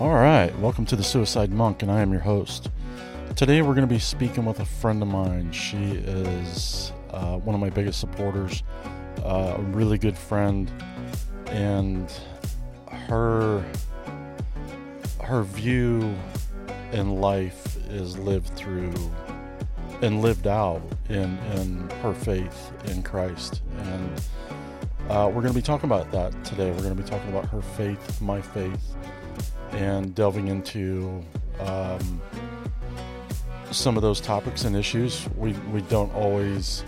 All right, welcome to the Suicide Monk, and I am your host. Today, we're going to be speaking with a friend of mine. She is uh, one of my biggest supporters, uh, a really good friend, and her her view in life is lived through and lived out in in her faith in Christ, and uh, we're going to be talking about that today. We're going to be talking about her faith, my faith and delving into um, some of those topics and issues. We, we don't always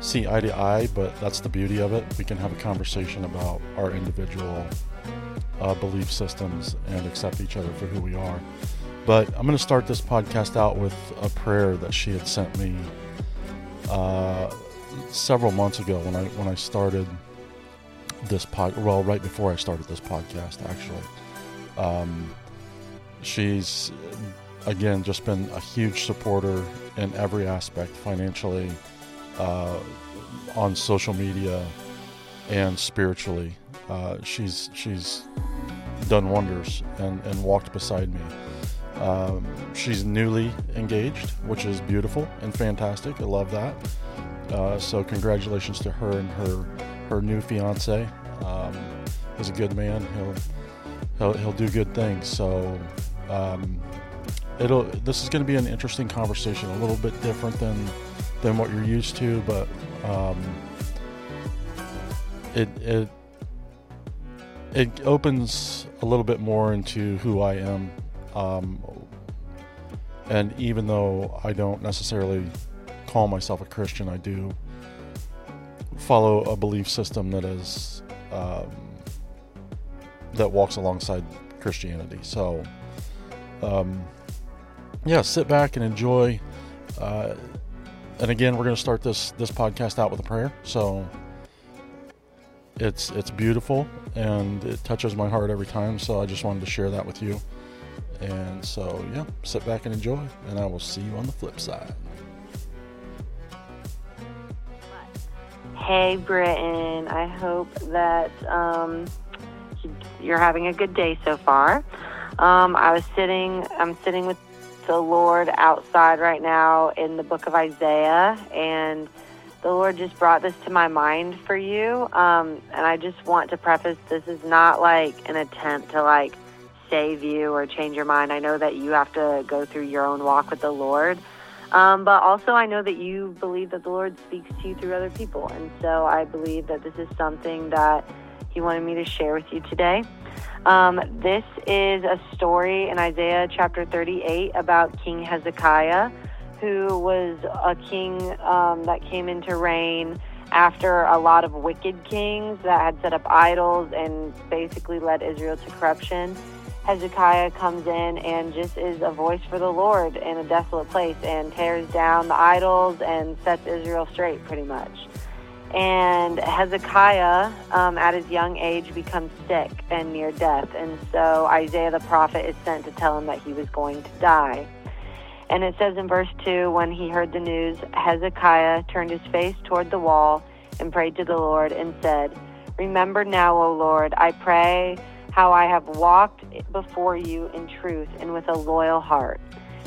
see eye to eye, but that's the beauty of it. We can have a conversation about our individual uh, belief systems and accept each other for who we are. But I'm going to start this podcast out with a prayer that she had sent me uh, several months ago when I when I started this pod. Well, right before I started this podcast, actually. Um, she's again just been a huge supporter in every aspect, financially, uh, on social media, and spiritually. Uh, she's she's done wonders and, and walked beside me. Um, she's newly engaged, which is beautiful and fantastic. I love that. Uh, so congratulations to her and her her new fiance. Um, he's a good man. He'll he'll, he'll do good things. So um, it'll this is going to be an interesting conversation, a little bit different than than what you're used to, but um, it it it opens a little bit more into who I am. Um, and even though I don't necessarily call myself a Christian, I do follow a belief system that is um, that walks alongside Christianity. So, um, yeah, sit back and enjoy. Uh, and again, we're going to start this this podcast out with a prayer. So it's it's beautiful and it touches my heart every time. So I just wanted to share that with you. And so yeah, sit back and enjoy, and I will see you on the flip side. Hey, Britton. I hope that um, you're having a good day so far. Um, I was sitting, I'm sitting with the Lord outside right now in the book of Isaiah, and the Lord just brought this to my mind for you. Um, and I just want to preface this is not like an attempt to like save you or change your mind. I know that you have to go through your own walk with the Lord. Um, but also, I know that you believe that the Lord speaks to you through other people. And so I believe that this is something that He wanted me to share with you today. Um, this is a story in Isaiah chapter 38 about King Hezekiah, who was a king um, that came into reign after a lot of wicked kings that had set up idols and basically led Israel to corruption. Hezekiah comes in and just is a voice for the Lord in a desolate place and tears down the idols and sets Israel straight, pretty much. And Hezekiah, um, at his young age, becomes sick and near death. And so Isaiah the prophet is sent to tell him that he was going to die. And it says in verse 2 when he heard the news, Hezekiah turned his face toward the wall and prayed to the Lord and said, Remember now, O Lord, I pray how I have walked before you in truth and with a loyal heart,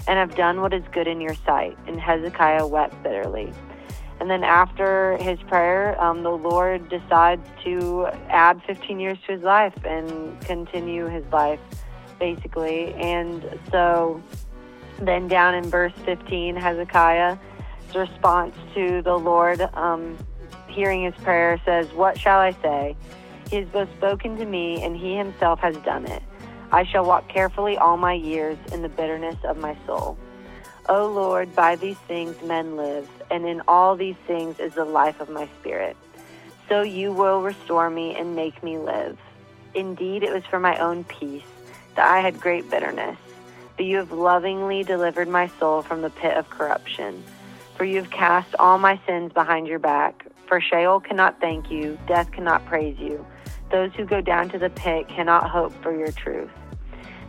and have done what is good in your sight. And Hezekiah wept bitterly. And then after his prayer, um, the Lord decides to add 15 years to his life and continue his life, basically. And so then down in verse 15, Hezekiah's response to the Lord, um, hearing his prayer, says, What shall I say? He has both spoken to me, and he himself has done it. I shall walk carefully all my years in the bitterness of my soul. O Lord, by these things men live, and in all these things is the life of my spirit. So you will restore me and make me live. Indeed, it was for my own peace that I had great bitterness. But you have lovingly delivered my soul from the pit of corruption. For you have cast all my sins behind your back. For Sheol cannot thank you, death cannot praise you. Those who go down to the pit cannot hope for your truth.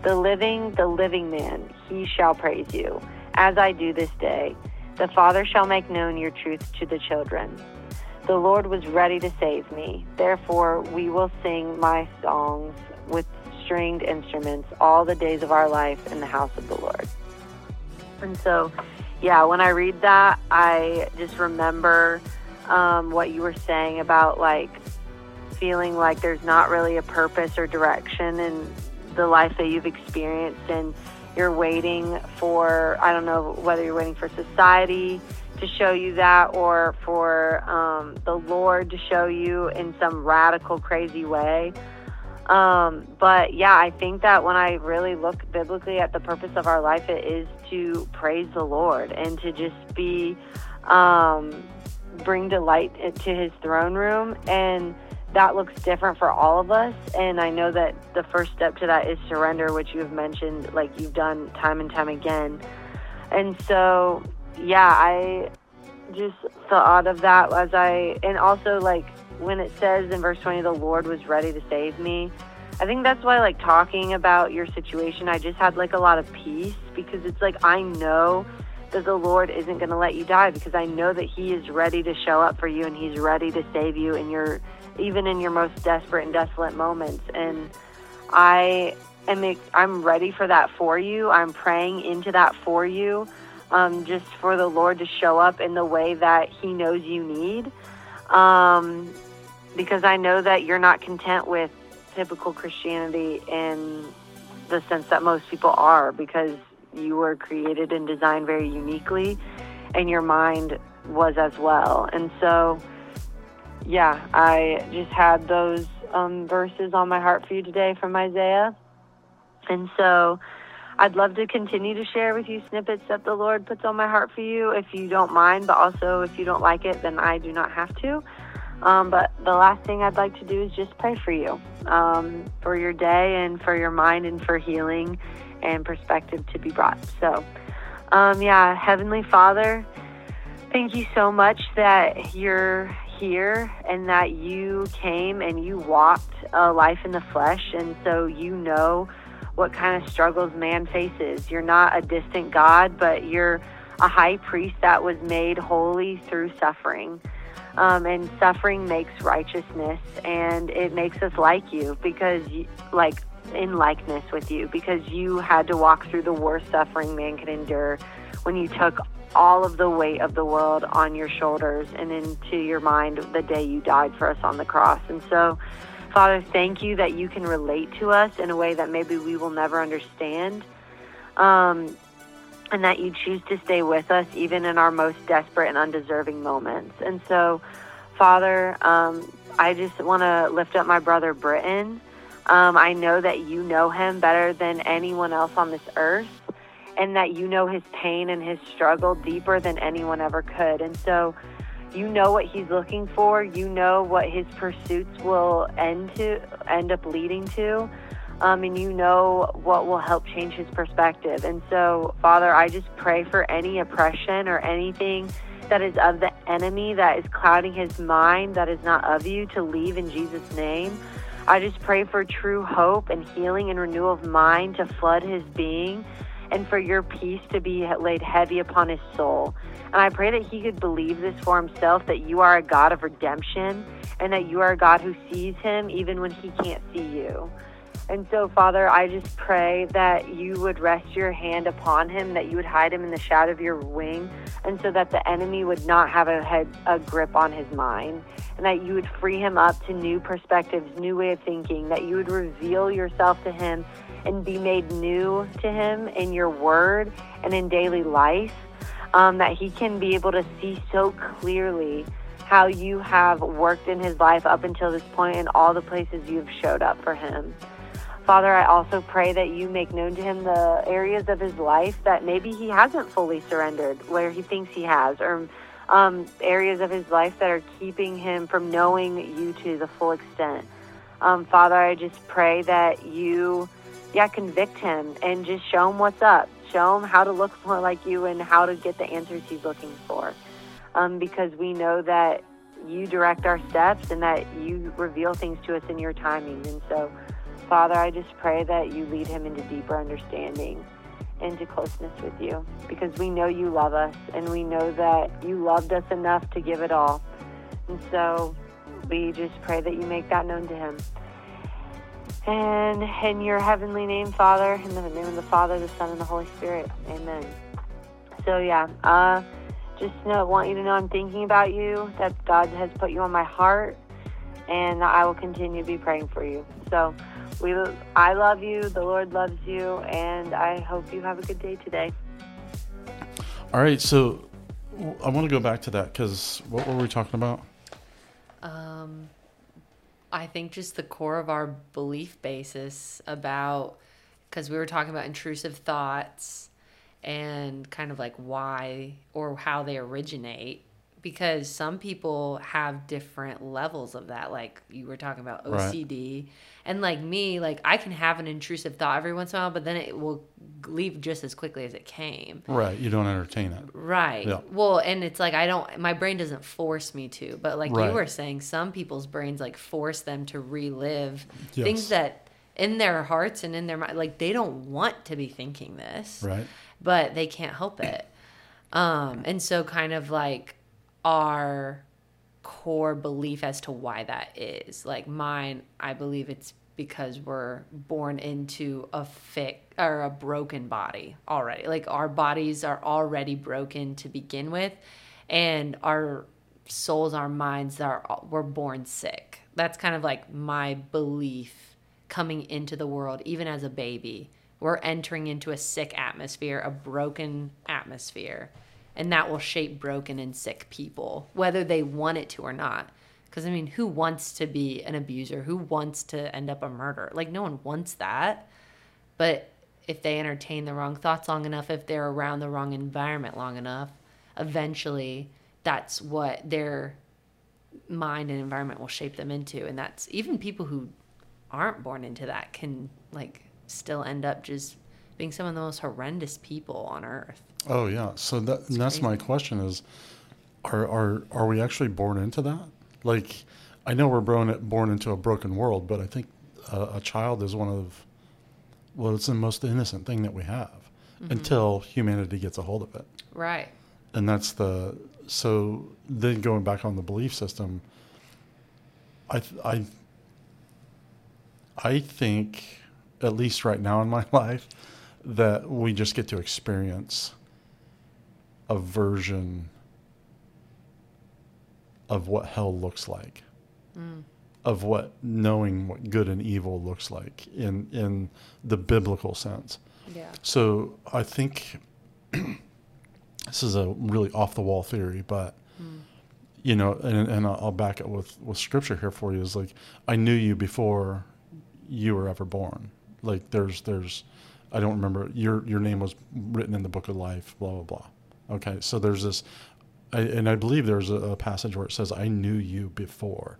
The living, the living man, he shall praise you as I do this day. The Father shall make known your truth to the children. The Lord was ready to save me. Therefore, we will sing my songs with stringed instruments all the days of our life in the house of the Lord. And so, yeah, when I read that, I just remember um, what you were saying about like feeling like there's not really a purpose or direction in the life that you've experienced and you're waiting for i don't know whether you're waiting for society to show you that or for um, the lord to show you in some radical crazy way. Um, but yeah i think that when i really look biblically at the purpose of our life it is to praise the lord and to just be um, bring delight to his throne room. And that looks different for all of us. And I know that the first step to that is surrender, which you have mentioned, like you've done time and time again. And so, yeah, I just thought of that as I, and also like when it says in verse 20, the Lord was ready to save me. I think that's why, like, talking about your situation, I just had like a lot of peace because it's like I know that the Lord isn't going to let you die because I know that He is ready to show up for you and He's ready to save you in your even in your most desperate and desolate moments. And I am I'm ready for that for you. I'm praying into that for you, um, just for the Lord to show up in the way that He knows you need. Um, because I know that you're not content with typical Christianity in the sense that most people are, because you were created and designed very uniquely, and your mind was as well. And so yeah, I just had those um, verses on my heart for you today from Isaiah. And so I'd love to continue to share with you snippets that the Lord puts on my heart for you if you don't mind, but also if you don't like it, then I do not have to. Um, but the last thing I'd like to do is just pray for you, um, for your day and for your mind and for healing and perspective to be brought. So, um, yeah, Heavenly Father, thank you so much that you're here and that you came and you walked a life in the flesh, and so you know what kind of struggles man faces. You're not a distant God, but you're a high priest that was made holy through suffering. Um, and suffering makes righteousness, and it makes us like you because, like, in likeness with you, because you had to walk through the worst suffering man could endure when you took all of the weight of the world on your shoulders and into your mind the day you died for us on the cross. And so, Father, thank you that you can relate to us in a way that maybe we will never understand. Um, and that you choose to stay with us even in our most desperate and undeserving moments. And so, Father, um, I just want to lift up my brother Britton. Um, I know that you know him better than anyone else on this earth and that you know his pain and his struggle deeper than anyone ever could. And so you know what he's looking for, you know what his pursuits will end to end up leading to. Um, and you know what will help change his perspective. And so, Father, I just pray for any oppression or anything that is of the enemy that is clouding his mind that is not of you to leave in Jesus' name. I just pray for true hope and healing and renewal of mind to flood his being and for your peace to be laid heavy upon his soul. And I pray that he could believe this for himself that you are a God of redemption and that you are a God who sees him even when he can't see you. And so, Father, I just pray that you would rest your hand upon him, that you would hide him in the shadow of your wing, and so that the enemy would not have a, head, a grip on his mind, and that you would free him up to new perspectives, new way of thinking, that you would reveal yourself to him and be made new to him in your word and in daily life, um, that he can be able to see so clearly how you have worked in his life up until this point and all the places you've showed up for him. Father, I also pray that you make known to him the areas of his life that maybe he hasn't fully surrendered, where he thinks he has, or um, areas of his life that are keeping him from knowing you to the full extent. Um, Father, I just pray that you yeah, convict him and just show him what's up. Show him how to look more like you and how to get the answers he's looking for. Um, because we know that you direct our steps and that you reveal things to us in your timing. And so, Father, I just pray that you lead him into deeper understanding, into closeness with you, because we know you love us and we know that you loved us enough to give it all. And so, we just pray that you make that known to him. And in your heavenly name, Father, in the name of the Father, the Son, and the Holy Spirit. Amen. So yeah, uh, just know, want you to know I'm thinking about you. That God has put you on my heart, and I will continue to be praying for you. So we, I love you. The Lord loves you, and I hope you have a good day today. All right, so I want to go back to that because what were we talking about? Um, I think just the core of our belief basis about because we were talking about intrusive thoughts and kind of like why or how they originate because some people have different levels of that like you were talking about OCD right. And like me like I can have an intrusive thought every once in a while but then it will leave just as quickly as it came right you don't entertain it right yeah. well and it's like I don't my brain doesn't force me to but like right. you were saying some people's brains like force them to relive yes. things that in their hearts and in their mind like they don't want to be thinking this right but they can't help it. Um, and so, kind of like our core belief as to why that is. Like mine, I believe it's because we're born into a fit or a broken body already. Like our bodies are already broken to begin with, and our souls, our minds are we're born sick. That's kind of like my belief coming into the world, even as a baby we're entering into a sick atmosphere, a broken atmosphere. And that will shape broken and sick people, whether they want it to or not. Because, I mean, who wants to be an abuser? Who wants to end up a murderer? Like, no one wants that. But if they entertain the wrong thoughts long enough, if they're around the wrong environment long enough, eventually that's what their mind and environment will shape them into. And that's even people who aren't born into that can, like, still end up just being some of the most horrendous people on earth. Oh yeah, so that, that's my question is, are are are we actually born into that? Like, I know we're born born into a broken world, but I think a, a child is one of, well, it's the most innocent thing that we have mm-hmm. until humanity gets a hold of it. Right. And that's the so then going back on the belief system. I I I think at least right now in my life, that we just get to experience a version of what hell looks like, mm. of what knowing what good and evil looks like in in the biblical sense. Yeah. So I think this is a really off the wall theory, but mm. you know, and, and I'll back it with with scripture here for you. Is like I knew you before you were ever born. Like there's there's I don't remember your your name was written in the book of life. Blah blah blah. Okay, so there's this, I, and I believe there's a, a, passage where it says, "I knew you before."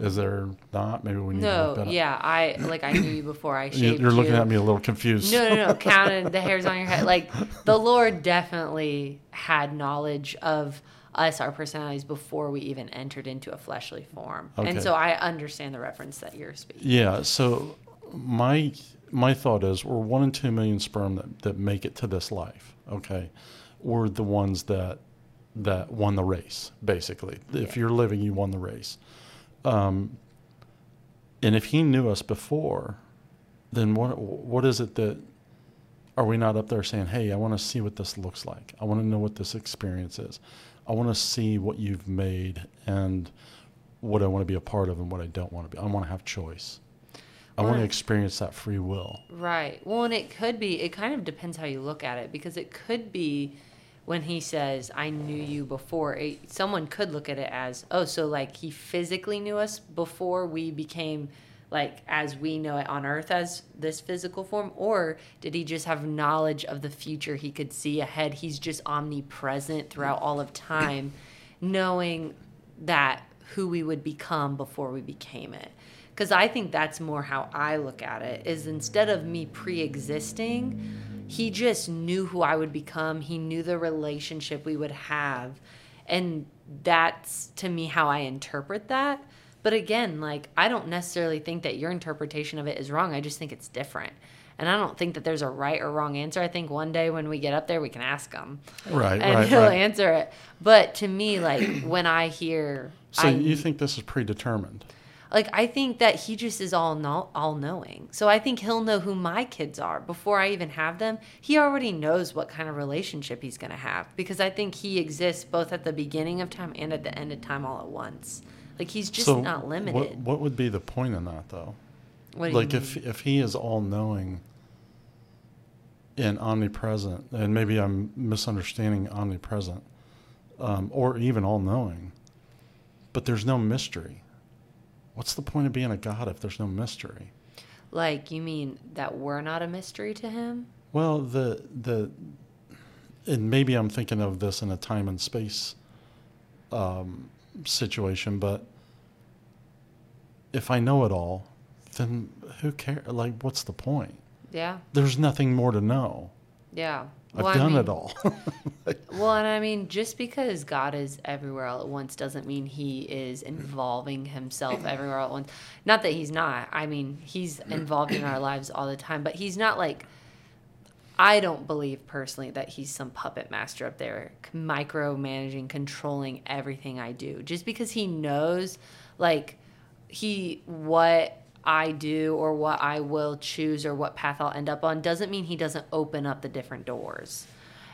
Is there not? Maybe we need no, to yeah, I like I knew you before I shaved You're looking you. at me a little confused. No, no, no. Counted the hairs on your head. Like the Lord definitely had knowledge of us, our personalities, before we even entered into a fleshly form. Okay. And so I understand the reference that you're speaking. Yeah. So my my thought is we're one in two million sperm that, that make it to this life. Okay, we're the ones that that won the race. Basically, yeah. if you're living, you won the race. Um, and if he knew us before, then what what is it that are we not up there saying, "Hey, I want to see what this looks like. I want to know what this experience is. I want to see what you've made and what I want to be a part of and what I don't want to be. I want to have choice." I want to experience that free will. Right. Well, and it could be, it kind of depends how you look at it because it could be when he says, I knew you before, it, someone could look at it as, oh, so like he physically knew us before we became like as we know it on earth as this physical form or did he just have knowledge of the future he could see ahead he's just omnipresent throughout all of time knowing that who we would become before we became it because I think that's more how I look at it is instead of me pre-existing, he just knew who I would become. He knew the relationship we would have. And that's to me how I interpret that. But again, like I don't necessarily think that your interpretation of it is wrong. I just think it's different. And I don't think that there's a right or wrong answer. I think one day when we get up there, we can ask him. Right, and right, he'll right. answer it. But to me, like when I hear. So I, you think this is predetermined? Like I think that he just is all know, all knowing. So I think he'll know who my kids are before I even have them. He already knows what kind of relationship he's going to have because I think he exists both at the beginning of time and at the end of time all at once. Like he's just so not limited. What, what would be the point in that though? Like if if he is all knowing and omnipresent, and maybe I'm misunderstanding omnipresent, um, or even all knowing, but there's no mystery. What's the point of being a god if there's no mystery? like you mean that we're not a mystery to him? Well, the the and maybe I'm thinking of this in a time and space um, situation, but if I know it all, then who cares? Like, what's the point? Yeah. There's nothing more to know. Yeah. I've Well, I done mean- it all. Well, and I mean, just because God is everywhere all at once doesn't mean he is involving himself everywhere all at once. Not that he's not. I mean, he's involved in our lives all the time, but he's not like. I don't believe personally that he's some puppet master up there, micromanaging, controlling everything I do. Just because he knows, like, he what I do or what I will choose or what path I'll end up on doesn't mean he doesn't open up the different doors.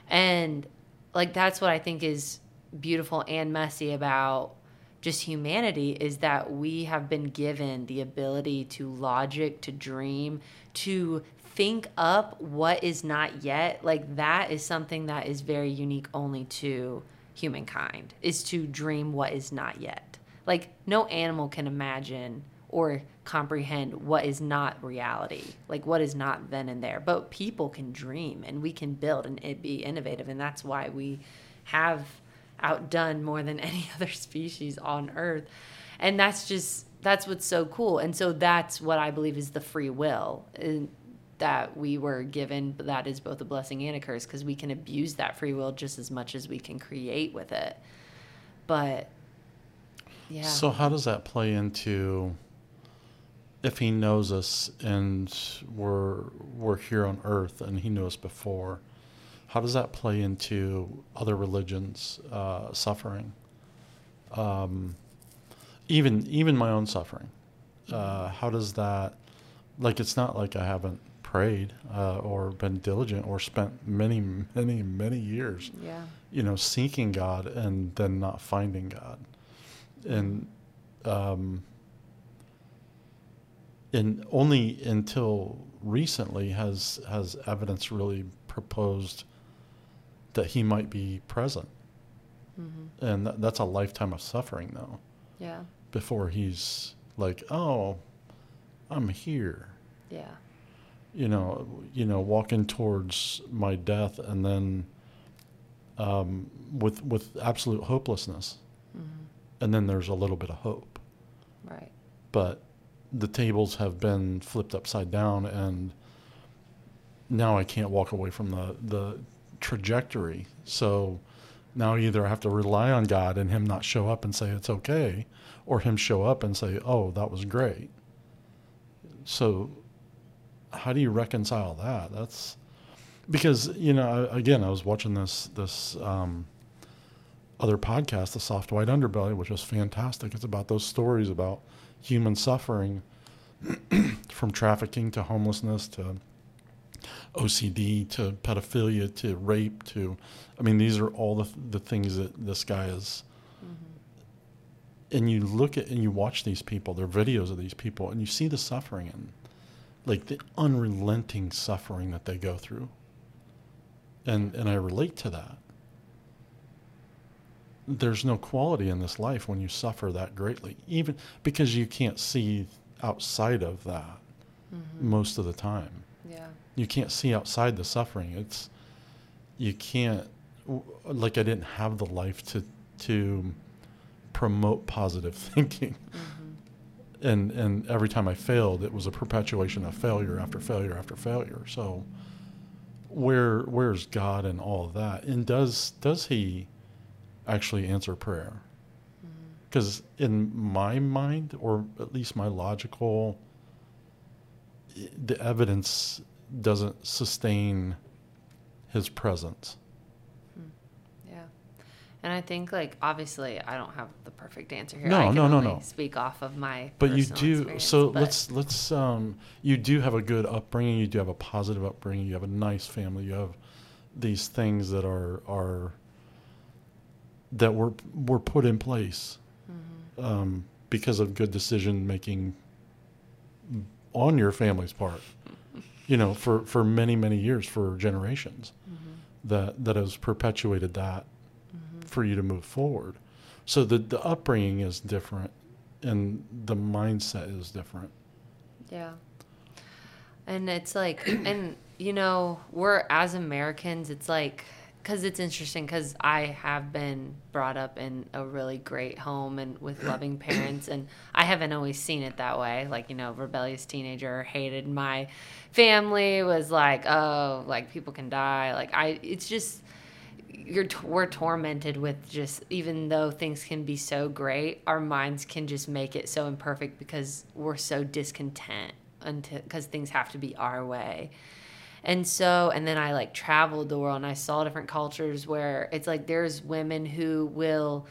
And like that's what I think is beautiful and messy about just humanity is that we have been given the ability to logic, to dream, to think up what is not yet. Like that is something that is very unique only to humankind is to dream what is not yet. Like no animal can imagine or comprehend what is not reality, like what is not then and there. But people can dream and we can build and it be innovative. And that's why we have outdone more than any other species on earth. And that's just, that's what's so cool. And so that's what I believe is the free will that we were given. But that is both a blessing and a curse because we can abuse that free will just as much as we can create with it. But yeah. So how does that play into if he knows us and we're we're here on earth and he knew us before? How does that play into other religions' uh, suffering? Um, even even my own suffering. Uh, how does that? Like it's not like I haven't prayed uh, or been diligent or spent many many many years yeah. you know, seeking God and then not finding God. And um, and only until recently has has evidence really proposed that he might be present. Mm-hmm. And that, that's a lifetime of suffering though Yeah. before he's like, "Oh, I'm here." Yeah. you know, you know, walking towards my death, and then um, with with absolute hopelessness, Mm-hmm. and then there's a little bit of hope, Right. but the tables have been flipped upside down, and now I can't walk away from the the trajectory. So now either I have to rely on God and Him not show up and say it's okay, or Him show up and say, "Oh, that was great." So how do you reconcile that? That's because you know again I was watching this this um, other podcast, the Soft White Underbelly, which was fantastic. It's about those stories about human suffering from trafficking to homelessness to OCD to pedophilia to rape to I mean these are all the the things that this guy is mm-hmm. and you look at and you watch these people, their videos of these people, and you see the suffering and like the unrelenting suffering that they go through. And and I relate to that. There's no quality in this life when you suffer that greatly, even because you can't see outside of that mm-hmm. most of the time. Yeah. You can't see outside the suffering. It's you can't like I didn't have the life to to promote positive thinking. Mm-hmm. And and every time I failed, it was a perpetuation of failure after failure after failure. So where where's God in all of that? And does does he actually answer prayer? Because in my mind, or at least my logical, the evidence doesn't sustain his presence. Yeah. And I think, like, obviously, I don't have the perfect answer here. No, no, no, no. Speak off of my. But you do. So but- let's let's. Um, you do have a good upbringing. You do have a positive upbringing. You have a nice family. You have these things that are are that were were put in place Mm-hmm. um, because of good decision making on your family's part. You know, for for many many years, for generations, Mm-hmm. that that has perpetuated that for you to move forward. So the the upbringing is different, and the mindset is different. Yeah. And it's like, and you know, we're as Americans, it's like, because it's interesting because I have been brought up in a really great home and with loving parents, and I haven't always seen it that way. Like, you know, rebellious teenager, hated my family, was like, oh, like people can die. Like, I, it's just, you're we're tormented with just even though things can be so great our minds can just make it so imperfect because we're so discontent until because things have to be our way and so and then i like traveled the world and i saw different cultures where it's like there's women who will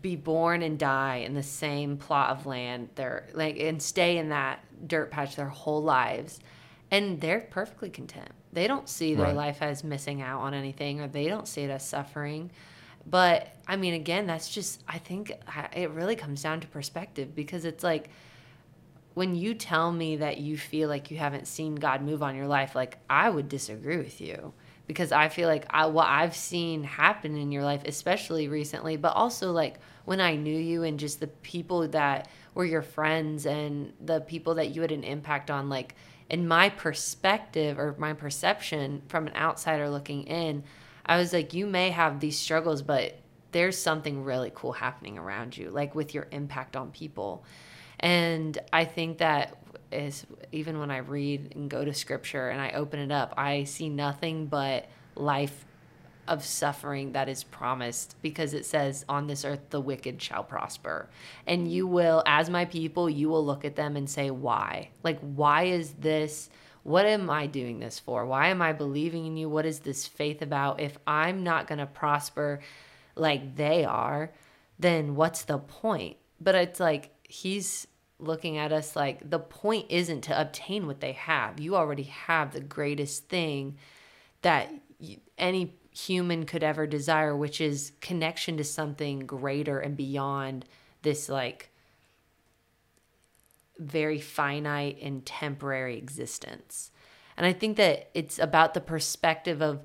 be born and die in the same plot of land they're like and stay in that dirt patch their whole lives. And they're perfectly content. They don't see their Right. life as missing out on anything or they don't see it as suffering. But i mean again that's just i think it really comes down to perspective because it's like when you tell me that you feel like you haven't seen God move on your life, like I would disagree with you because I feel like I, what I've seen happen in your life, especially recently, but also like when I knew you and just the people that were your friends and the people that you had an impact on, like in my perspective or my perception from an outsider looking in, I was like, you may have these struggles, but there's something really cool happening around you, like with your impact on people. And I think that is even when I read and go to scripture and I open it up, I see nothing but life of suffering that is promised because it says on this earth the wicked shall prosper. And you will as my people you will look at them and say why? Like why is this? What am i doing this for? Why am i believing in you? What is this faith about? If i'm not going to prosper like they are then what's the point? But it's like he's looking at us like the point isn't to obtain what they have you already have the greatest thing that any human could ever desire, which is connection to something greater and beyond this like very finite and temporary existence. And I think that it's about the perspective of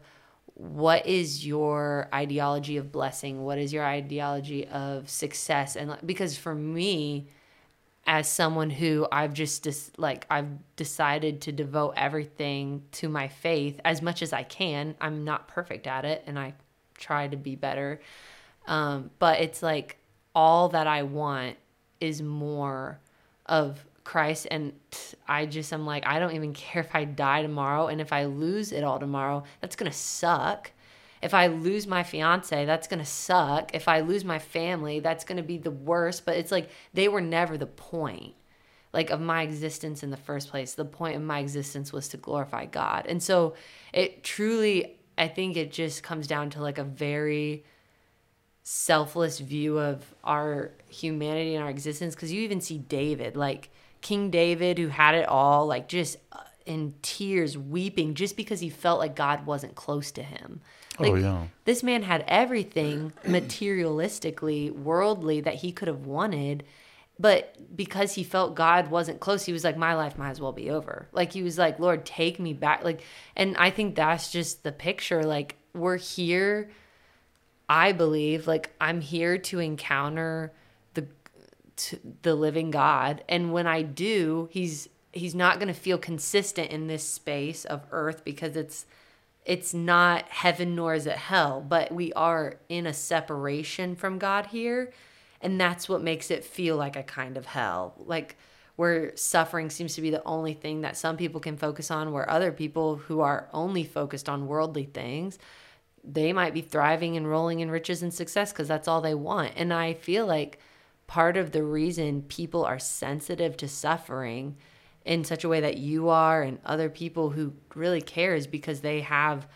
what is your ideology of blessing? What is your ideology of success? And because for me, as someone who I've just dis- like I've decided to devote everything to my faith as much as I can. I'm not perfect at it and I try to be better. Um, but it's like all that I want is more of Christ and I just I'm like I don't even care if I die tomorrow and if I lose it all tomorrow, that's going to suck. If I lose my fiance, that's going to suck. If I lose my family, that's going to be the worst. But it's like they were never the point like of my existence in the first place. The point of my existence was to glorify God. And so it truly I think it just comes down to like a very selfless view of our humanity and our existence because you even see David like King David who had it all like just uh, in tears weeping just because he felt like God wasn't close to him. Oh, like, oh yeah. this man had everything materialistically, worldly that he could have wanted, but because he felt God wasn't close, he was like, My life might as well be over. Like, he was like, Lord, take me back. Like, and I think that's just the picture. Like, we're here, I believe, like, I'm here to encounter the to the living God. And when I do, he's he's not going to feel consistent in this space of earth because it's it's not heaven nor is it hell, but we are in a separation from God here. And that's what makes it feel like a kind of hell. Like where suffering seems to be the only thing that some people can focus on, where other people who are only focused on worldly things, they might be thriving and rolling in riches and success because that's all they want. And I feel like part of the reason people are sensitive to suffering in such a way that you are and other people who really care is because they have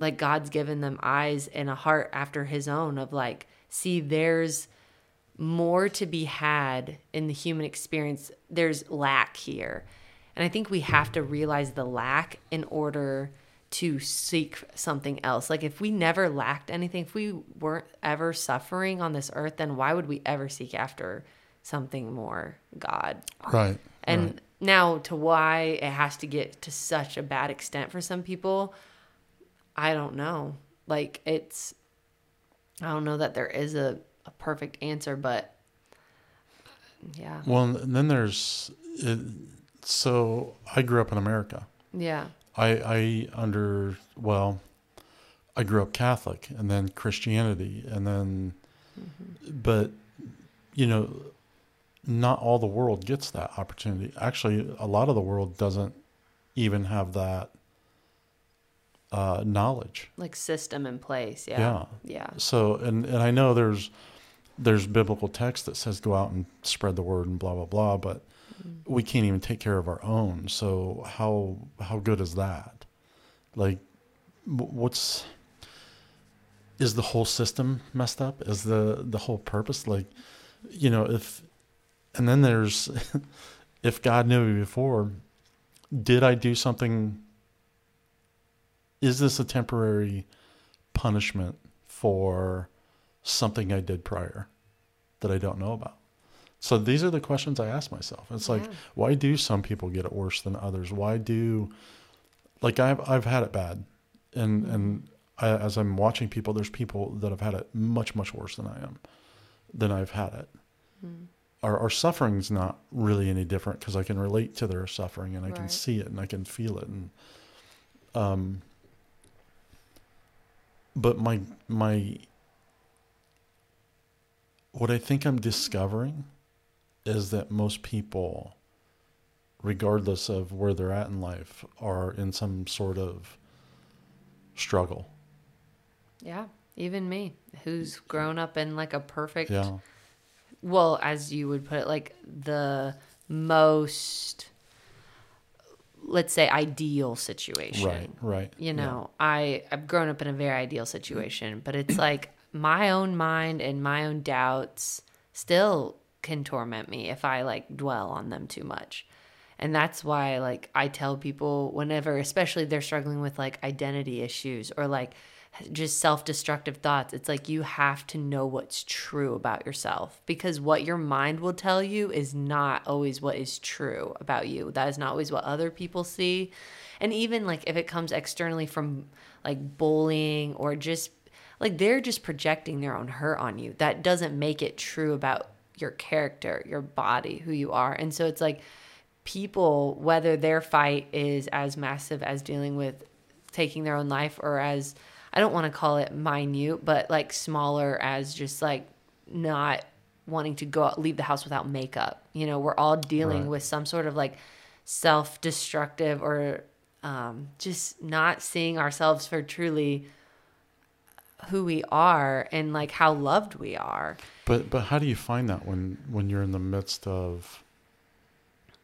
like God's given them eyes and a heart after his own of like, see, there's more to be had in the human experience. There's lack here. And I think we have to realize the lack in order to seek something else. Like if we never lacked anything, if we weren't ever suffering on this earth, then why would we ever seek after something more God? Right. And right. Now to why it has to get to such a bad extent for some people, I don't know. Like it's I don't know that there is a, a perfect answer, but yeah. Well, and then there's it, so I grew up in America. Yeah. I I under well, I grew up Catholic and then Christianity and then, mm-hmm. but you know, not all the world gets that opportunity. Actually, a lot of the world doesn't even have that uh, knowledge. Like system in place. Yeah. Yeah. Yeah. So, and and I know there's there's biblical text that says go out and spread the word and blah blah blah, but we can't even take care of our own. So how how good is that? Like, what's is the whole system messed up? Is the the whole purpose like, you know, if and then there's if God knew me before, did I do something? Is this a temporary punishment for something I did prior that I don't know about? So these are the questions I ask myself. It's like, why do some people get it worse than others? Why do, like I've I've had it bad, and mm-hmm. and I, as I'm watching people, there's people that have had it much much worse than I am, than I've had it. Hmm. Our our suffering's not really any different because I can relate to their suffering and I can see it and I can feel it and, um. But my my. What I think I'm discovering is that most people, regardless of where they're at in life, are in some sort of struggle. Yeah. Even me, who's grown up in like a perfect Yeah. Well, as you would put it, like the most, let's say, ideal situation. Right. Right. You know, I I've grown up in a very ideal situation, but it's like my own mind and my own doubts still can torment me if I like dwell on them too much. And that's why like I tell people whenever especially they're struggling with like identity issues or like just self-destructive thoughts, it's like you have to know what's true about yourself because what your mind will tell you is not always what is true about you. That is not always what other people see. And even like if it comes externally from like bullying or just like they're just projecting their own hurt on you. That doesn't make it true about your character, your body, who you are. And so it's like people, whether their fight is as massive as dealing with taking their own life or as I don't want to call it minute, but like smaller as just like not wanting to go out, leave the house without makeup. You know, we're all dealing Right. with some sort of like self destructive or um, just not seeing ourselves for truly who we are and like how loved we are. But but how do you find that when when you're in the midst of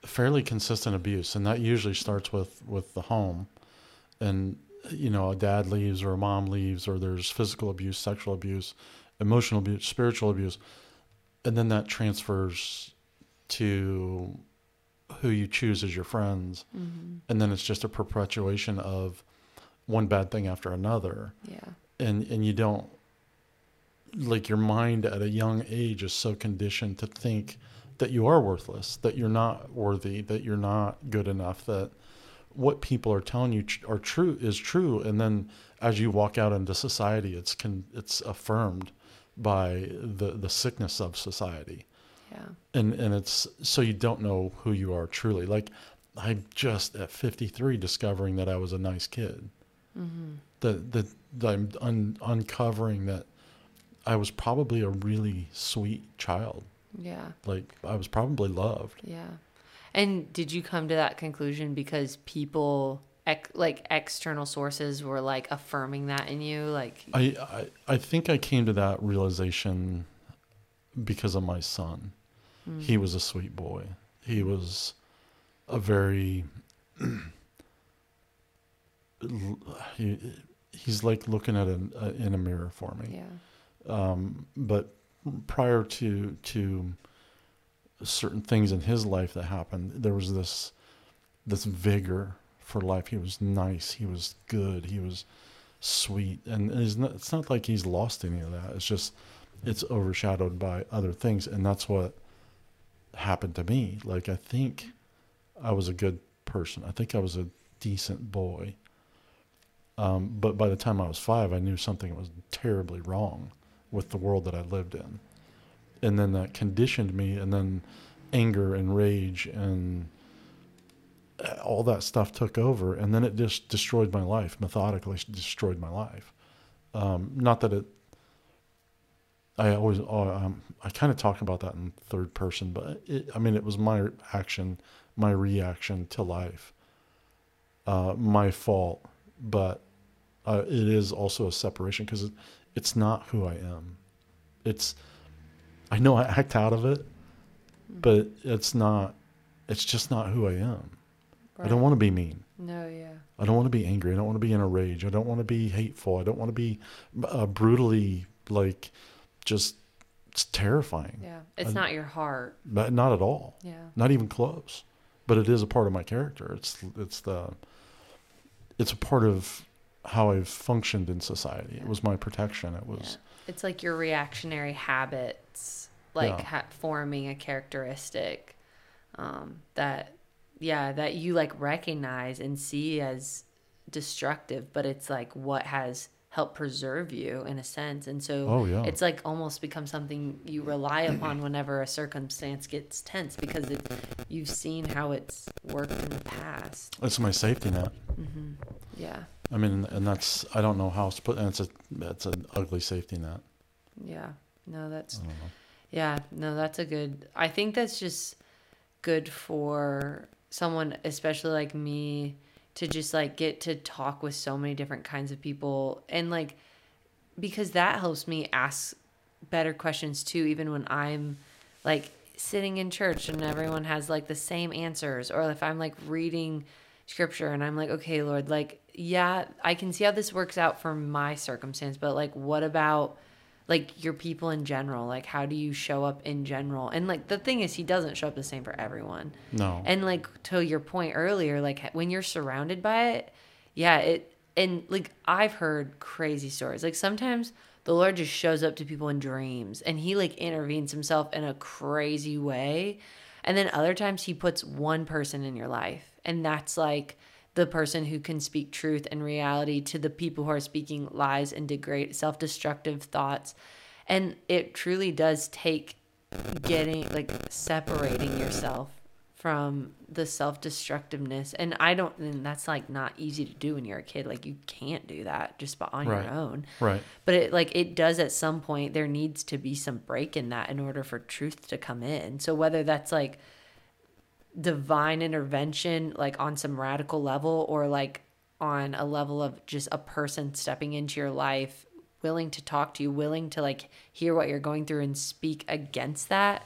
fairly consistent abuse, and that usually starts with with the home, and you know a dad leaves or a mom leaves or there's physical abuse, sexual abuse, emotional abuse, spiritual abuse, and then that transfers to who you choose as your friends, mm-hmm. and then it's just a perpetuation of one bad thing after another. Yeah. and and you don't like your mind at a young age is so conditioned to think that you are worthless that you're not worthy that you're not good enough that what people are telling you are true is true and then as you walk out into society it's con- it's affirmed by the the sickness of society Yeah. and and it's so you don't know who you are truly like i'm just at 53 discovering that i was a nice kid mm-hmm. that that, that i'm un- uncovering that i was probably a really sweet child Yeah. like i was probably loved Yeah. And did you come to that conclusion because people ex- like external sources were like affirming that in you like I, I i think i came to that realization because of my son he was a sweet boy he was a very he, he's like looking at uh, in a mirror for me. Yeah. Um, but prior to to certain things in his life that happened, there was this this vigor for life. He was nice. He was good. He was sweet, and it's not, it's not like he's lost any of that. It's just it's overshadowed by other things, and that's what happened to me. Like I think I was a good person. I think I was a decent boy. Um, but by the time I was five, I knew something was terribly wrong with the world that I lived in. And then that conditioned me, and then anger and rage and uh, all that stuff took over. And then it just destroyed my life, methodically destroyed my life. Um, not that it, I always, uh, um, I kind of talk about that in third person, but it, I mean, it was my action, my reaction to life, uh, my fault but uh, it is also a separation because it, it's not who I am. It's I know I act out of it, but it's not. It's just not who I am. I don't want to be mean. No, yeah. I don't want to be angry. I don't want to be in a rage. I don't want to be hateful. I don't want to be uh, brutally like just it's terrifying. Yeah. It's I- not your heart. But not at all. Yeah. Not even close. But it is a part of my character. It's it's the it's a part of how I've functioned in society. It was my protection. It was It's like your reactionary habits, like Yeah. ha- forming a characteristic um, that, yeah, that you like recognize and see as destructive, but it's like what has helped preserve you in a sense. And so Oh, yeah. it's like almost become something you rely upon whenever a circumstance gets tense because you've seen how it's worked in the past. it's my safety net. Yeah. I mean, and that's I don't know how else to put. And it's a it's an ugly safety net. Yeah. No, that's I don't know. Yeah, no, that's a good. I think that's just good for someone, especially like me, to just like get to talk with so many different kinds of people and like because that helps me ask better questions too, even when I'm like sitting in church and everyone has like the same answers, or if I'm like reading scripture and I'm like, okay, Lord, like, yeah, I can see how this works out for my circumstance, but like, what about like your people in general? Like, how do you show up in general? And like, the thing is, he doesn't show up the same for everyone. No. And like to your point earlier, like when you're surrounded by it, yeah, it and like I've heard crazy stories. Like sometimes the Lord just shows up to people in dreams and he like intervenes himself in a crazy way. And then other times he puts one person in your life and that's like the person who can speak truth and reality to the people who are speaking lies and degrade self-destructive thoughts. And it truly does take getting like separating yourself from the self-destructiveness and i don't and that's like not easy to do when you're a kid like you can't do that just on Right. your own right. but it like it does at some point there needs to be some break in that in order for truth to come in so whether that's like divine intervention like on some radical level or like on a level of just a person stepping into your life willing to talk to you willing to like hear what you're going through and speak against that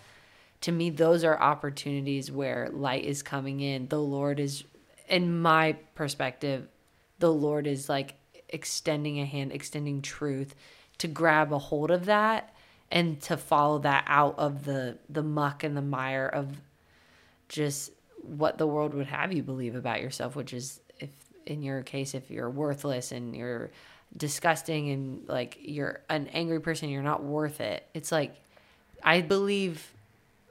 to me those are opportunities where light is coming in. The lord is in my perspective the lord is like extending a hand extending truth to grab a hold of that and to follow that out of the the muck and the mire of just what the world would have you believe about yourself which is if in your case if you're worthless and you're disgusting and like you're an angry person you're not worth it. It's like i believe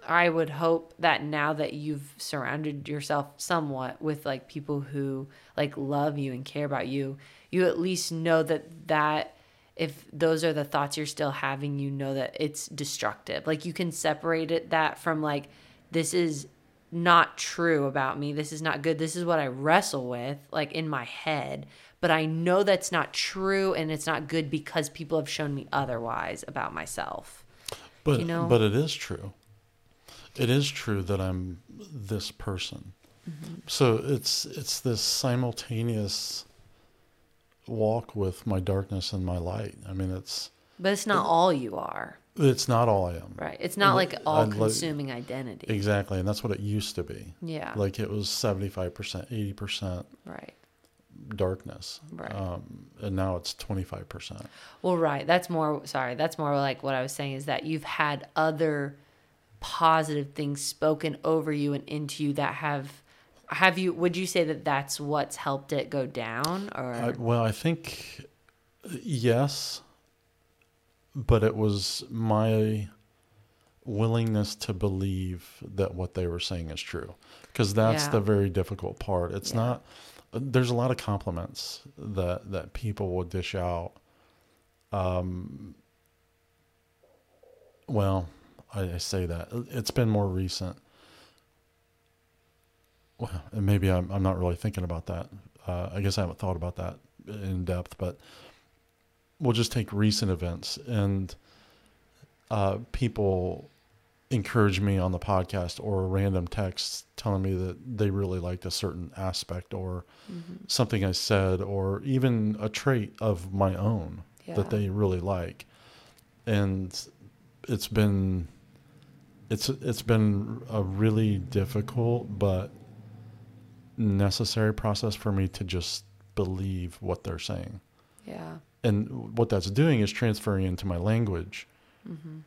i would hope that now that you've surrounded yourself somewhat with like people who like love you and care about you you at least know that that if those are the thoughts you're still having you know that it's destructive. Like you can separate it that from like this is not true about me. This is not good. This is what I wrestle with, like in my head. But I know that's not true and it's not good because people have shown me otherwise about myself. But You know? but it is true. It is true that I'm this person. Mm-hmm. So it's it's this simultaneous walk with my darkness and my light. I mean, it's But it's not all you are, it's not all I am. right? It's not like I'd all like- consuming identity. Exactly, and that's what it used to be. Yeah. Like it was seventy five percent, eighty percent right. darkness. Right. Um, and now it's 25%. Well, right. That's more, sorry, that's more like what I was saying is that you've had other positive things spoken over you and into you that have, have you, would you say that that's what's helped it go down or? I, well, I think yes, but it was my willingness to believe that what they were saying is true because that's Yeah. the very difficult part. It's Yeah. not there's a lot of compliments that that people will dish out. Um well, I, I say that. It's been more recent. Well, and maybe I'm, I'm not really thinking about that. Uh, I guess I haven't thought about that in depth, but we'll just take recent events and uh, people encourage me on the podcast or random texts telling me that they really liked a certain aspect or something I said or even a trait of my own Yeah. that they really like. And it's been it's it's been a really difficult but necessary process for me to just believe what they're saying. yeah. And what that's doing is transferring into my language. Mm-hmm.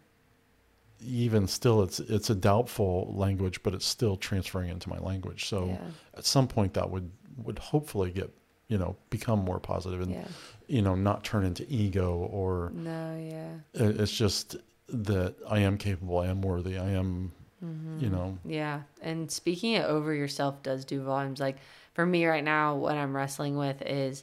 Even still, it's it's a doubtful language, but it's still transferring into my language. So Yeah. at some point, that would would hopefully get you know become more positive and Yeah. you know not turn into ego or No, yeah. it's just that I am capable, I am worthy, I am mm-hmm. you know Yeah. And speaking it over yourself does do volumes. Like for me right now, what I'm wrestling with is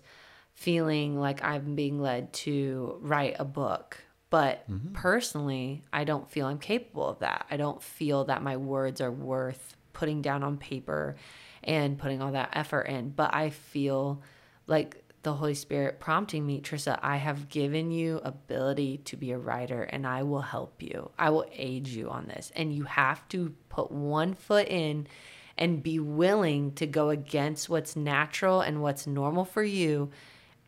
feeling like I'm being led to write a book. But mm-hmm. personally, I don't feel I'm capable of that. I don't feel that my words are worth putting down on paper and putting all that effort in. But I feel like the Holy Spirit prompting me, Trissa, I have given you ability to be a writer and I will help you. I will aid you on this. And you have to put one foot in and be willing to go against what's natural and what's normal for you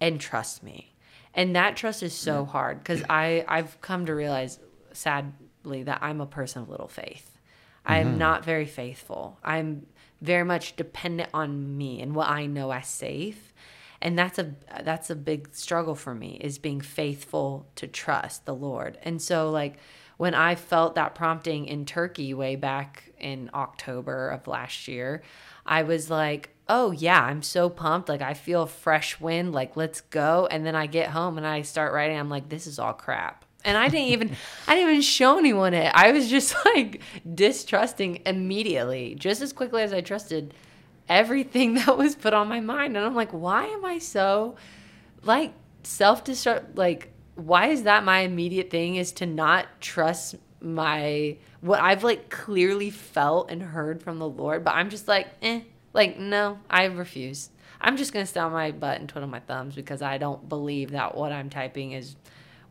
and trust me. And that trust is so hard because I I've come to realize sadly that I'm a person of little faith. I'm mm-hmm. not very faithful. I'm very much dependent on me and what I know as safe. And that's a that's a big struggle for me is being faithful to trust the Lord. And so like when I felt that prompting in Turkey way back in October of last year, I was like, "Oh yeah, I'm so pumped. Like I feel fresh wind. Like let's go." And then I get home and I start writing. I'm like, "This is all crap." And I didn't even I didn't even show anyone it. I was just like distrusting immediately, just as quickly as I trusted everything that was put on my mind. And I'm like, "Why am I so like self-destruct like why is that my immediate thing is to not trust my what I've like clearly felt and heard from the Lord, but I'm just like, eh, like no, I refuse. I'm just gonna stand on my butt and twiddle my thumbs because I don't believe that what I'm typing is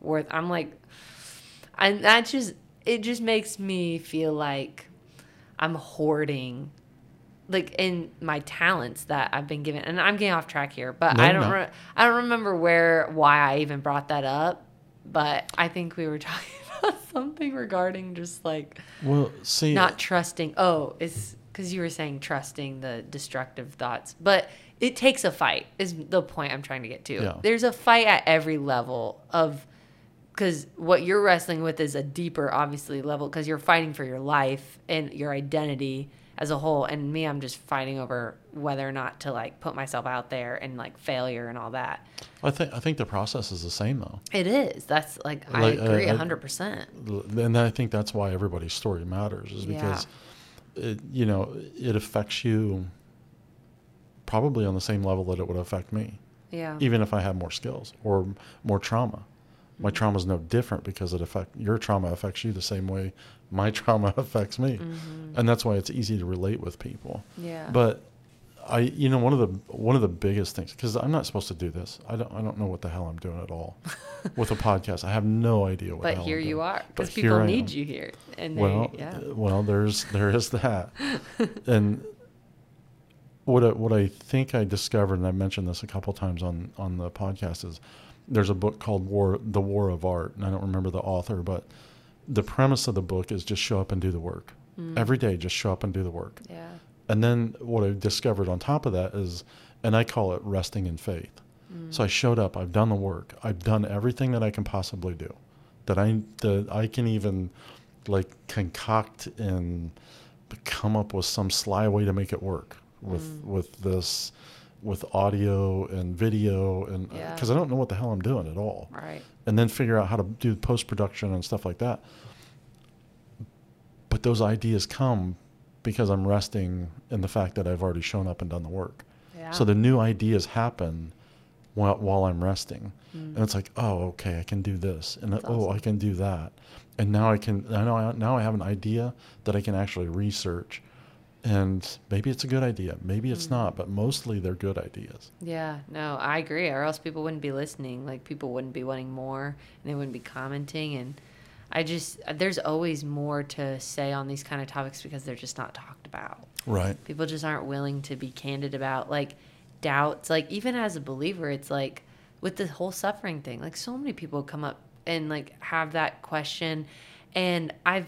worth. I'm like, and that just it just makes me feel like I'm hoarding like in my talents that I've been given, and I'm getting off track here, but No, I don't, no. re- I don't remember where, why I even brought that up, but I think we were talking something regarding just like well see not trusting. Oh, it's because you were saying trusting the destructive thoughts, but it takes a fight. Is the point I'm trying to get to? Yeah. There's a fight at every level of because what you're wrestling with is a deeper, obviously level because you're fighting for your life and your identity as a whole. And me, I'm just fighting over whether or not to like put myself out there and like failure and all that. I think I think the process is the same though. It is. That's like, I Like, uh, agree I- a hundred percent. and I think that's why everybody's story matters is because it, you know it affects you probably on the same level that it would affect me Yeah. even if I have more skills or more trauma my trauma is no different because it affect your trauma affects you the same way my trauma affects me and that's why it's easy to relate with people Yeah. but I you know one of the one of the biggest things because I'm not supposed to do this I don't I don't know what the hell I'm doing at all with a podcast I have no idea what but here I'm you doing. are because people need you here. And they, Well, yeah. uh, well, there's there is that, and what I, what I think I discovered, and I mentioned this a couple times on on the podcast, is there's a book called War, The War of Art, and I don't remember the author, but the premise of the book is just show up and do the work mm. every day. Just show up and do the work, Yeah. and then what I discovered on top of that is and I call it resting in faith. Mm. So I showed up. I've done the work. I've done everything that I can possibly do, that I that I can even like concoct and come up with some sly way to make it work with mm. with this with audio and video and uh, Yeah. because I don't know what the hell I'm doing at all Right. and then figure out how to do post production and stuff like that. But those ideas come because I'm resting in the fact that I've already shown up and done the work. Yeah. So the new ideas happen while, while I'm resting. Mm. And it's like, oh, okay, I can do this. And That's oh, I can do that. And now I can, I know, I- now I have an idea that I can actually research. And maybe it's a good idea. Maybe it's mm. not, but mostly they're good ideas. Yeah, no, I agree. Or else people wouldn't be listening. Like people wouldn't be wanting more, and they wouldn't be commenting. And I just there's always more to say on these kind of topics because they're just not talked about. Right. People just aren't willing to be candid about like doubts. Like even as a believer, it's like with the whole suffering thing. Like so many people come up and like have that question, and I've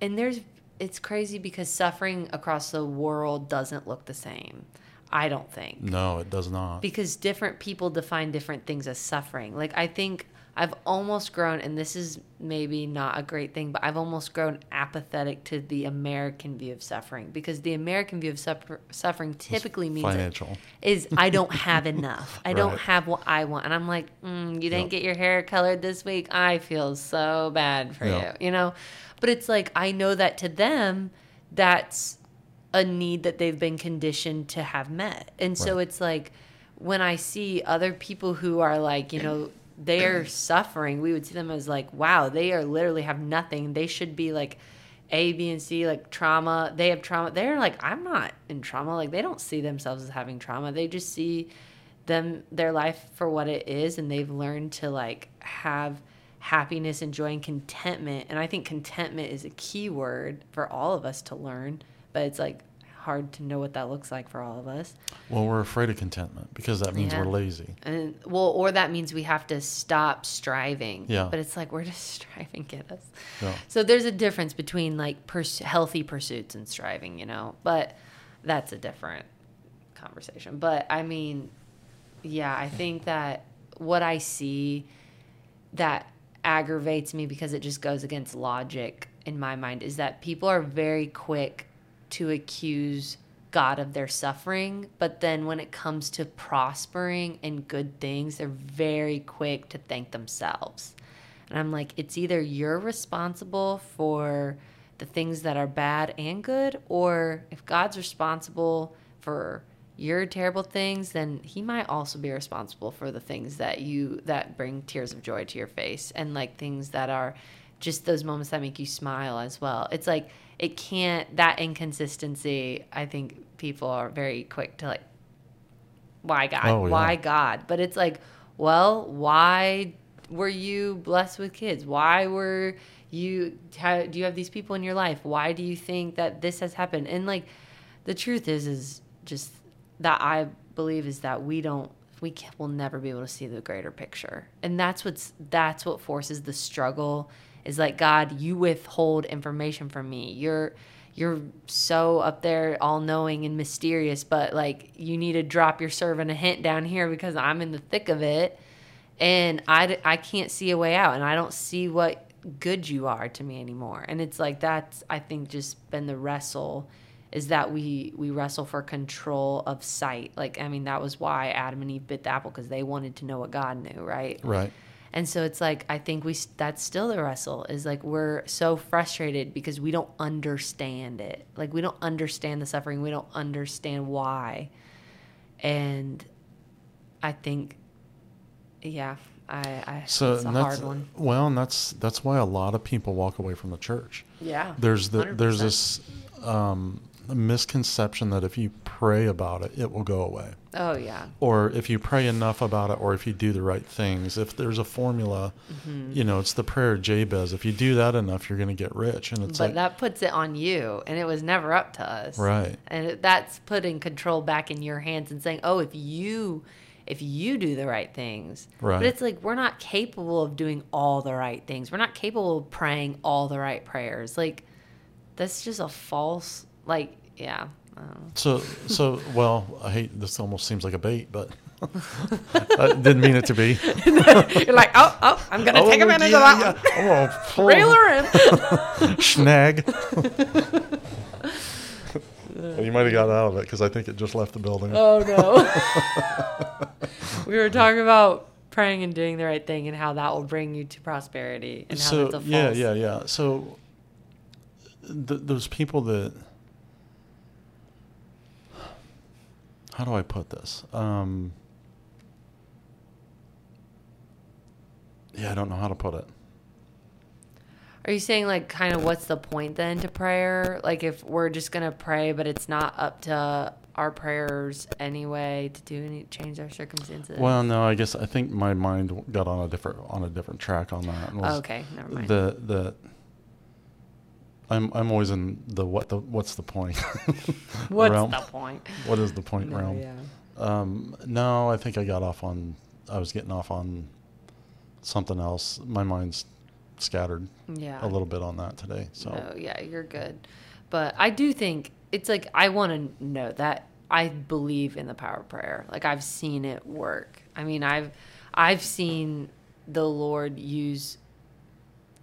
and there's it's crazy because suffering across the world doesn't look the same. I don't think No, it does not. because different people define different things as suffering. Like I think I've almost grown, and this is maybe not a great thing, but I've almost grown apathetic to the American view of suffering because the American view of suffer- suffering typically means financial. is I don't have enough. I don't have what I want, and I'm like, mm, you didn't Yep. get your hair colored this week. I feel so bad for Yep. you, you know. But it's like I know that to them, that's a need that they've been conditioned to have met. And so Right. it's like when I see other people who are like, you know, they're suffering, we would see them as like, wow, they are literally have nothing. They should be like A, B, and C, like trauma. They have trauma. They're like, I'm not in trauma. Like they don't see themselves as having trauma. They just see them their life for what it is and they've learned to like have happiness and joy and contentment and i think contentment is a key word for all of us to learn but it's like hard to know what that looks like for all of us Well, we're afraid of contentment because that means Yeah. we're lazy. and well or that means we have to stop striving Yeah. but it's like where does striving get us Yeah. so there's a difference between like pers- healthy pursuits and striving you know but that's a different conversation but i mean yeah i think that what i see that aggravates me because it just goes against logic in my mind is that people are very quick to accuse God of their suffering, but then when it comes to prospering and good things, they're very quick to thank themselves. And I'm like, it's either you're responsible for the things that are bad and good, or if God's responsible for your terrible things, then he might also be responsible for the things that you that bring tears of joy to your face and like things that are just those moments that make you smile as well. It's like it can't that inconsistency, I think people are very quick to like why God? Oh, yeah. Why God? But it's like, well, why were you blessed with kids? Why were you how, do you have these people in your life? Why do you think that this has happened? And like the truth is is just that I believe is that we don't we can, will never be able to see the greater picture. And that's what's that's what forces the struggle is like God, you withhold information from me. You're you're so up there all knowing and mysterious, but like you need to drop your servant a hint down here because I'm in the thick of it and I I can't see a way out and I don't see what good you are to me anymore. And it's like that's I think just been the wrestle is that we we wrestle for control of sight. Like I mean that was why Adam and Eve bit the apple because they wanted to know what God knew, right? Right. And so it's like I think we that's still the wrestle is like we're so frustrated because we don't understand it. Like we don't understand the suffering. We don't understand why. And I think yeah, I I So it's a that's hard one. well, and that's that's why a lot of people walk away from the church. Yeah. There's the there's 100%. this um, misconception that if you pray about it, it will go away. Oh yeah. Or if you pray enough about it, or if you do the right things, if there's a formula, Mm-hmm. you know, it's the prayer of Jabez. If you do that enough, you're going to get rich. And it's But like, that puts it on you, and it was never up to us. right, and that's putting control back in your hands and saying oh if you if you do the right things Right. but it's like we're not capable of doing all the right things we're not capable of praying all the right prayers like that's just a false like yeah I don't know. So, so well, I hate this. Almost seems like a bait, but I didn't mean it to be. You're like, oh, oh, I'm gonna take Oh, advantage yeah, of that yeah. Oh. Reel her in. snag. well, you might have got out of it because I think it just left the building. Oh no. we were talking about praying and doing the right thing and how that will bring you to prosperity and how so that's a false. yeah, yeah, yeah. So th- those people that how do I put this? Um, yeah, I don't know how to put it. Are you saying like kind of what's the point then to prayer? Like if we're just gonna pray, but it's not up to our prayers anyway to do any change our circumstances? Well, no, I guess I think my mind got on a different on a different track on that. Oh, okay, never mind. The the I'm I'm always in the what the what's the point? What's realm. the point? What is the point No, realm? yeah. Um, no, I think I got off on. I was getting off on something else. My mind's scattered Yeah. a little bit on that today. So No, yeah, you're good. But I do think it's like I want to know that I believe in the power of prayer. Like I've seen it work. I mean, I've I've seen the Lord use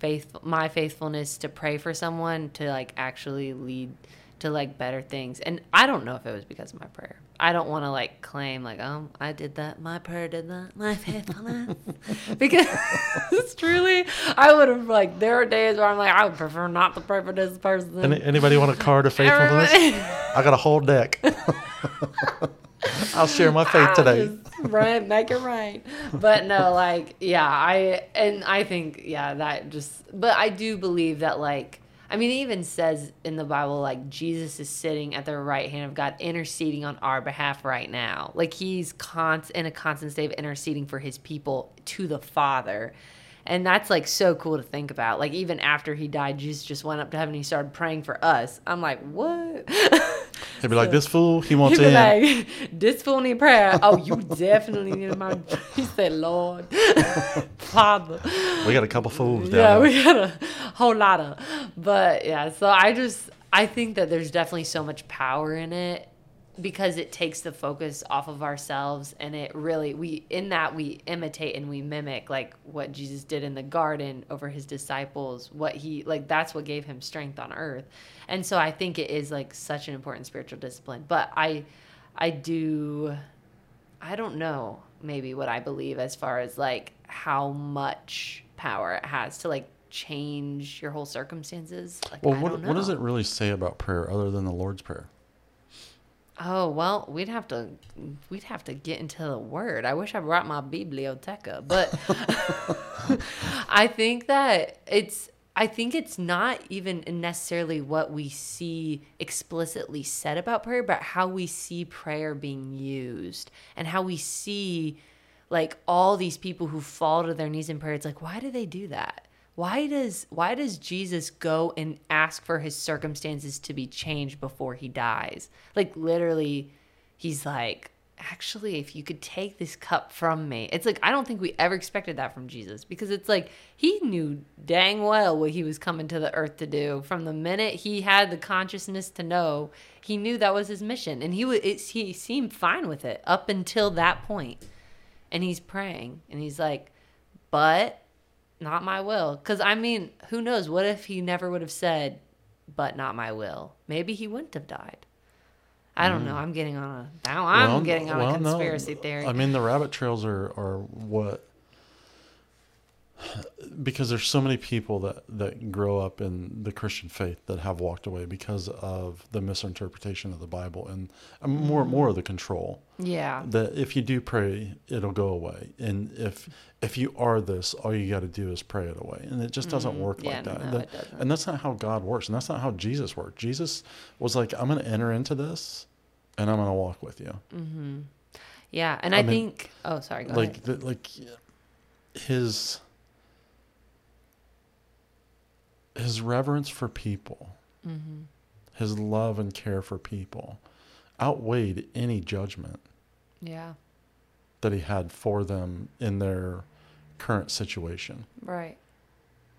faith my faithfulness to pray for someone to like actually lead to like better things. And I don't know if it was because of my prayer. I don't want to like claim like, um, I did that, my prayer did that, my faithfulness. because truly, I would have like there are days where I'm like, I would prefer not to pray for this person. Any, anybody want a card of faithfulness? I got a whole deck. I'll share my faith I'll today. Right, make it right. But no, like, yeah, I and I think, yeah, that just. But I do believe that, like, I mean, it even says in the Bible, like, Jesus is sitting at the right hand of God, interceding on our behalf right now. Like, he's const- in a constant state of interceding for his people to the Father. And that's like so cool to think about. Like even after he died, Jesus just went up to heaven. and He started praying for us. I'm like, what? He'd be like, "This fool, he wants He'd be in." like, this fool need prayer. Oh, you definitely need my. He said, Lord, Father. we got a couple fools down Yeah, we got a whole lot of. But yeah, so I just I think that there's definitely so much power in it because it takes the focus off of ourselves and it really we in that we imitate and we mimic like what Jesus did in the garden over his disciples what he like that's what gave him strength on earth and so I think it is like such an important spiritual discipline but I I do I don't know maybe what I believe as far as like how much power it has to like change your whole circumstances. Like, Well, what what does it really say about prayer other than the Lord's prayer? Oh well, we'd have to we'd have to get into the word. I wish I brought my biblioteca, but I think that it's I think it's not even necessarily what we see explicitly said about prayer, but how we see prayer being used and how we see like all these people who fall to their knees in prayer. It's like, why do they do that? Why does why does Jesus go and ask for his circumstances to be changed before he dies? Like literally, he's like, actually, if you could take this cup from me. It's like I don't think we ever expected that from Jesus because it's like he knew dang well what he was coming to the earth to do. From the minute he had the consciousness to know, he knew that was his mission, and he would it, he seemed fine with it up until that point. And he's praying, and he's like, but not my will. Because, I mean, who knows? What if he never would have said, but not my will? Maybe he wouldn't have died. I don't mm. know. I'm getting on a now. I'm Well, getting on well, a no. conspiracy theory. I mean, the rabbit trails are, are what because there's so many people that that grow up in the Christian faith that have walked away because of the misinterpretation of the Bible and more Mm-hmm. more of the control. yeah, That if you do pray, it'll go away, and if if you are this, all you got to do is pray it away, and it just doesn't work Mm-hmm. Yeah, like that. no, That- it doesn't. And that's not how God works, and that's not how Jesus worked. Jesus was like, "I'm going to enter into this, and I'm going to walk with you." Mm-hmm. Yeah. And I, I mean, think. Oh, sorry. Like the, like his his reverence for people Mm-hmm. his love and care for people outweighed any judgment Yeah. that he had for them in their current situation Right.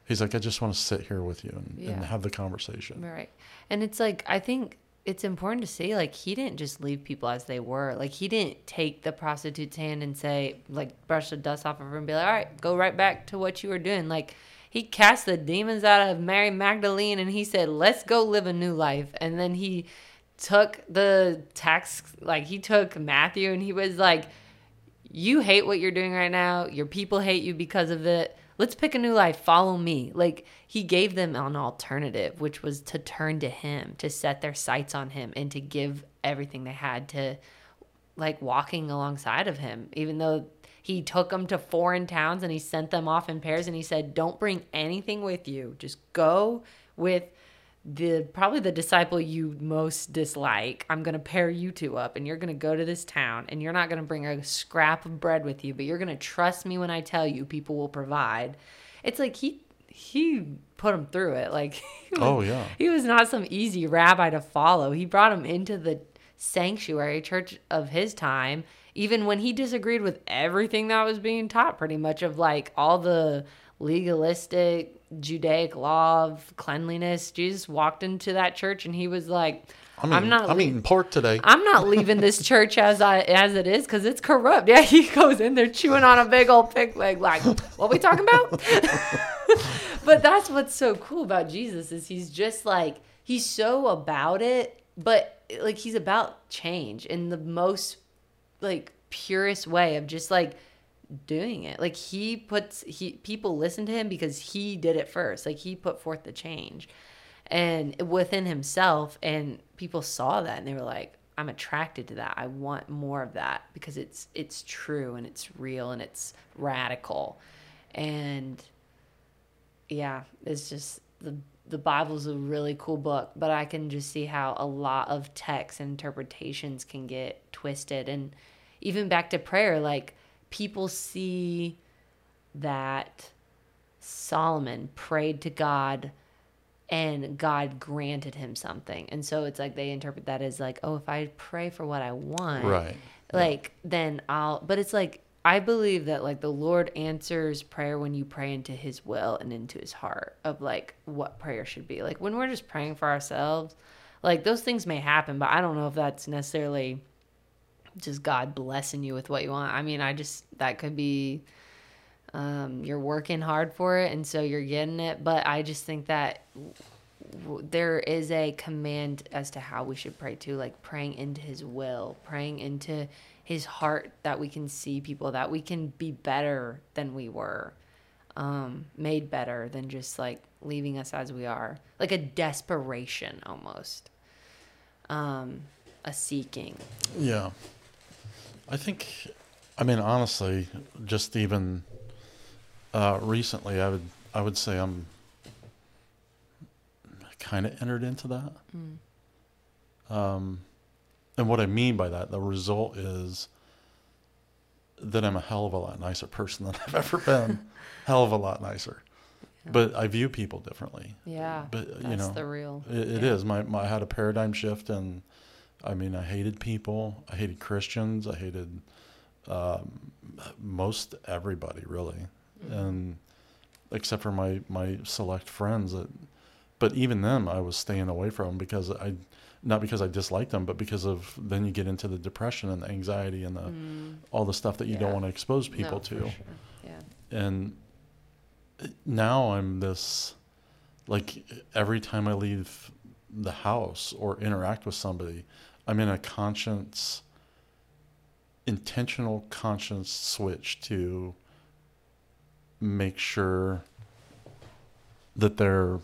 he's like i just want to sit here with you and, and have the conversation Right. And it's like I think it's important to say like he didn't just leave people as they were. Like he didn't take the prostitute's hand and say like brush the dust off of her and be like, all right, go right back to what you were doing. Like he cast the demons out of Mary Magdalene and he said, let's go live a new life. And then he took the tax, like he took Matthew and he was like, you hate what you're doing right now. Your people hate you because of it. Let's pick a new life. Follow me. Like he gave them an alternative, which was to turn to him, to set their sights on him, and to give everything they had to like walking alongside of him, even though he took them to foreign towns and he sent them off in pairs and he said, Don't bring anything with you. Just go with the probably the disciple you most dislike. I'm going to pair you two up and you're going to go to this town and you're not going to bring a scrap of bread with you but you're going to trust me when i tell you people will provide. It's like he he put him through it. Like was, oh yeah. he was not some easy rabbi to follow. He brought him into the sanctuary church of his time even when he disagreed with everything that was being taught pretty much of like all the legalistic Judaic law of cleanliness. Jesus walked into that church and he was like, I'm, I'm not. I'm le- eating pork today. I'm not leaving this church as I as it is because it's corrupt. Yeah, he goes in there chewing on a big old pig leg. Like, what we talking about? but that's what's so cool about Jesus is he's just like he's so about it, but like he's about change in the most like purest way of just like doing it. Like he puts he people listen to him because he did it first. Like he put forth the change and within himself and people saw that and they were like I'm attracted to that. I want more of that because it's it's true and it's real and it's radical. And yeah, it's just the the Bible's a really cool book, but I can just see how a lot of texts and interpretations can get twisted and even back to prayer like people see that Solomon prayed to God and God granted him something. And so it's like they interpret that as like, oh, if I pray for what I want, right. Like yeah. then I'll but it's like I believe that like the Lord answers prayer when you pray into his will and into his heart of like what prayer should be. Like when we're just praying for ourselves, like those things may happen, but I don't know if that's necessarily just God blessing you with what you want. I mean, I just that could be um, you're working hard for it, and so you're getting it. But I just think that w- there is a command as to how we should pray too, like praying into His will, praying into His heart, that we can see people, that we can be better than we were, um, made better than just like leaving us as we are, like a desperation almost, um, a seeking. Yeah. I think, I mean, honestly, just even uh, recently, I would I would say I'm kind of entered into that. Mm. Um, and what I mean by that, the result is that I'm a hell of a lot nicer person than I've ever been. hell of a lot nicer. Yeah. But I view people differently. Yeah. But you know, the real. It, it yeah. is. My, my I had a paradigm shift and I mean, I hated people. I hated Christians. I hated um, most everybody, really, mm-hmm. and except for my my select friends. That, but even them, I was staying away from because I, not because I disliked them, but because of then you get into the depression and the anxiety and the mm. all the stuff that you yeah. don't want to expose people no, to. Sure. Yeah. And now I'm this, like every time I leave the house or interact with somebody, I'm in a conscience, intentional conscience switch to make sure that they're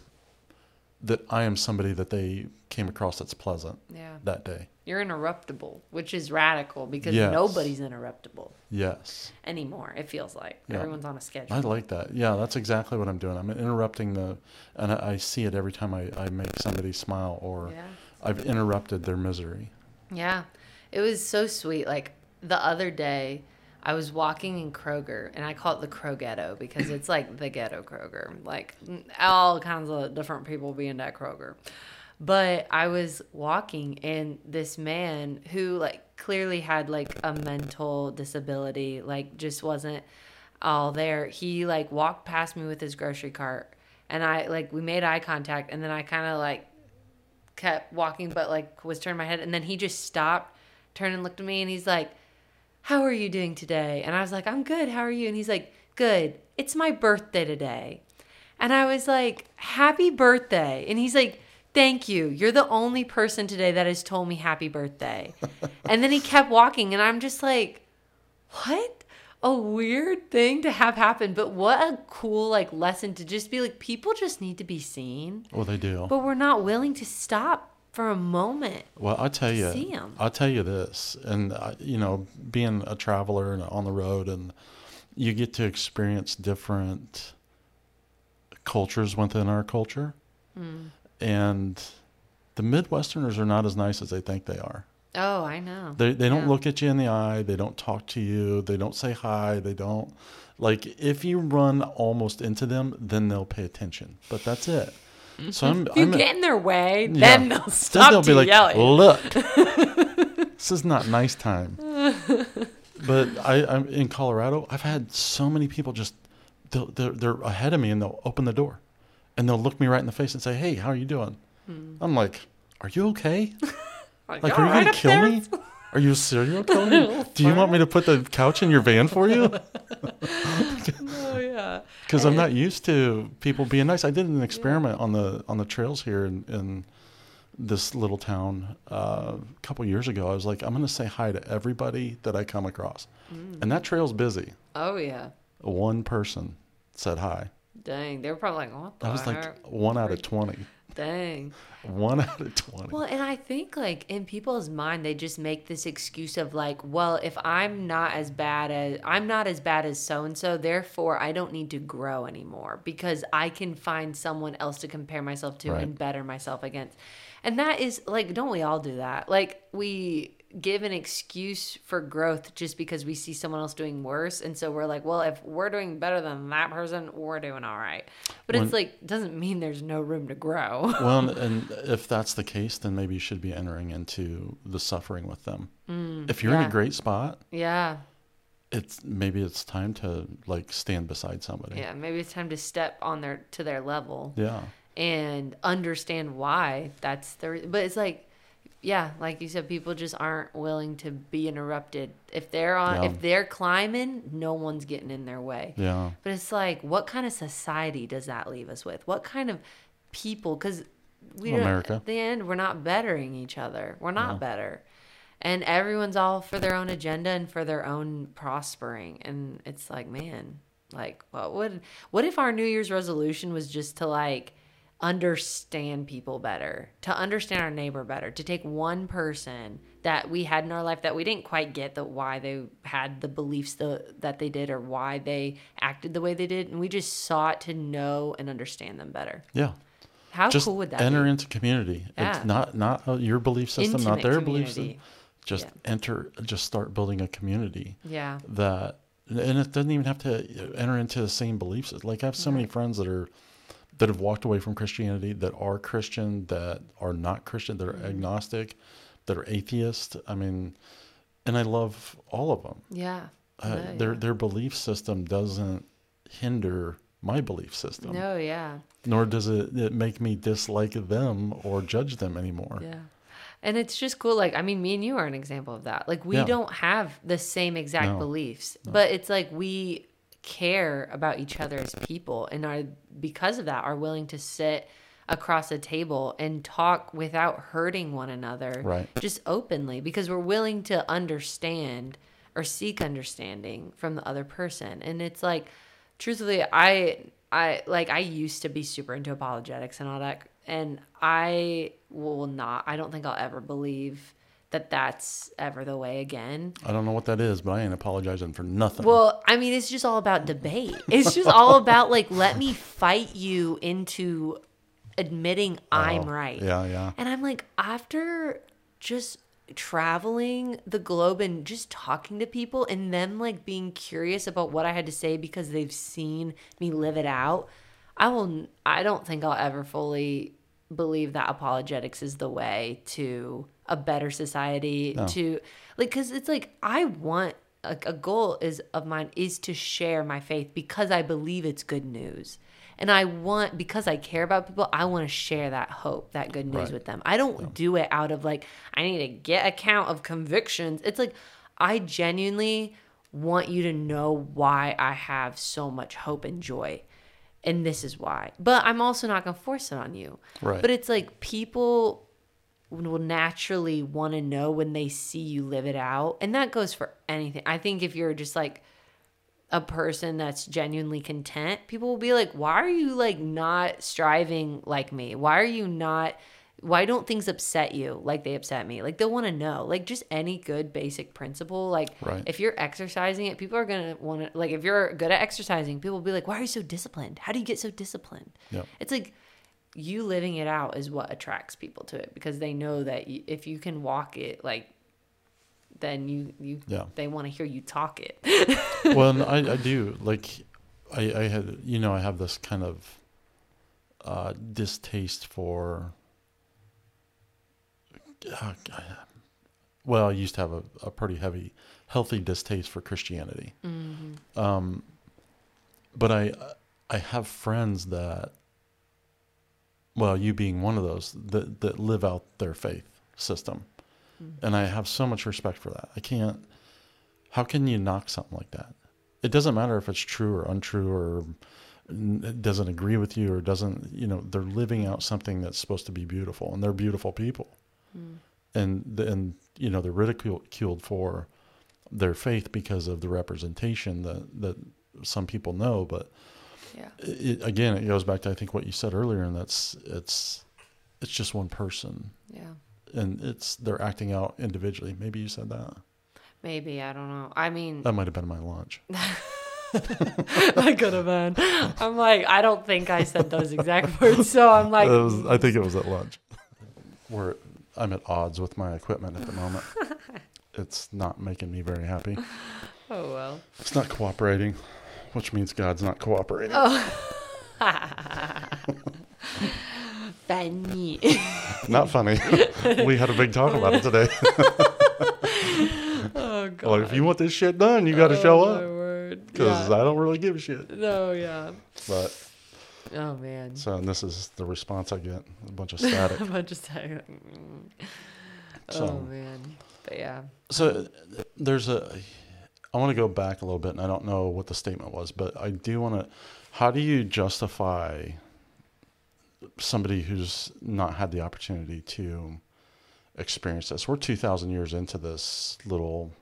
that I am somebody that they came across that's pleasant yeah. that day. You're interruptible, which is radical because yes. nobody's interruptible. Yes. Anymore, it feels like yeah. everyone's on a schedule. I like that. Yeah, that's exactly what I'm doing. I'm interrupting the, and I, I see it every time I, I make somebody smile or yeah. I've interrupted their misery. Yeah. It was so sweet. Like the other day, I was walking in Kroger, and I call it the Crow Ghetto because it's like the ghetto Kroger. Like all kinds of different people being at Kroger. But I was walking, and this man who like clearly had like a mental disability, like just wasn't all there. He like walked past me with his grocery cart, and I like we made eye contact, and then I kind of like kept walking, but like was turning my head, and then he just stopped, turned and looked at me, and he's like, "How are you doing today?" And I was like, "I'm good. How are you?" And he's like, "Good. It's my birthday today," and I was like, "Happy birthday!" And he's like. Thank you. You're the only person today that has told me happy birthday. and then he kept walking, and I'm just like, what a weird thing to have happen but what a cool like lesson to just be like people just need to be seen Well, they do. but we're not willing to stop for a moment Well, I tell you, see. I'll tell you this, and uh, you know, being a traveler and on the road, and you get to experience different cultures within our culture, Hmm. And the Midwesterners are not as nice as they think they are. oh i know They they don't Yeah. look at you in the eye. They don't talk to you. They don't say hi. They don't like if you run almost into them, then they'll pay attention. But that's it. So I'm, if you I'm get in their way Yeah. then they'll Then stop they'll to be like, "Look, this is not nice time." But I, I'm in Colorado. I've had so many people just they're they're ahead of me and they'll open the door, and they'll look me right in the face and say, "Hey, how are you doing?" Hmm. I'm like, "Are you okay? like, Like, "All are you right gonna kill there?" me? Are you a serial killer? Do you want me to put the couch in your van for you?" oh yeah Because I'm not used to people being nice. I did an experiment on the on the trails here in, in this little town uh, a couple years ago. I was like, I'm going to say hi to everybody that I come across, and that trail's busy. oh yeah One person said hi. Dang they were probably like what the I was heck? like one out of twenty. dang One out of twenty. Well, and I think like in people's mind, they just make this excuse of like, well, if I'm not as bad as I'm not as bad as so and so, therefore I don't need to grow anymore because I can find someone else to compare myself to Right. and better myself against. And that is like, don't we all do that? Like we give an excuse for growth just because we see someone else doing worse, and so we're like, well, if we're doing better than that person, we're doing all right. But When- it's like doesn't mean there's no room to grow. well, and if that's the case, then maybe you should be entering into the suffering with them. if you're in Mm, a great spot, yeah. it's maybe it's time to like stand beside somebody. Yeah, maybe it's time to step on their to their level Yeah. and understand why that's the. re- But it's like, yeah, like you said, people just aren't willing to be interrupted. If they're on, Yeah. if they're climbing, no one's getting in their way. Yeah. But it's like, what kind of society does that leave us with? What kind of people? Because we America. at the end, we're not bettering each other. We're not better. And everyone's all for their own agenda and for their own prospering. And it's like, man, like, what would, what if our New Year's resolution was just to like understand people better, to understand our neighbor better, to take one person that we had in our life that we didn't quite get the why they had the beliefs the, that they did or why they acted the way they did, and we just sought to know and understand them better. Yeah. How just cool would that be enter be? into community. Yeah. It's not not uh, your belief system, not Intimate their belief system. Just Yeah. enter. Just start building a community Yeah. that, and it doesn't even have to enter into the same beliefs. Like I have so many friends that are that have walked away from Christianity, that are Christian, that are not Christian, that are Mm-hmm. agnostic, that are atheist. I mean, and I love all of them. Yeah. Uh, No, their yeah. their belief system doesn't hinder my belief system, No, yeah. nor does it, it make me dislike them or judge them anymore. Yeah. And it's just cool. Like, I mean, me and you are an example of that. Like, we Yeah. don't have the same exact No. beliefs, but it's like we care about each other as people and are, because of that, are willing to sit across a table and talk without hurting one another. Right. Just openly because we're willing to understand or seek understanding from the other person. And it's like, truthfully, I, I like, I used to be super into apologetics and all that. And I will not, I don't think I'll ever believe that that's ever the way again. I don't know what that is, but I ain't apologizing for nothing. Well, I mean, it's just all about debate. It's just all about like, let me fight you into admitting oh, I'm Oh, right. Yeah, yeah. And I'm like, after just traveling the globe and just talking to people and them like being curious about what I had to say because they've seen me live it out, I will, I don't think I'll ever fully believe that apologetics is the way to a better society to like because it's like i want a, a goal is of mine is to share my faith because i believe it's good news And I want, because I care about people, I want to share that hope, that good news Right. with them. I don't do it out of like, I need to get a count of convictions. It's like, I genuinely want you to know why I have so much hope and joy. And this is why. But I'm also not going to force it on you. Right. But it's like people will naturally want to know when they see you live it out. And that goes for anything. I think if you're just like a person that's genuinely content, people will be like, why are you like not striving like me? Why are you not why don't things upset you like they upset me? Like they'll want to know. Like just any good basic principle. Like Right. if you're exercising it, people are gonna want to like if you're good at exercising, people will be like, Why are you so disciplined? How do you get so disciplined? Yep. It's like you living it out is what attracts people to it because they know that if you can walk it, like, then you you Yeah. they want to hear you talk it. well, I, I do like, I, I had, you know, I have this kind of uh, distaste for. Uh, well, I used to have a, a pretty heavy, healthy distaste for Christianity. Um, but I, I have friends that, well, you being one of those that that live out their faith system, mm-hmm. and I have so much respect for that. I can't how can you knock something like that? It doesn't matter if it's true or untrue or doesn't agree with you or doesn't, you know, they're living out something that's supposed to be beautiful and they're beautiful people. Mm. And, the- and, you know, they're ridiculed for their faith because of the representation that, that some people know. But yeah. it, again, it goes back to, I think, what you said earlier, and that's, it's, it's just one person Yeah. and it's, they're acting out individually. Maybe you said that. Maybe. I don't know. I mean, That might have been my lunch. that could have been. I'm like, I don't think I said those exact words. So I'm like, It was, I think it was at lunch. Where I'm at odds with my equipment at the moment. it's not making me very happy. oh, well. It's not cooperating, which means God's not cooperating. Funny. Not funny. we had a big talk about it today. oh, God. well, if you want this shit done, you got to show Oh, my up word. because Yeah. I don't really give a shit. No, yeah. But Oh, man. so and this is the response I get: a bunch of static. a bunch of static. mm. So- oh, man. But yeah. So there's a. I want to go back a little bit, and I don't know what the statement was, but I do want to. How do you justify somebody who's not had the opportunity to experience this? We're two thousand years into this little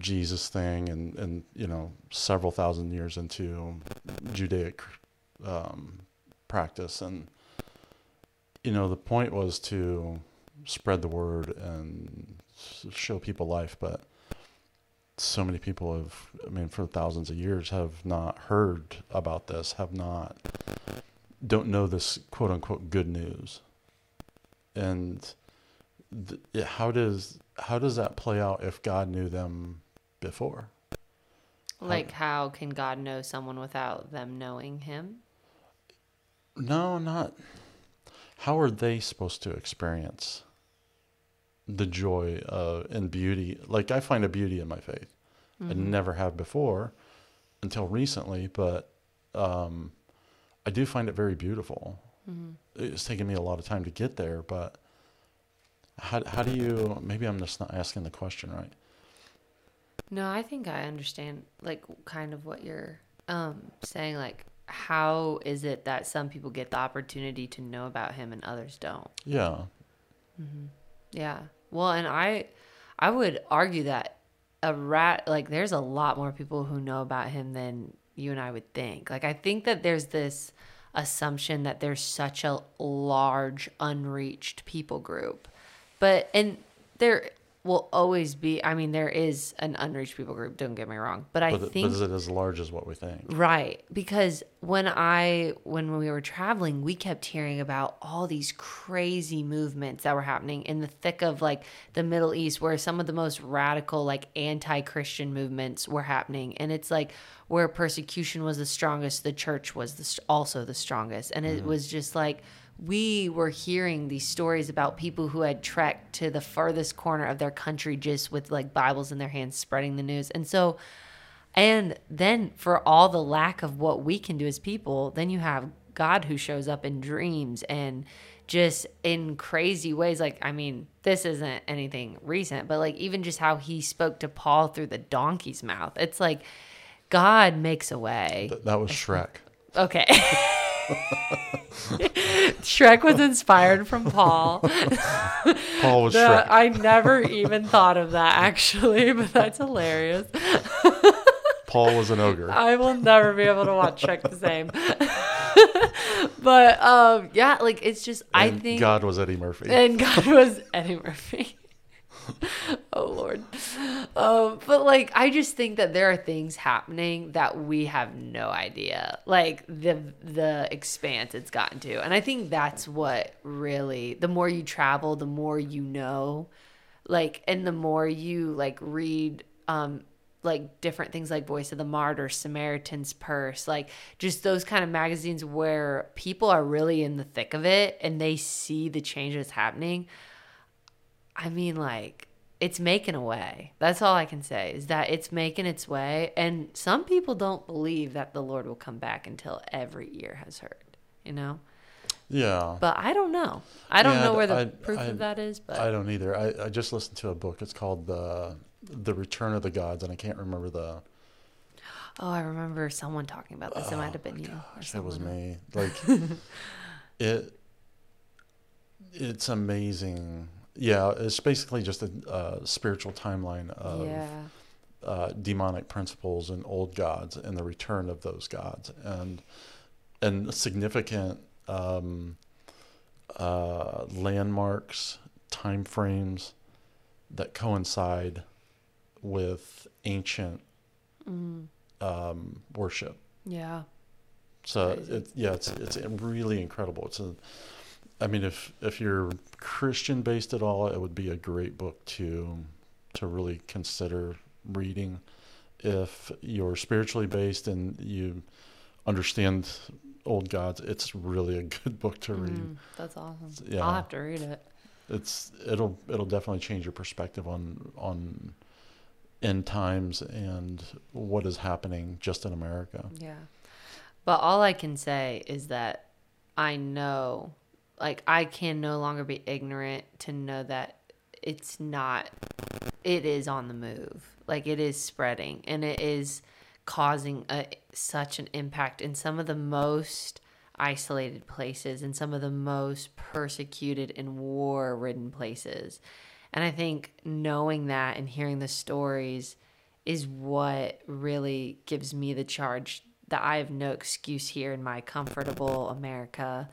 Jesus thing, and and you know several thousand years into Judaic um, practice, and you know the point was to spread the word and show people life, but so many people have, I mean, for thousands of years have not heard about this, have not, don't know this quote unquote good news. And th- how does, how does that play out if God knew them before? Like, how can God know someone without them knowing him? No, not. How are they supposed to experience the joy uh, and beauty? Like I find a beauty in my faith. I never have before until recently, but um, I do find it very beautiful. It's taken me a lot of time to get there, but how how do you? Maybe I'm just not asking the question right. No, I think I understand like kind of what you're um saying like how is it that some people get the opportunity to know about him and others don't? Yeah, Yeah. Well, and I I would argue that a rat like there's a lot more people who know about him than you and I would think. Like I think that there's this assumption that there's such a large unreached people group. But and there will always be I mean there is an unreached people group, don't get me wrong. But I but, think but is it as large as what we think? Right, because when I when we were traveling, we kept hearing about all these crazy movements that were happening in the thick of like the Middle East where some of the most radical like anti-Christian movements were happening and it's like where persecution was the strongest, the church was the, also the strongest and it mm-hmm. was just like we were hearing these stories about people who had trekked to the furthest corner of their country just with like Bibles in their hands spreading the news. And so And then for all the lack of what we can do as people, then you have God who shows up in dreams and just in crazy ways. Like, I mean, this isn't anything recent, but like even just how he spoke to Paul through the donkey's mouth. It's like God makes a way. Th- that was Shrek. Okay. Shrek was inspired from Paul. Paul was The- Shrek. I never even thought of that actually, but that's hilarious. Paul was an ogre. I will never be able to watch Shrek the same. but um yeah, like it's just I think God was Eddie Murphy. and God was Eddie Murphy. oh Lord. Um, but like I just think that there are things happening that we have no idea. Like the the expanse it's gotten to. And I think that's what really the more you travel, the more you know. Like and the more you like read um like different things like Voice of the Martyr, Samaritan's Purse, like just those kind of magazines where people are really in the thick of it and they see the changes happening. I mean, like, it's making a way. That's all I can say is that it's making its way. And some people don't believe that the Lord will come back until every ear has heard, you know? yeah. But I don't know. I don't Yeah, know where the I- proof I- of that is, but I don't either. I, I just listened to a book. It's called the The Return of the Gods, and I can't remember the. oh, I remember someone talking about this. It might have been oh, you. Gosh, it was me. Like it. It's amazing. Yeah, it's basically just a uh, spiritual timeline of Yeah. uh, demonic principles and old gods and the return of those gods and and significant um, uh, landmarks, time frames that coincide with ancient um, worship. Yeah. So it, yeah, it's it's really incredible. It's a, I mean, if if you're Christian based at all, it would be a great book to to really consider reading. If you're spiritually based and you understand old gods, it's really a good book to read. Mm, that's awesome. yeah. I'll have to read it. It's it'll it'll definitely change your perspective on on end times and what is happening just in America. Yeah. But all I can say is that I know, like, I can no longer be ignorant to know that it's not, it is on the move. Like, it is spreading and it is causing a, such an impact in some of the most isolated places and some of the most persecuted and war ridden places. And I think knowing that and hearing the stories is what really gives me the charge that I have no excuse here in my comfortable America,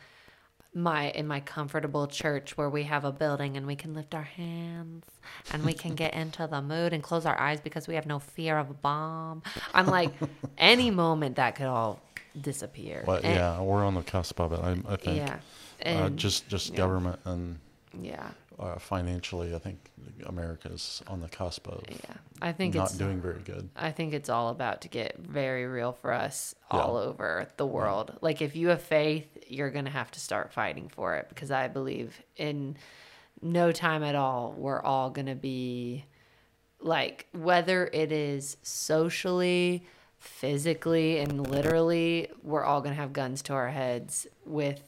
my in my comfortable church where we have a building and we can lift our hands and we can get into the mood and close our eyes because we have no fear of a bomb. I'm like any moment that could all disappear. But And- yeah, we're on the cusp of it. I, I think. Yeah. uh, just just yeah. government and yeah. Uh, financially, I think America's on the cusp of Yeah. I think not it's doing very good. I think it's all about to get very real for us Yeah. all over the world. Like if you have faith, you're going to have to start fighting for it because I believe in no time at all we're all going to be like whether it is socially, physically and literally, we're all going to have guns to our heads with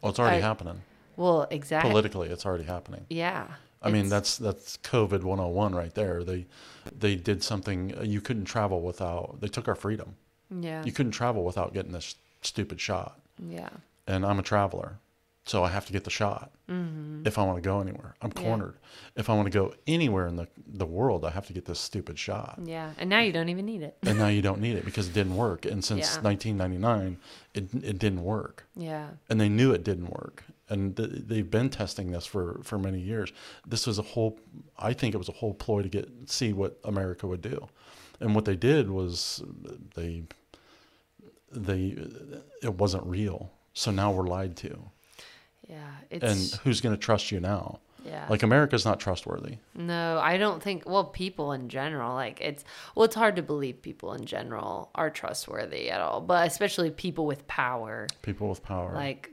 Well, it's already I- happening well, exactly. politically. It's already happening. Yeah. I mean, that's that's COVID 101 right there. They they did something uh, you couldn't travel without. They took our freedom. yeah. You couldn't travel without getting this stupid shot. yeah. And I'm a traveler, so I have to get the shot if I want to go anywhere. I'm Mm-hmm. Yeah. cornered. If I want to go anywhere in the the world, I have to get this stupid shot. Yeah. And now you don't even need it. and now you don't need it because it didn't work. And since Yeah. 1999, it it didn't work, Yeah. and they knew it didn't work. And th- they've been testing this for for many years. This was a whole. I think it was a whole ploy to get see what America would do, and what they did was they they it wasn't real. So now we're lied to, Yeah. It's and who's going to trust you now? yeah. Like America's not trustworthy. No, I don't think. Well, people in general, like it's well, it's hard to believe people in general are trustworthy at all, but especially people with power. People with power. Like,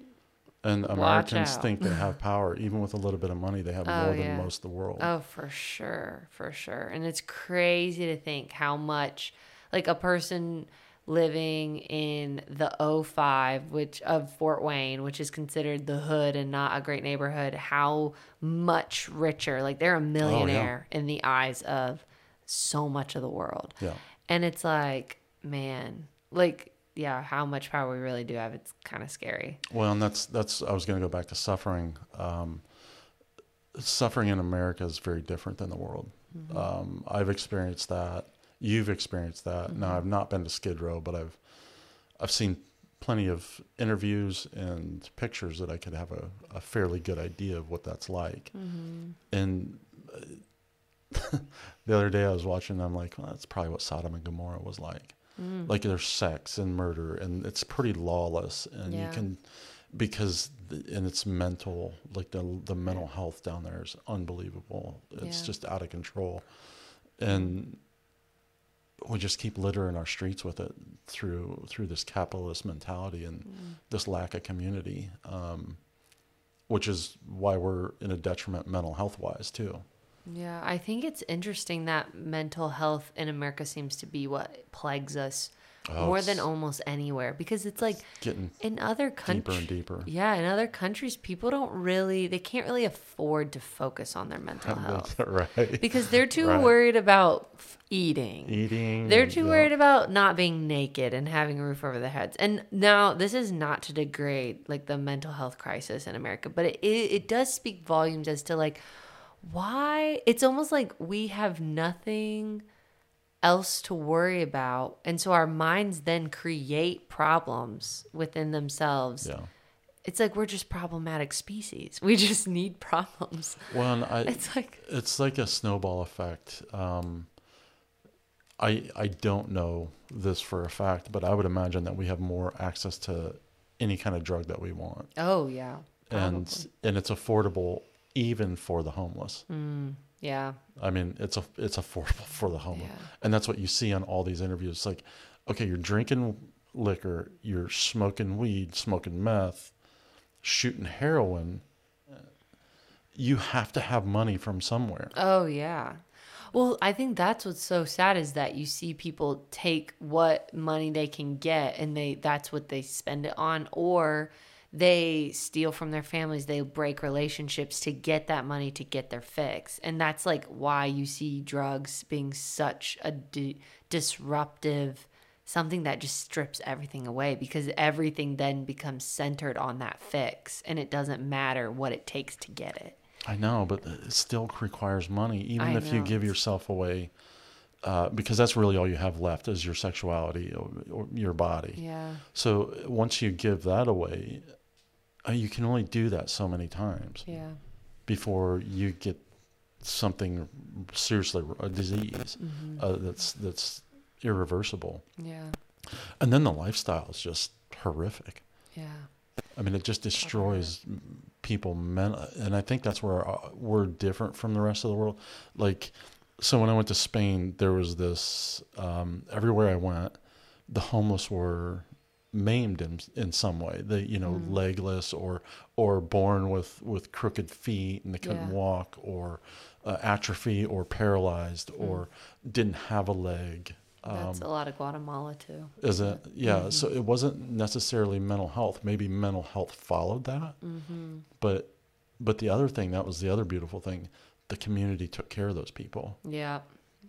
And Americans think they have power, even with a little bit of money. They have Oh, more than yeah. most of the world. Oh, for sure, for sure. And it's crazy to think how much like a person living in the 05 which of Fort Wayne, which is considered the hood and not a great neighborhood, how much richer. Like they're a oh, millionaire in the eyes of so much of the world. Yeah. And it's like, man, like yeah, how much power we really do have. It's kind of scary. Well, and that's that's. I was going to go back to suffering. Um, suffering in America is very different than the world. Um, I've experienced that. You've experienced that. Now, I've not been to Skid Row, but I've I've seen plenty of interviews and pictures that I could have a, a fairly good idea of what that's like. And uh, the other day I was watching, I'm like, well, that's probably what Sodom and Gomorrah was like. Like there's sex and murder, and it's pretty lawless, and Yeah. you can because the, and it's mental, like the the mental health down there is unbelievable. It's Yeah. just out of control, and we just keep littering our streets with it through through this capitalist mentality and this lack of community, um, which is why we're in a detriment mental health wise too. Yeah, I think it's interesting that mental health in America seems to be what plagues us Oh, more than almost anywhere because it's like Getting in other deeper countries. and deeper. Yeah, in other countries, people don't really, they can't really afford to focus on their mental health right. because they're too Right. worried about f- eating. Eating. They're too yeah. worried about not being naked and having a roof over their heads. And now, this is not to degrade like the mental health crisis in America, but it, it, it does speak volumes as to like why it's almost like we have nothing else to worry about. And so our minds then create problems within themselves. Yeah. It's like we're just problematic species. We just need problems. Well, I, It's like, it's like a snowball effect. Um, I I don't know this for a fact, but I would imagine that we have more access to any kind of drug that we want, oh, yeah. and and it's affordable even for the homeless. Mm, yeah. I mean, it's a it's affordable for the homeless, Yeah. and that's what you see on all these interviews. It's like, okay, you're drinking liquor, you're smoking weed, smoking meth, shooting heroin. You have to have money from somewhere. Oh yeah. Well, I think that's what's so sad is that you see people take what money they can get and they that's what they spend it on or they steal from their families, they break relationships to get that money to get their fix. And that's like why you see drugs being such a di- disruptive something that just strips everything away because everything then becomes centered on that fix and it doesn't matter what it takes to get it. I know, but it still requires money, even I if you give yourself away, uh, because that's really all you have left is your sexuality or, or your body. Yeah. So once you give that away, you can only do that so many times Yeah. before you get something seriously a disease Mm-hmm. uh, that's that's irreversible. Yeah. And then the lifestyle is just horrific. Yeah. I mean, it just destroys people men and I think that's where uh, we're different from the rest of the world. Like, so when I went to Spain, there was this um, everywhere I went, the homeless were maimed in in some way. They, you know, legless or or born with with crooked feet and they couldn't Yeah. walk, or uh, atrophy, or paralyzed, or didn't have a leg. That's a lot of Guatemala too. Is it? Yeah. So it wasn't necessarily mental health. Maybe mental health followed that. Mm-hmm. But but the other thing that was the other beautiful thing, the community took care of those people. Yeah.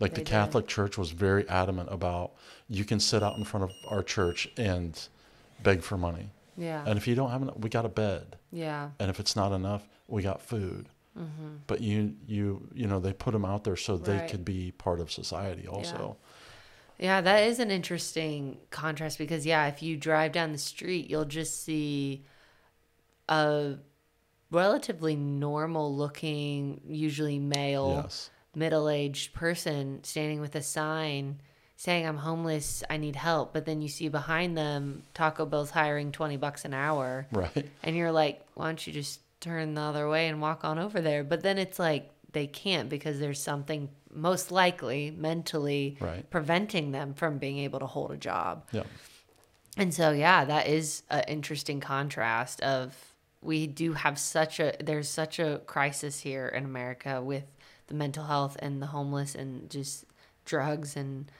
Like the did. Catholic Church was very adamant about you can sit out in front of our church and beg for money. Yeah. And if you don't have enough, we got a bed. yeah. And if it's not enough, we got food. But you you you know they put them out there so they Mm-hmm. Could be part of society also. Yeah, that is an interesting contrast because yeah, if you drive down the street, you'll just see a relatively normal looking, usually male, Yes. middle-aged person standing with a sign saying I'm homeless, I need help, but then you see behind them Taco Bell's hiring 20 bucks an hour. Right. And you're like, why don't you just turn the other way and walk on over there? But then it's like they can't because there's something most likely mentally Right. preventing them from being able to hold a job. Yeah. And so, yeah, that is an interesting contrast of we do have such a there's such a crisis here in America with the mental health and the homeless and just drugs and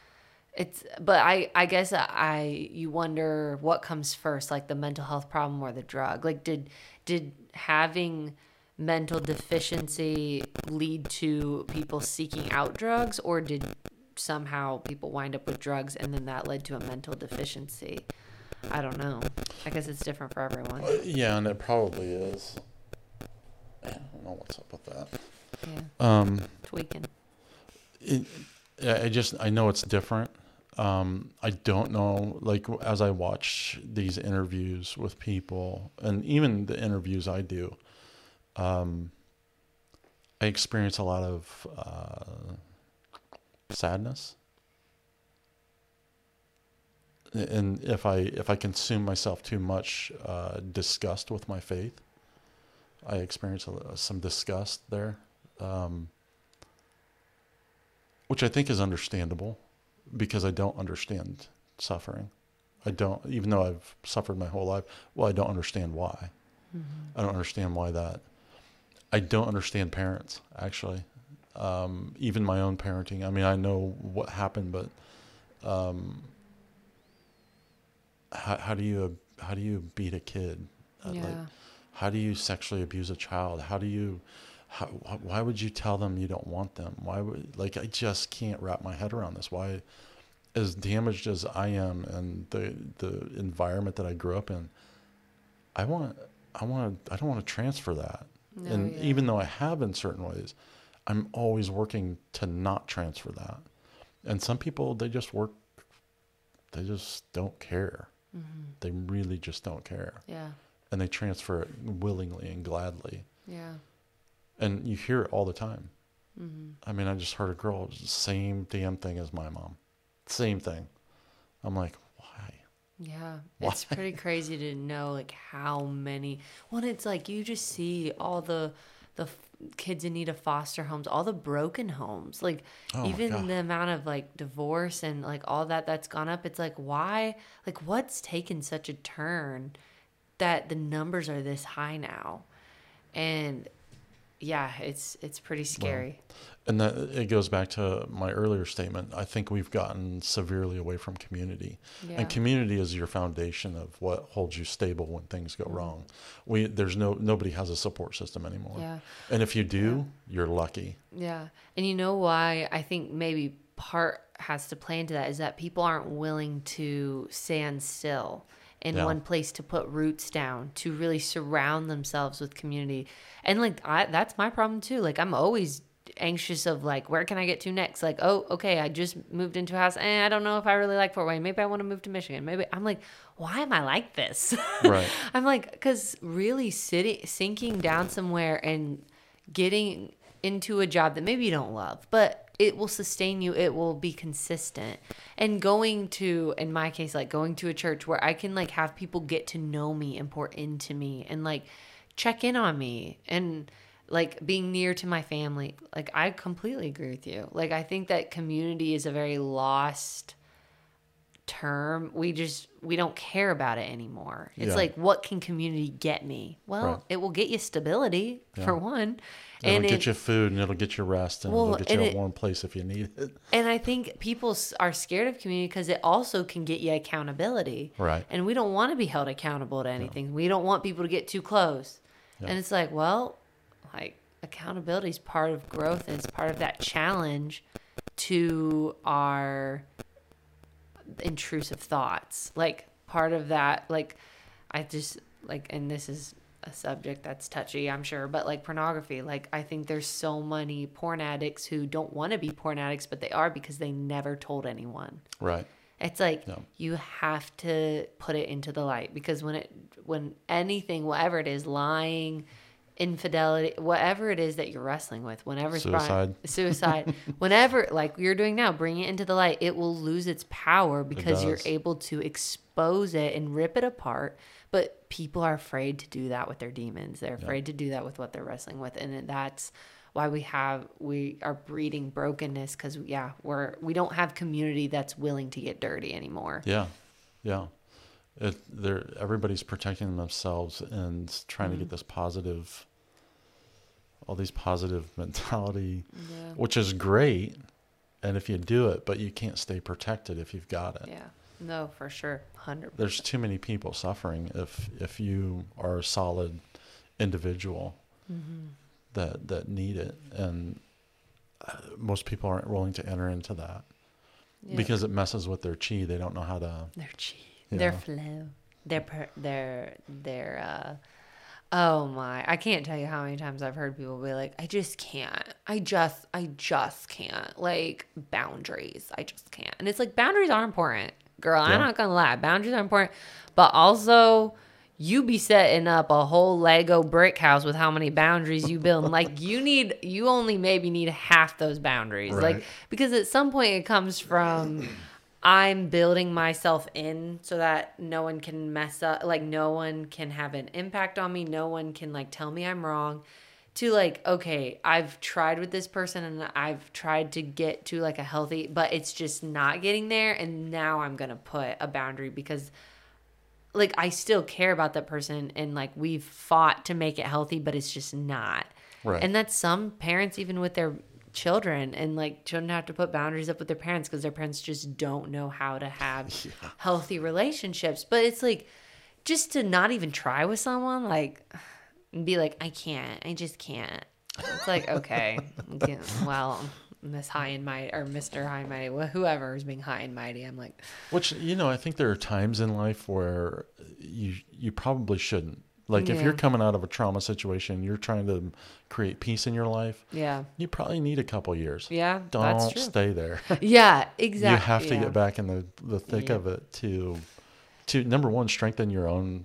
it's but I I guess I you wonder what comes first like the mental health problem or the drug like did did having mental deficiency lead to people seeking out drugs or did somehow people wind up with drugs and then that led to a mental deficiency I don't know I guess it's different for everyone Uh, yeah, and it probably is. I don't know what's up with that. yeah Um, tweaking it, I just I know it's different. Um, I don't know. Like as I watch these interviews with people, and even the interviews I do, um, I experience a lot of uh, sadness. And if I if I consume myself too much uh, disgust with my faith, I experience a, some disgust there. Um, which I think is understandable because I don't understand suffering. I don't, even though I've suffered my whole life, well, I don't understand why. I don't understand why that. I don't understand parents, actually. Um, even my own parenting. I mean, I know what happened, but um, how, how do you how do you beat a kid? Uh, like, yeah how do you sexually abuse a child? How do you, how, why would you tell them you don't want them? Why would, like, I just can't wrap my head around this. Why, as damaged as I am and the, the environment that I grew up in, I want, I want, to I don't want to transfer that. No, and yeah. even though I have in certain ways, I'm always working to not transfer that. And some people, they just work, they just don't care. Mm-hmm. They really just don't care yeah and they transfer it willingly and gladly. yeah And you hear it all the time. mm-hmm. I mean, I just heard a girl, same damn thing as my mom. Same thing. I'm like, why? Yeah, Why? it's pretty crazy to know like how many. When it's like you just see all the the f- kids in need of foster homes, all the broken homes, like Oh even the amount of like divorce and like all that that's gone up. It's like why, like what's taken such a turn that the numbers are this high now, and yeah, it's it's pretty scary. And that it goes back to my earlier statement. I think we've gotten severely away from community. yeah, And community is your foundation of what holds you stable when things Mm-hmm. go wrong. We there's no nobody has a support system anymore. yeah. And if you do, you're lucky. Yeah. And you know why I think maybe part has to play into that is that people aren't willing to stand still in Yeah. one place to put roots down, to really surround themselves with community. And like I that's my problem too. Like I'm always anxious of like where can I get to next? Like, oh, okay, I just moved into a house and I don't know if I really like Fort Wayne. Maybe I want to move to Michigan. Maybe I'm like, why am I like this? Right. I'm like, because really sitting, sinking down somewhere and getting into a job that maybe you don't love, but it will sustain you. It will be consistent. And going to, in my case, like going to a church where I can like have people get to know me and pour into me and like check in on me and like being near to my family. Like I completely agree with you. Like I think that community is a very lost term we just we don't care about it anymore it's Yeah. like what can community get me well Right. it will get you stability for one It'll and get it, you food and it'll get you rest and Well, it'll get you a it- warm place if you need it. and i think people are scared of community because it also can get you accountability Right. and we don't want to be held accountable to anything we don't want people to get too close Yeah. and it's like well like accountability is part of growth and it's part of that challenge to our intrusive thoughts like part of that like i just like and this is a subject that's touchy i'm sure but like pornography like i think there's so many porn addicts who don't want to be porn addicts but they are because they never told anyone Right. it's like Yeah. you have to put it into the light because when it when anything whatever it is lying infidelity whatever it is that you're wrestling with whenever it's brought- Suicide. suicide whenever like you're doing now bring it into the light it will lose its power because you're able to expose it and rip it apart but people are afraid to do that with their demons they're afraid to do that with what they're wrestling with and that's why we have we are breeding brokenness because yeah we're we don't have community that's willing to get dirty anymore Yeah. Yeah. it they're everybody's protecting themselves and trying to Mm-hmm. get this positive all these positive mentality Yeah. which is great and if you do it but you can't stay protected if you've got it Yeah. No, for sure. 100%. there's too many people suffering if if you are a solid individual Mm-hmm. that that need it and uh, most people aren't willing to enter into that Yeah. because it messes with their chi they don't know how to their chi, their flow, their per, their their uh oh my, I can't tell you how many times I've heard people be like, I just can't. I just I just can't. Like boundaries. I just can't. And it's like boundaries are important. Girl, I'm not gonna lie. Boundaries are important. But also you be setting up a whole Lego brick house with how many boundaries you build. like you need you only maybe need half those boundaries. Right. Like because at some point it comes from I'm building myself in so that no one can mess up, like no one can have an impact on me, no one can like tell me I'm wrong. To like, okay, I've tried with this person and I've tried to get to like a healthy, but it's just not getting there. And now I'm gonna put a boundary because like I still care about that person and like we've fought to make it healthy, but it's just not. Right. And that's some parents even with their children and like children have to put boundaries up with their parents because their parents just don't know how to have healthy relationships. But it's like just to not even try with someone, like and be like, I can't, I just can't. It's like, okay, well, Miss High and Mighty or Mr. High and Mighty, wh- whoever is being high and mighty, I'm like, Which you know, I think there are times in life where you you probably shouldn't. Like if you're coming out of a trauma situation, you're trying to create peace in your life. yeah, You probably need a couple years. yeah, Don't stay there. Yeah, exactly. you have to yeah. get back in the the thick Yeah. of it to to number one strengthen your own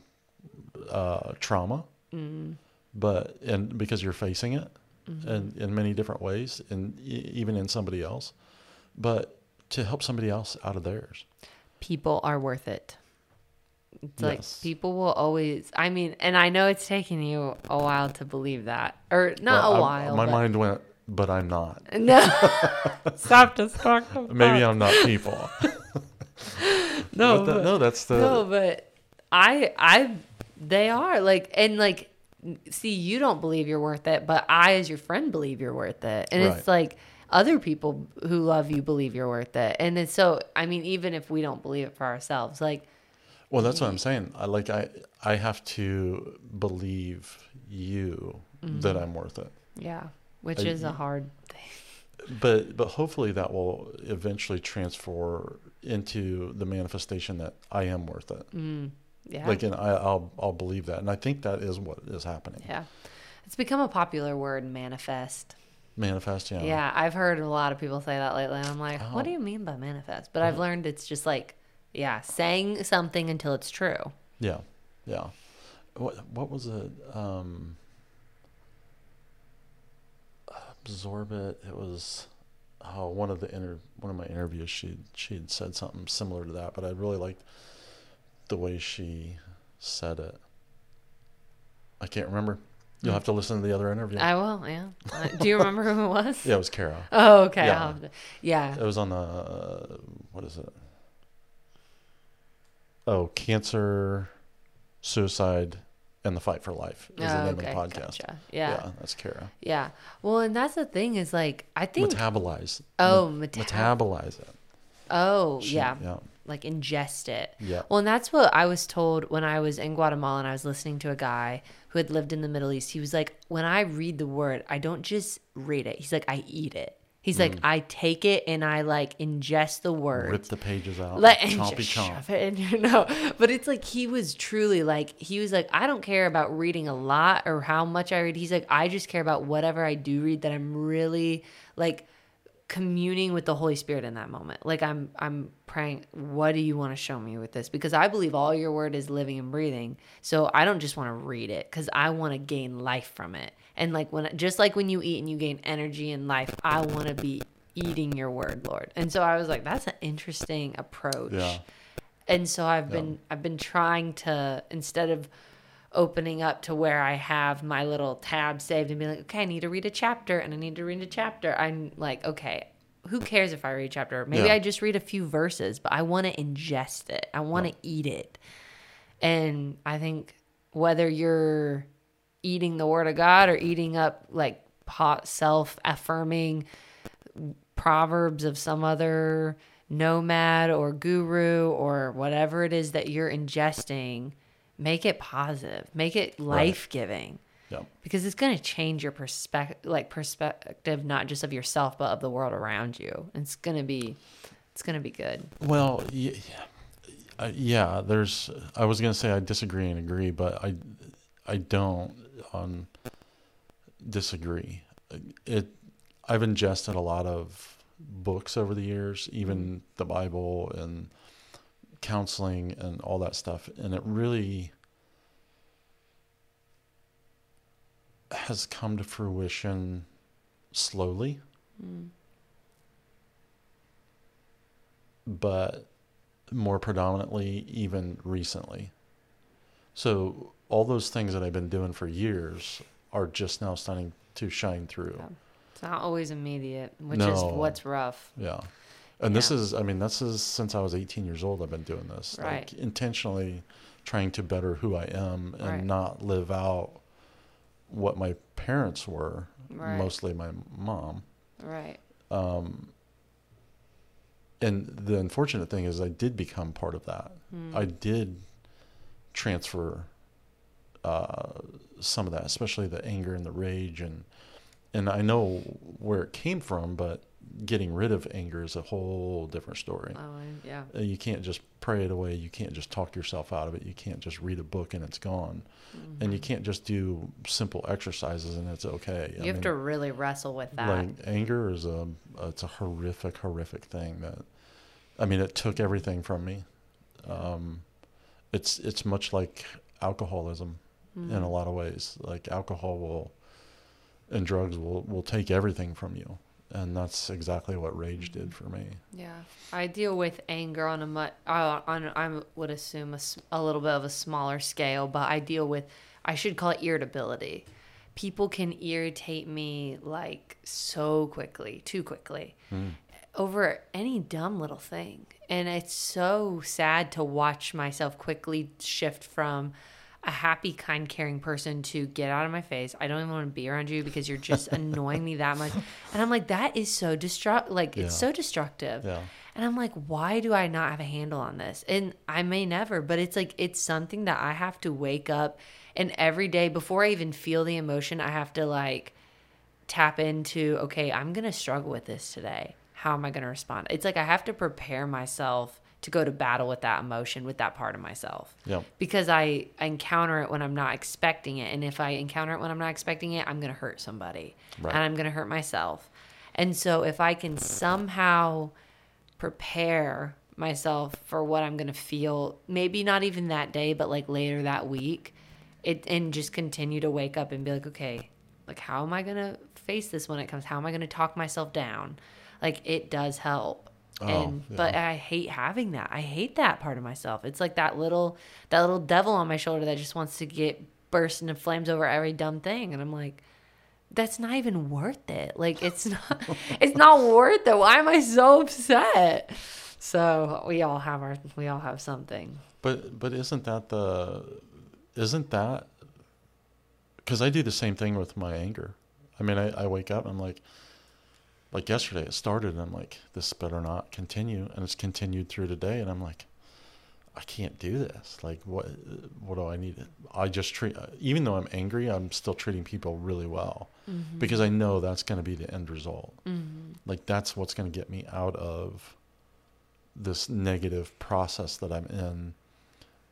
uh, trauma, Mm. but and because you're facing it Mm-hmm. in in many different ways, and e- even in somebody else, but to help somebody else out of theirs. people are worth it. It's like Yes. people will always. I mean, and I know it's taking you a while to believe that, or not Well, a I- while. my but- mind went, but I'm not. No, stop distracting. Maybe I'm not people. no, But that- but- no, that's the no, but I, I, they are like, and like, see, you don't believe you're worth it, but I, as your friend, believe you're worth it, and it's like other people who love you believe you're worth it, and it's so. I mean, even if we don't believe it for ourselves, like. Well, that's what I'm saying. I like I I have to believe you that I'm worth it. Yeah, which Uh, is a hard thing. But but hopefully that will eventually transfer into the manifestation that I am worth it. Mm, yeah. Like and I I'll I'll believe that. And I think that is what is happening. yeah. It's become a popular word, manifest. Manifest, yeah. Yeah, I've heard a lot of people say that lately. And I'm like, what do Oh. you mean by manifest? But I've learned it's just like, yeah, saying something until it's true. Yeah. Yeah. What what was it? Um absorb it. It was oh one of the inter one of my interviews she she had said something similar to that, but I really liked the way she said it. I can't remember. You'll have to listen to the other interview. I will, yeah. Do you remember who it was? yeah, it was Kara. Oh, okay. Yeah. I'll have to- yeah. It was on the uh, what is it? Oh, cancer, suicide, and the fight for life is the Oh, name okay, of the podcast. Gotcha. Yeah. yeah. that's Kara. Yeah. Well, and that's the thing is like, I think, Metabolize. oh, Me- meta- metabolize it. oh, She- yeah. yeah, Like ingest it. yeah. Well, and that's what I was told when I was in Guatemala and I was listening to a guy who had lived in the Middle East. He was like, when I read the word, I don't just read it. He's like, I eat it. He's like, mm. I take it and I like ingest the word." Rip the pages out. Let and chompy just chomp. shove it in your no, but it's like he was truly like he was like I don't care about reading a lot or how much I read. He's like I just care about whatever I do read that I'm really like communing with the Holy Spirit in that moment. Like I'm I'm praying, what do you want to show me with this? Because I believe all your word is living and breathing. So I don't just want to read it cuz I want to gain life from it. And like when just like when you eat and you gain energy and life, I want to be eating your word, Lord. And so I was like that's an interesting approach. Yeah. And so I've been I've been trying to instead of opening up to where I have my little tab saved and be like, okay, I need to read a chapter and I need to read a chapter. I'm like, okay, who cares if I read a chapter? Maybe Yeah. I just read a few verses, but I want to ingest it. I want to eat it. And I think whether you're eating the word of God or eating up like hot self affirming proverbs of some other nomad or guru or whatever it is that you're ingesting, make it positive, make it life giving. Yep. Because it's going to change your perspective, like perspective, not just of yourself, but of the world around you. It's going to be, it's going to be good. Well, yeah, uh, yeah. There's. I was gonna say I disagree and agree, but I, I don't on disagree. It. I've ingested a lot of books over the years, even the Bible and counseling and all that stuff, and it really has come to fruition slowly. Mm. But more predominantly even recently. So all those things that I've been doing for years are just now starting to shine through. Yeah. It's not always immediate, which no. is what's rough. Yeah. And yeah. this is, I mean, this is since I was 18 years old, I've been doing this. Right. Like intentionally trying to better who I am and right. not live out what my parents were, right. mostly my mom. Right. Um, and the unfortunate thing is I did become part of that. Mm. I did transfer uh, some of that, especially the anger and the rage, and and I know where it came from, but getting rid of anger is a whole different story. Oh, yeah. Uh, you can't just pray it away. You can't just talk yourself out of it. You can't just read a book and it's gone. Mm-hmm. And you can't just do simple exercises and it's okay. You I have mean, to really wrestle with that. Like anger is a it's a horrific horrific thing that I mean it took everything from me. Um, it's it's much like alcoholism mm-hmm. in a lot of ways. Like alcohol will and drugs will will take everything from you and that's exactly what rage did for me. Yeah, I deal with anger on a much uh, on I would assume a, a little bit of a smaller scale, but I deal with I should call it irritability. People can irritate me like so quickly, too quickly, mm. over any dumb little thing, and it's so sad to watch myself quickly shift from a happy, kind, caring person to get out of my face. I don't even want to be around you because you're just annoying me that much. And I'm like, that is so destructive. Like, yeah. it's so destructive. Yeah. And I'm like, why do I not have a handle on this? And I may never, but it's like, it's something that I have to wake up and every day before I even feel the emotion, I have to like tap into, okay, I'm going to struggle with this today. How am I going to respond? It's like I have to prepare myself to go to battle with that emotion with that part of myself. Yeah. Because I, I encounter it when I'm not expecting it. And if I encounter it when I'm not expecting it, I'm going to hurt somebody. Right. And I'm going to hurt myself. And so if I can somehow prepare myself for what I'm going to feel, maybe not even that day, but like later that week, it and just continue to wake up and be like, okay, like how am I going to face this when it comes? How am I going to talk myself down? Like it does help Oh, and yeah. but I hate having that. I hate that part of myself. It's like that little that little devil on my shoulder that just wants to get burst into flames over every dumb thing. And I'm like, that's not even worth it. Like it's not it's not worth it. Why am I so upset? So we all have our we all have something. But but isn't that the isn't that because I do the same thing with my anger. I mean, I, I wake up and I'm like, like yesterday it started and I'm like, this better not continue. And it's continued through today. And I'm like, I can't do this. Like, what, what do I need? I just treat, even though I'm angry, I'm still treating people really well mm-hmm. because I know that's going to be the end result. Mm-hmm. Like, that's what's going to get me out of this negative process that I'm in.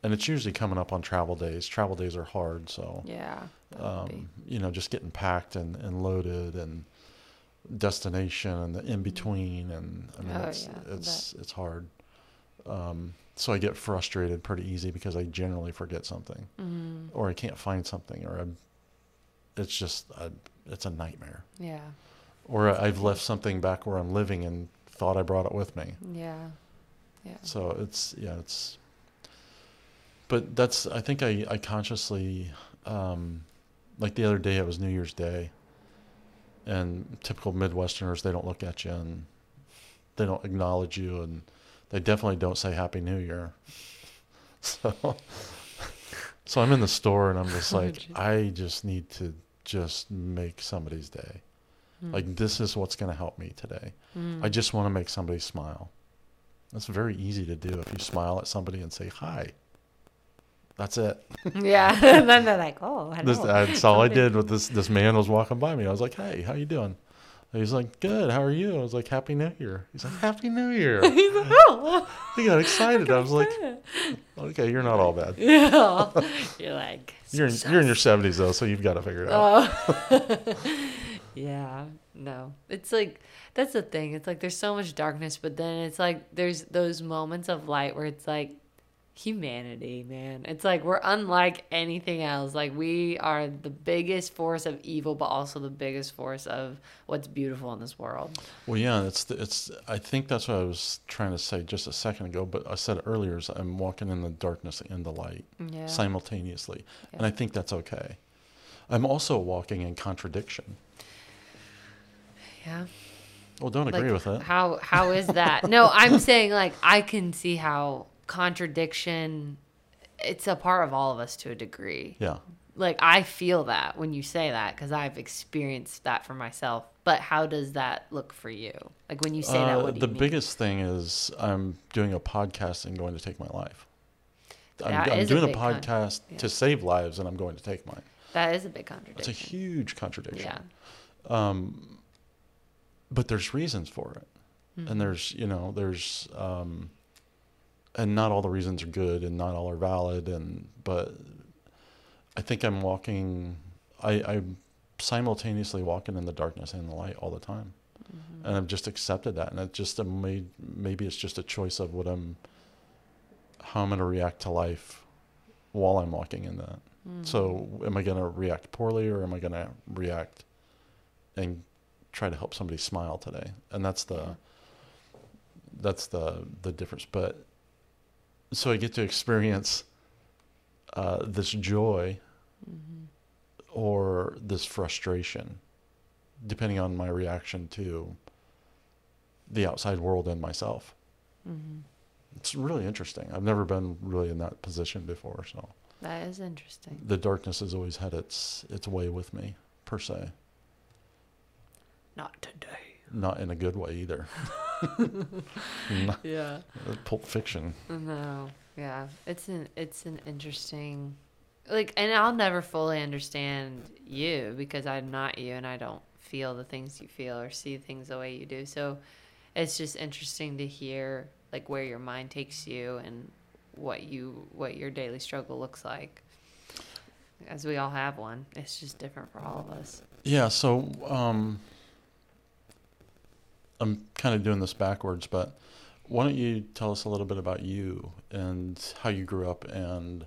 And it's usually coming up on travel days. Travel days are hard. So, yeah, um, you know, just getting packed and, and loaded and, destination and the in between, and I mean oh, it's yeah, it's it's hard. Um, so I get frustrated pretty easy because I generally forget something, mm-hmm. or I can't find something, or I'm, it's just a, it's a nightmare. Yeah. Or I've left something back where I'm living and thought I brought it with me. Yeah. Yeah. So it's yeah it's. But that's I think I I consciously, um, like the other day it was New Year's Day, and typical Midwesterners, they don't look at you and they don't acknowledge you, and they definitely don't say Happy New Year. So, So I'm in the store and I'm just Oh, like, geez. I just need to just make somebody's day. Hmm. Like this is what's going to help me today. Mm. I just want to make somebody smile. That's very easy to do if you smile at somebody and say hi. That's it. yeah. and then they're like, oh, I This, that's all I did with this. This man was walking by me. I was like, "Hey, how you doing?" And he's like, "Good. How are you?" I was like, "Happy New Year." He's like, "Happy New Year." He's like, oh. he got excited. I was like, "Okay, you're not all bad. yeah. You're like, You're in, you're in your 70s though, so you've got to figure it out." Oh. yeah. No. It's like that's the thing. It's like there's so much darkness, but then it's like there's those moments of light where it's like humanity, man. It's like we're unlike anything else. Like we are the biggest force of evil, but also the biggest force of what's beautiful in this world. Well, yeah, it's the, it's. I think that's what I was trying to say just a second ago. But I said earlier is I'm walking in the darkness and the light Yeah. simultaneously, and I think that's okay. I'm also walking in contradiction. Yeah. Well, don't agree Like, with it. How how is that? no, I'm saying like I can see how contradiction it's a part of all of us to a degree. Yeah. Like I feel that when you say that cuz I've experienced that for myself. But how does that look for you? Like when you say that Uh, what do the you mean? biggest thing is I'm doing a podcast and going to take my life. I'm, That I'm a doing a, con- podcast yeah. to save lives, and I'm going to take mine. that is a big contradiction It's a huge contradiction. Yeah. Um, but there's reasons for it, Mm-hmm. and there's you know there's um, and not all the reasons are good, and not all are valid, and but I think I'm walking. I, I'm simultaneously walking in the darkness and the light all the time, Mm-hmm. and I've just accepted that, and it just made maybe it's just a choice of what I'm, how I'm going to react to life, while I'm walking in that. Mm-hmm. So, am I going to react poorly, or am I going to react and try to help somebody smile today? And that's the Yeah. that's the the difference. But so I get to experience uh, this joy Mm-hmm. or this frustration, depending on my reaction to the outside world and myself. Mhm. It's really interesting. I've never been really in that position before, so That is interesting. the darkness has always had its its way with me, per se. Not today. Not in a good way either. Yeah. Pulp Fiction. No, yeah, it's an it's an interesting, like, and I'll never fully understand you because I'm not you, and I don't feel the things you feel or see things the way you do. So, it's just interesting to hear like where your mind takes you and what you what your daily struggle looks like. As we all have one, it's just different for all of us. Yeah, so um, I'm kind of doing this backwards, but why don't you tell us a little bit about you and how you grew up and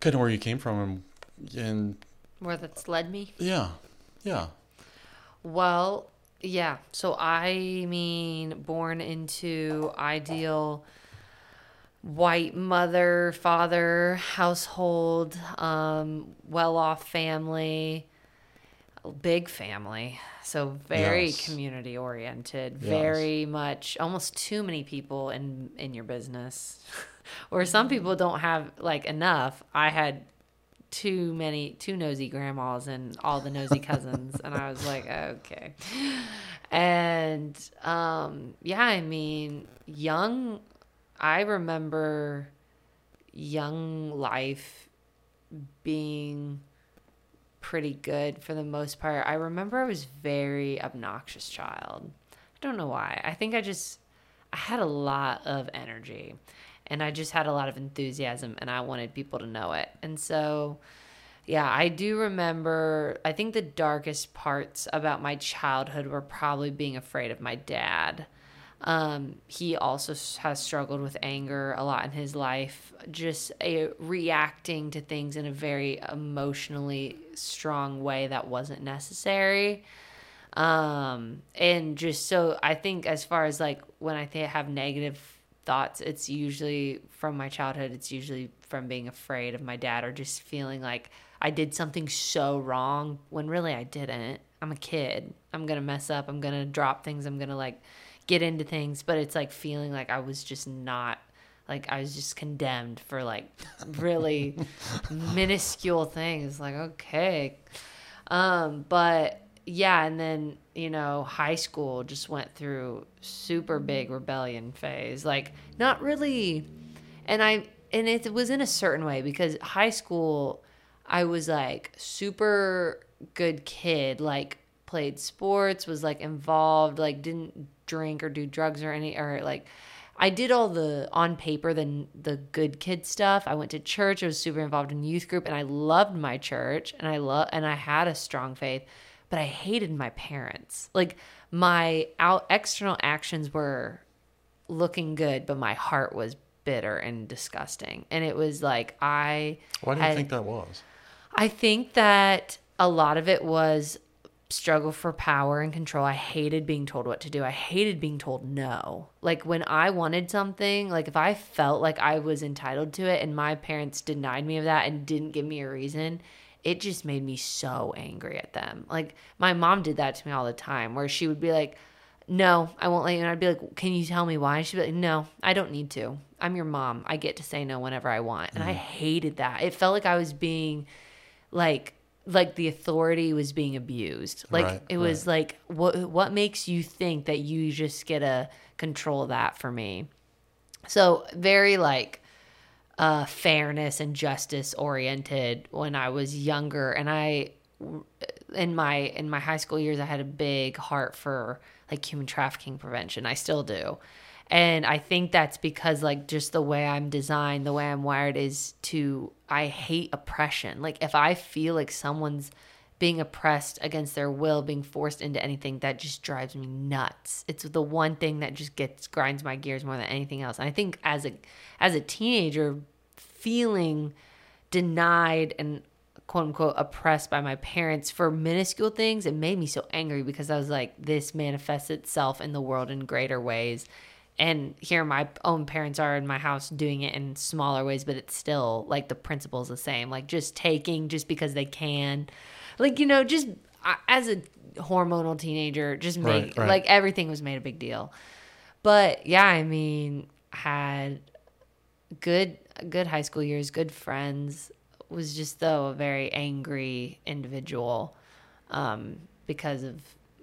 kind of where you came from and, and Where that's led me. yeah, yeah, Well, yeah. So I mean, born into ideal white mother, father, household, um, well off family, big family. So very Yes. community oriented, Yes. very much almost too many people in in your business. or some people don't have like enough. I had too many too nosy grandmas and all the nosy cousins and i was like okay and um yeah i mean young i remember young life being pretty good for the most part i remember i was very obnoxious child i don't know why i think i just i had a lot of energy and I just had a lot of enthusiasm and I wanted people to know it. And so, yeah, I do remember, I think the darkest parts about my childhood were probably being afraid of my dad. Um, he also has struggled with anger a lot in his life, just a, reacting to things in a very emotionally strong way that wasn't necessary. Um and just so i think as far as like when i think have negative thoughts it's usually from my childhood it's usually from being afraid of my dad or just feeling like i did something so wrong when really i didn't. I'm a kid. I'm gonna mess up. I'm gonna drop things. I'm gonna like get into things but it's like feeling like i was just not Like I was just condemned for like really minuscule things. Like okay, um, but yeah, and then you know high school just went through super big rebellion phase. Like not really, and I and it was in a certain way because high school I was like super good kid, like played sports, was like involved, like didn't drink or do drugs or any or like I did all the on paper the the good kid stuff. I went to church. I was super involved in youth group, and I loved my church, and I love and I had a strong faith, but I hated my parents. Like my out external actions were looking good, but my heart was bitter and disgusting. And it was like I. Why do you had, think that was? I think that a lot of it was struggle for power and control. I hated being told what to do. I hated being told no. Like when I wanted something, like if I felt like I was entitled to it and my parents denied me of that and didn't give me a reason, it just made me so angry at them. Like my mom did that to me all the time where she would be like, "No, I won't let you." And I'd be like, "Can you tell me why?" And she'd be like, "No, I don't need to. I'm your mom. I get to say no whenever I want." And mm. I hated that. It felt like I was being like like the authority was being abused. Like right, it was right. like what what makes you think that you just get to control that for me? So very like uh fairness and justice oriented when I was younger and I in my in my high school years I had a big heart for like human trafficking prevention. I still do. And I think that's because like just the way I'm designed, the way I'm wired is to I hate oppression. Like if I feel like someone's being oppressed against their will, being forced into anything, that just drives me nuts. It's the one thing that just gets grinds my gears more than anything else. And I think as a as a teenager, feeling denied and quote unquote oppressed by my parents for minuscule things, it made me so angry because I was like, this manifests itself in the world in greater ways and here my own parents are in my house doing it in smaller ways but it's still like the principle's the same. Like just taking just because they can. Like you know just as a hormonal teenager just make right, right. like everything was made a big deal. But yeah i mean had good good high school years good friends was just though a very angry individual um, because of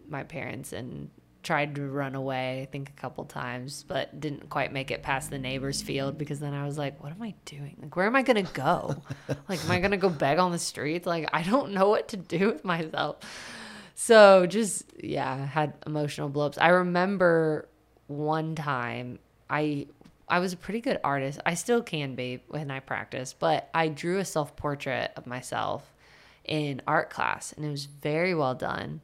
my parents and tried to run away, I think a couple times, but didn't quite make it past the neighbor's field because then I was like, what am I doing? Like, where am I going to go? like, am I going to go beg on the streets? Like, I don't know what to do with myself. So just, yeah, had emotional blowups. I remember one time I I was a pretty good artist. I still can be when I practice, but I drew a self portrait of myself in art class and it was very well done.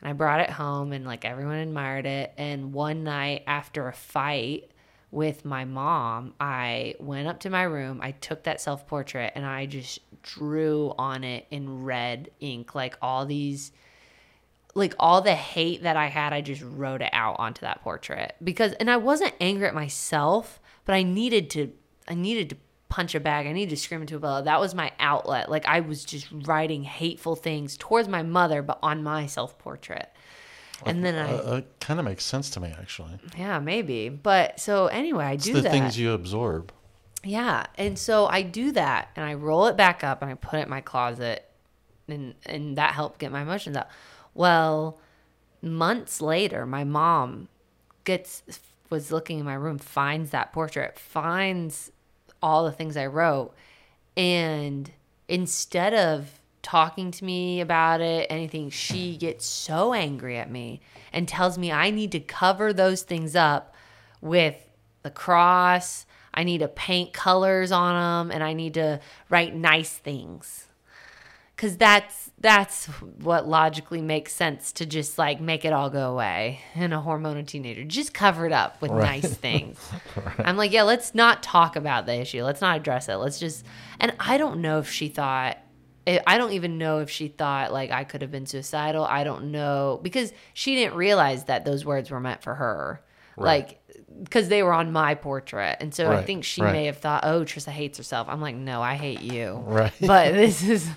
And I brought it home and like everyone admired it. And one night after a fight with my mom, I went up to my room, I took that self portrait and I just drew on it in red ink, like all these like all the hate that I had, I just wrote it out onto that portrait. Because and I wasn't angry at myself, but I needed to I needed to punch a bag. I need to scream into a pillow. That was my outlet. Like I was just writing hateful things towards my mother, but on my self portrait. And then I uh, it kind of makes sense to me actually. Yeah, maybe. But so anyway, I do it's the that. things you absorb. Yeah, and so I do that, and I roll it back up, and I put it in my closet, and and that helped get my emotions out. Well, months later, my mom gets was looking in my room, finds that portrait, finds all the things I wrote. And instead of talking to me about it, anything, she gets so angry at me and tells me I need to cover those things up with the cross. I need to paint colors on them and I need to write nice things because that's that's what logically makes sense to just like make it all go away in a hormonal teenager just cover it up with right. nice things right. i'm like yeah let's not talk about the issue let's not address it let's just and i don't know if she thought I don't even know if she thought like I could have been suicidal. I don't know because she didn't realize that those words were meant for her. Right. Like because they were on my portrait. And so right, I think she right. may have thought, oh, Trissa hates herself. I'm like, no, I hate you. Right. But this is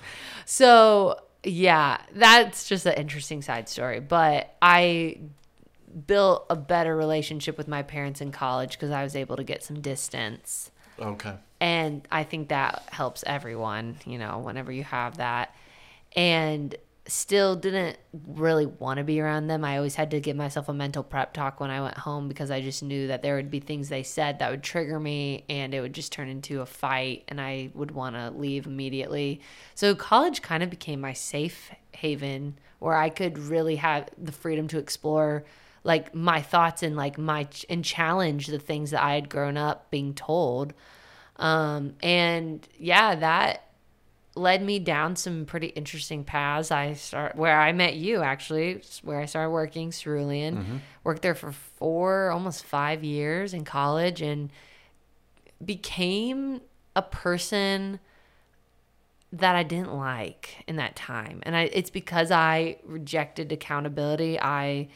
so, yeah, that's just an interesting side story. But I, built a better relationship with my parents in college because I was able to get some distance. Okay. And I think that helps everyone, you know, whenever you have that. And still didn't really want to be around them. I always had to give myself a mental prep talk when I went home because I just knew that there would be things they said that would trigger me and it would just turn into a fight and I would want to leave immediately. So college kind of became my safe haven where I could really have the freedom to explore like my thoughts and like my and challenge the things that I had grown up being told. Um and yeah, that led me down some pretty interesting paths. I start where I met you actually, where I started working Cerulean. Mm-hmm. Worked there for four, almost five years in college, and became a person that I didn't like in that time. And I, it's because I rejected accountability. I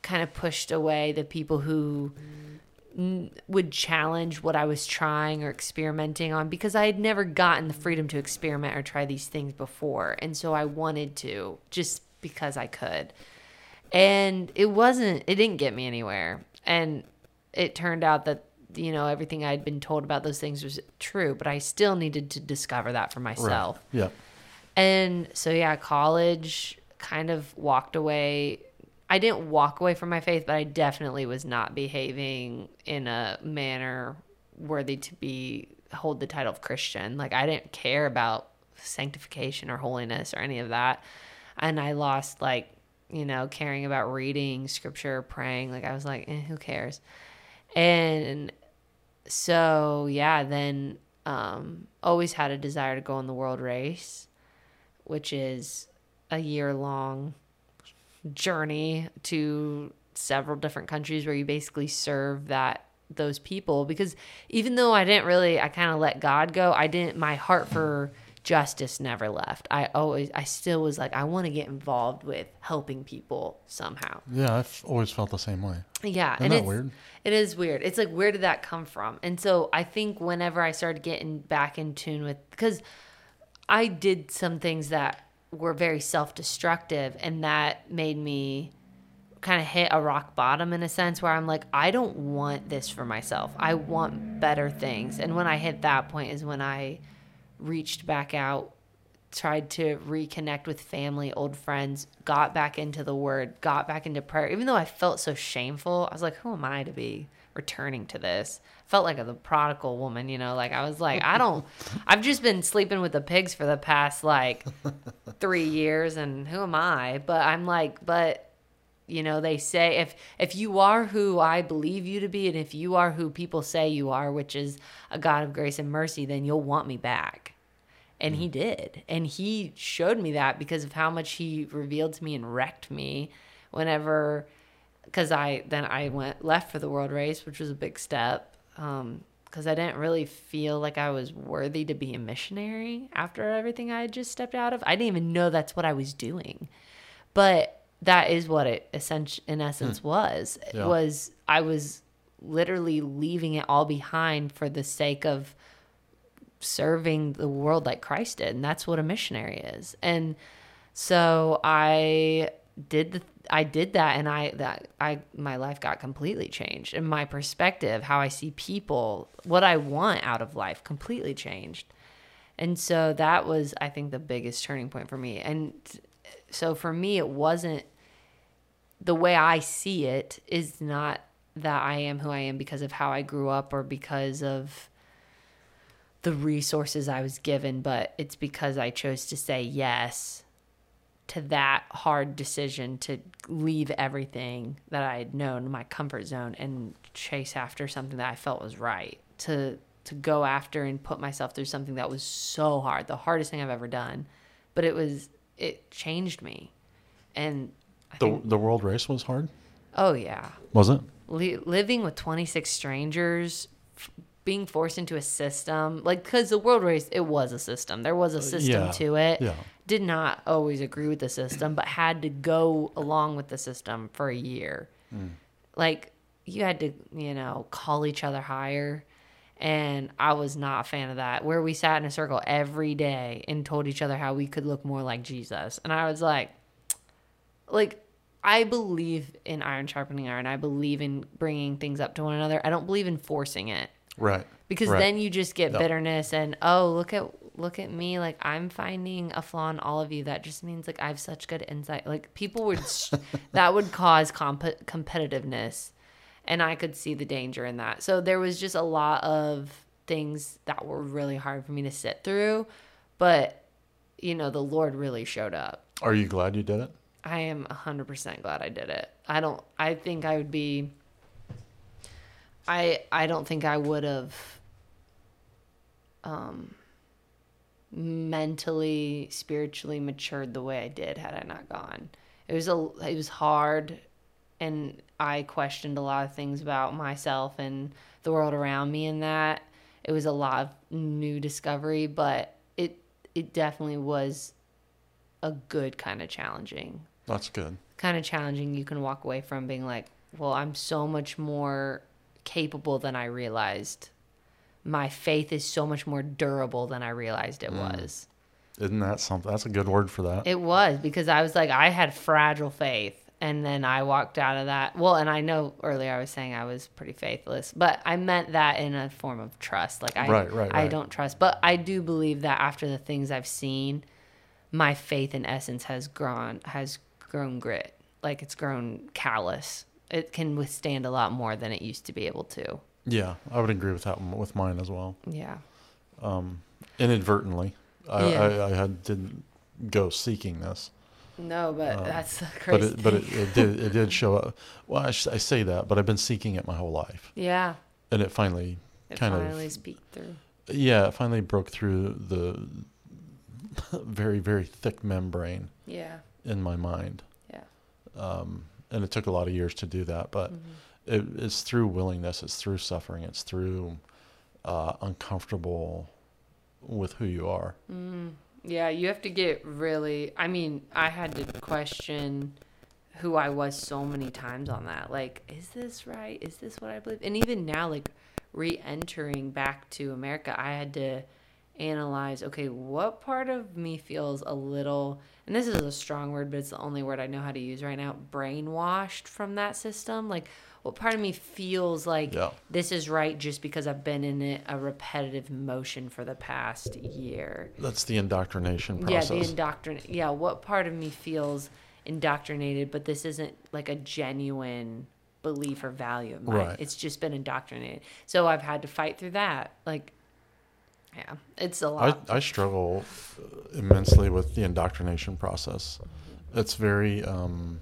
kind of pushed away the people who. Mm would challenge what I was trying or experimenting on because I had never gotten the freedom to experiment or try these things before. And so I wanted to just because I could. And it wasn't, it didn't get me anywhere. And it turned out that, you know, everything I'd been told about those things was true, but I still needed to discover that for myself. Right. Yeah. And so, yeah, college kind of walked away I didn't walk away from my faith, but I definitely was not behaving in a manner worthy to be hold the title of Christian. Like I didn't care about sanctification or holiness or any of that. And I lost like, you know, caring about reading scripture, praying. Like I was like, eh, who cares? And so yeah, then um always had a desire to go on the world race, which is a year long journey to several different countries where you basically serve that those people because even though I didn't really I kind of let God go, I didn't my heart for justice never left. I always I still was like I want to get involved with helping people somehow. Yeah, I've always felt the same way. Yeah, Isn't and it's weird. It is weird. It's like where did that come from? And so I think whenever I started getting back in tune with because I did some things that were very self-destructive and that made me kind of hit a rock bottom in a sense where I'm like I don't want this for myself. I want better things. And when I hit that point is when I reached back out tried to reconnect with family, old friends, got back into the word, got back into prayer. Even though I felt so shameful, I was like, who am I to be returning to this. Felt like a the prodigal woman, you know, like I was like, I don't I've just been sleeping with the pigs for the past like 3 years and who am I? But I'm like, but you know, they say if if you are who I believe you to be and if you are who people say you are, which is a God of grace and mercy, then you'll want me back. And he mm. did. And he showed me that because of how much he revealed to me and wrecked me whenever because I then I went left for the world race, which was a big step. Um, because I didn't really feel like I was worthy to be a missionary after everything I had just stepped out of. I didn't even know that's what I was doing, but that is what it essentially in essence hmm. was. Yeah. Was I was literally leaving it all behind for the sake of serving the world like Christ did, and that's what a missionary is. And so I did the I did that and I that I my life got completely changed and my perspective, how I see people, what I want out of life completely changed. And so that was I think the biggest turning point for me. And so for me it wasn't the way I see it is not that I am who I am because of how I grew up or because of the resources I was given, but it's because I chose to say yes to that hard decision to leave everything that I had known, my comfort zone, and chase after something that I felt was right. To to go after and put myself through something that was so hard, the hardest thing I've ever done. But it was it changed me, and I the think, the world race was hard. Oh yeah, was it? living with twenty six strangers, being forced into a system like because the world race it was a system there was a uh, system yeah, to it yeah. Did not always agree with the system but had to go along with the system for a year mm. like you had to you know call each other higher and i was not a fan of that where we sat in a circle every day and told each other how we could look more like jesus and i was like like I believe in iron sharpening iron. I believe in bringing things up to one another. I don't believe in forcing it Right. because Right. then you just get Yep. bitterness and oh look at look at me like i'm finding a flaw in all of you that just means like i have such good insight like people would sh- that would cause comp- competitiveness and i could see the danger in that so there was just a lot of things that were really hard for me to sit through but you know the lord really showed up Are you glad you did it? I am 100% glad I did it. I don't I think I would be I I don't think I would have um mentally spiritually matured the way I did had I not gone. It was a it was hard and I questioned a lot of things about myself and the world around me in that. It was a lot of new discovery, but it it definitely was a good kind of challenging That's good. kind of challenging you can walk away from being like well i'm so much more capable than i realized my faith is so much more durable than i realized it mm. was Isn't that something? That's a good word for that. it was because i was like i had fragile faith and then i walked out of that well and i know earlier i was saying i was pretty faithless but i meant that in a form of trust like i Right, right, i right. don't trust but i do believe that after the things i've seen my faith in essence has grown has grown grit like it's grown callous it can withstand a lot more than it used to be able to yeah, I would agree with that one, with mine as well. yeah Um, Inadvertently, I, Yeah. I, I had didn't go seeking this, no but Um, that's the but crazy it, but it, it did it did show up. Well, I, sh- I say that, but I've been seeking it my whole life, yeah and it finally it kind finally of speaked through yeah, it finally broke through the very very thick membrane yeah in my mind. yeah um, and it took a lot of years to do that. But it, it's through willingness, it's through suffering, it's through uh, uncomfortable with who you are. Yeah, you have to get really. I mean, I had to question who I was so many times on that. Like, is this right? Is this what I believe? And even now, like, re entering back to America, I had to analyze okay, what part of me feels a little, and this is a strong word, but it's the only word I know how to use right now brainwashed from that system? Like, what part of me feels like Yeah. this is right just because I've been in it a repetitive motion for the past year? That's the indoctrination process. Yeah, the indoctrinate. Yeah, what part of me feels indoctrinated, but this isn't like a genuine belief or value of mine. Right. It's just been indoctrinated. So I've had to fight through that. Like, yeah, it's a lot. I struggle uh, immensely with the indoctrination process. It's very um,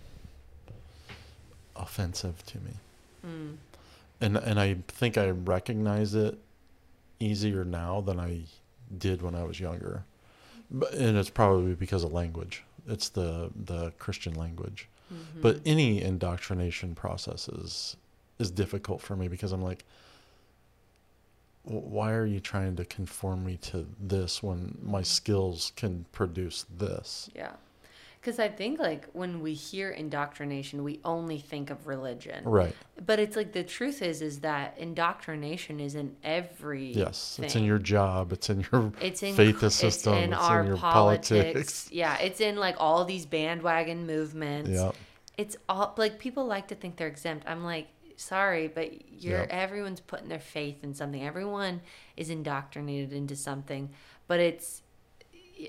offensive to me. Hmm. And, and I think I recognize it easier now than I did when I was younger. But, and it's probably because of language. It's the, the Christian language. Mm-hmm. But any indoctrination process is, is difficult for me because I'm like, why are you trying to conform me to this when my skills can produce this? yeah. Because I think, like, when we hear indoctrination, we only think of religion. Right. But it's like the truth is, is that indoctrination is in every. Yes. It's in your job. It's in your It's in faith it's system. in It's our in your politics. politics. Yeah, it's in like all these bandwagon movements. Yeah. It's all like people like to think they're exempt. I'm like, sorry, but you're Yeah. everyone's putting their faith in something. Everyone is indoctrinated into something, but it's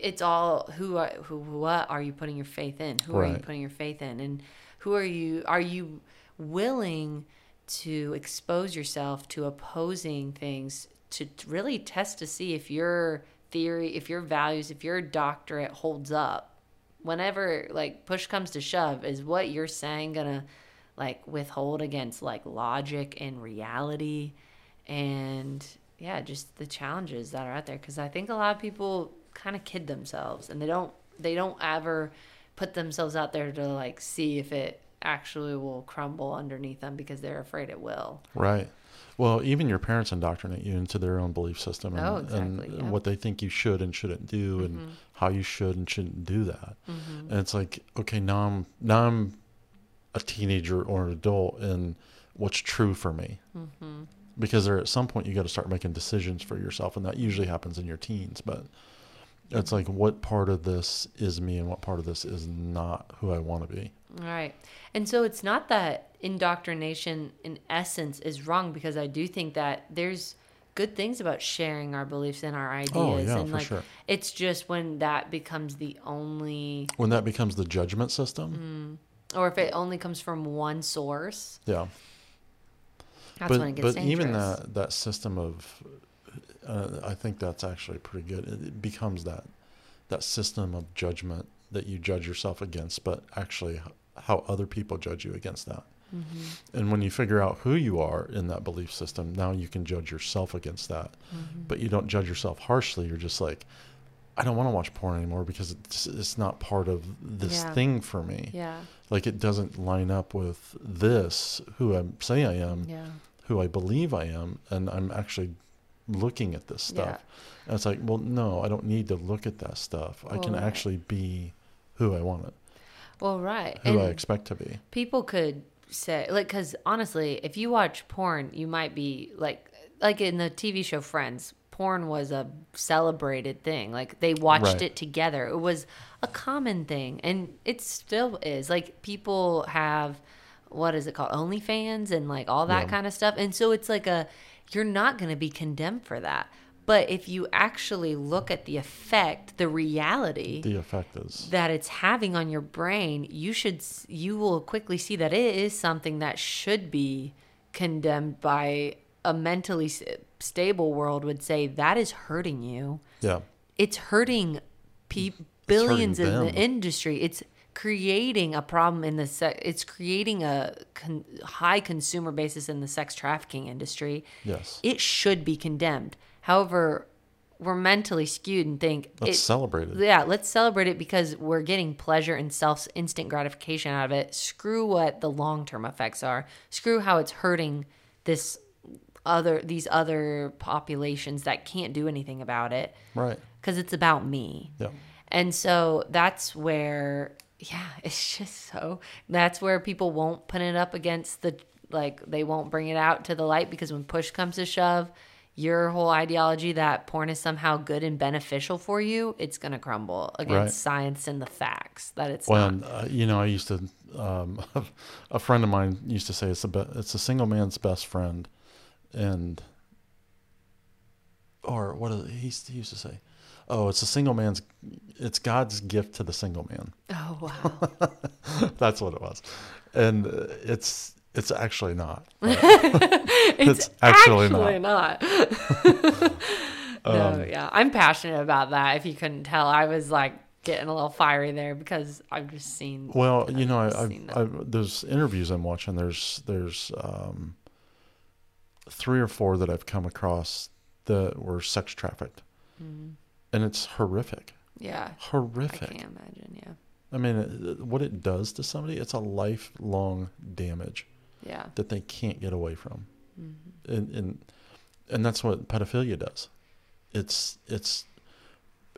it's all who are who what are you putting your faith in? Who are you putting your faith in? And who are you are you willing to expose yourself to opposing things to really test to see if your theory, if your values, if your doctorate holds up? Whenever like push comes to shove, is what you're saying gonna like withhold against like logic and reality and yeah, just the challenges that are out there because I think a lot of people kind of kid themselves and they don't they don't ever put themselves out there to like see if it actually will crumble underneath them because they're afraid it will. Right. Well, even your parents indoctrinate you into their own belief system and, Oh, exactly, and yeah. what they think you should and shouldn't do and mm-hmm. how you should and shouldn't do that. Mm-hmm. And it's like, okay, now I'm now I'm a teenager or an adult and what's true for me. Mm-hmm. Because there at some point you got to start making decisions for yourself and that usually happens in your teens, but It's like what part of this is me and what part of this is not who I want to be. Right. And so it's not that indoctrination in essence is wrong because I do think that there's good things about sharing our beliefs and our oh, ideas Oh, yeah, and like sure. it's just when that becomes the only When that becomes the judgment system, mm. or if it only comes from one source, yeah. that's but when it gets but dangerous. even that that system of, uh, I think that's actually pretty good. It, becomes that that system of judgment that you judge yourself against, but actually how other people judge you against that. Mm-hmm. And when you figure out who you are in that belief system, now you can judge yourself against that. Mm-hmm. But you don't judge yourself harshly. You're just like, I don't want to watch porn anymore because it's, it's not part of this Yeah. thing for me. Yeah. Like it doesn't line up with this, who I say I am, Yeah. who I believe I am, and I'm actually looking at this Yeah. stuff. And it's like, well, no, I don't need to look at that stuff. I can right. actually be who I want it, Well, right. who I expect to be. people could say like because honestly if you watch porn you might be like like in the tv show friends porn was a celebrated thing like they watched Right. it together it was a common thing and it still is like people have what is it called onlyfans and like all that Yeah. kind of stuff and so it's like a you're not going to be condemned for that but if you actually look at the effect the reality The effect is that it's having on your brain, you should you will quickly see that it is something that should be condemned by a mentally stable world would say that is hurting you. yeah, It's hurting pe- billions in the industry. It's creating a problem in the se- it's creating a con- high consumer basis in the sex trafficking industry. yes. It should be condemned. However, we're mentally skewed and think Let's it- celebrate it. yeah, let's celebrate it because we're getting pleasure and self instant gratification out of it. Screw what the long term effects are. Screw how it's hurting this other these other populations that can't do anything about it Right. because it's about me. Yeah. And so that's where, yeah, it's just so. That's where people won't put it up against the, like, they won't bring it out to the light because when push comes to shove, your whole ideology that porn is somehow good and beneficial for you, it's going to crumble against Right. science and the facts that it's Well, not. and, uh, you know, I used to. Um, a friend of mine used to say it's a be- it's a single man's best friend, and or what is, he he used to say, oh, it's a single man's, it's God's gift to the single man. Oh, wow. That's what it was, and it's it's actually not. it's, actually actually, not. no, yeah. I'm passionate about that. If you couldn't tell, I was like getting a little fiery there because I've just seen. Well, you know, I've I, seen I, that. I those interviews I'm watching. There's there's um, three or four that I've come across that were sex trafficked, and it's horrific, Yeah. Horrific. I can't imagine. Yeah. I mean, what it does to somebody, it's a lifelong damage Yeah. that they can't get away from, Mm-hmm. and and and that's what pedophilia does. It's it's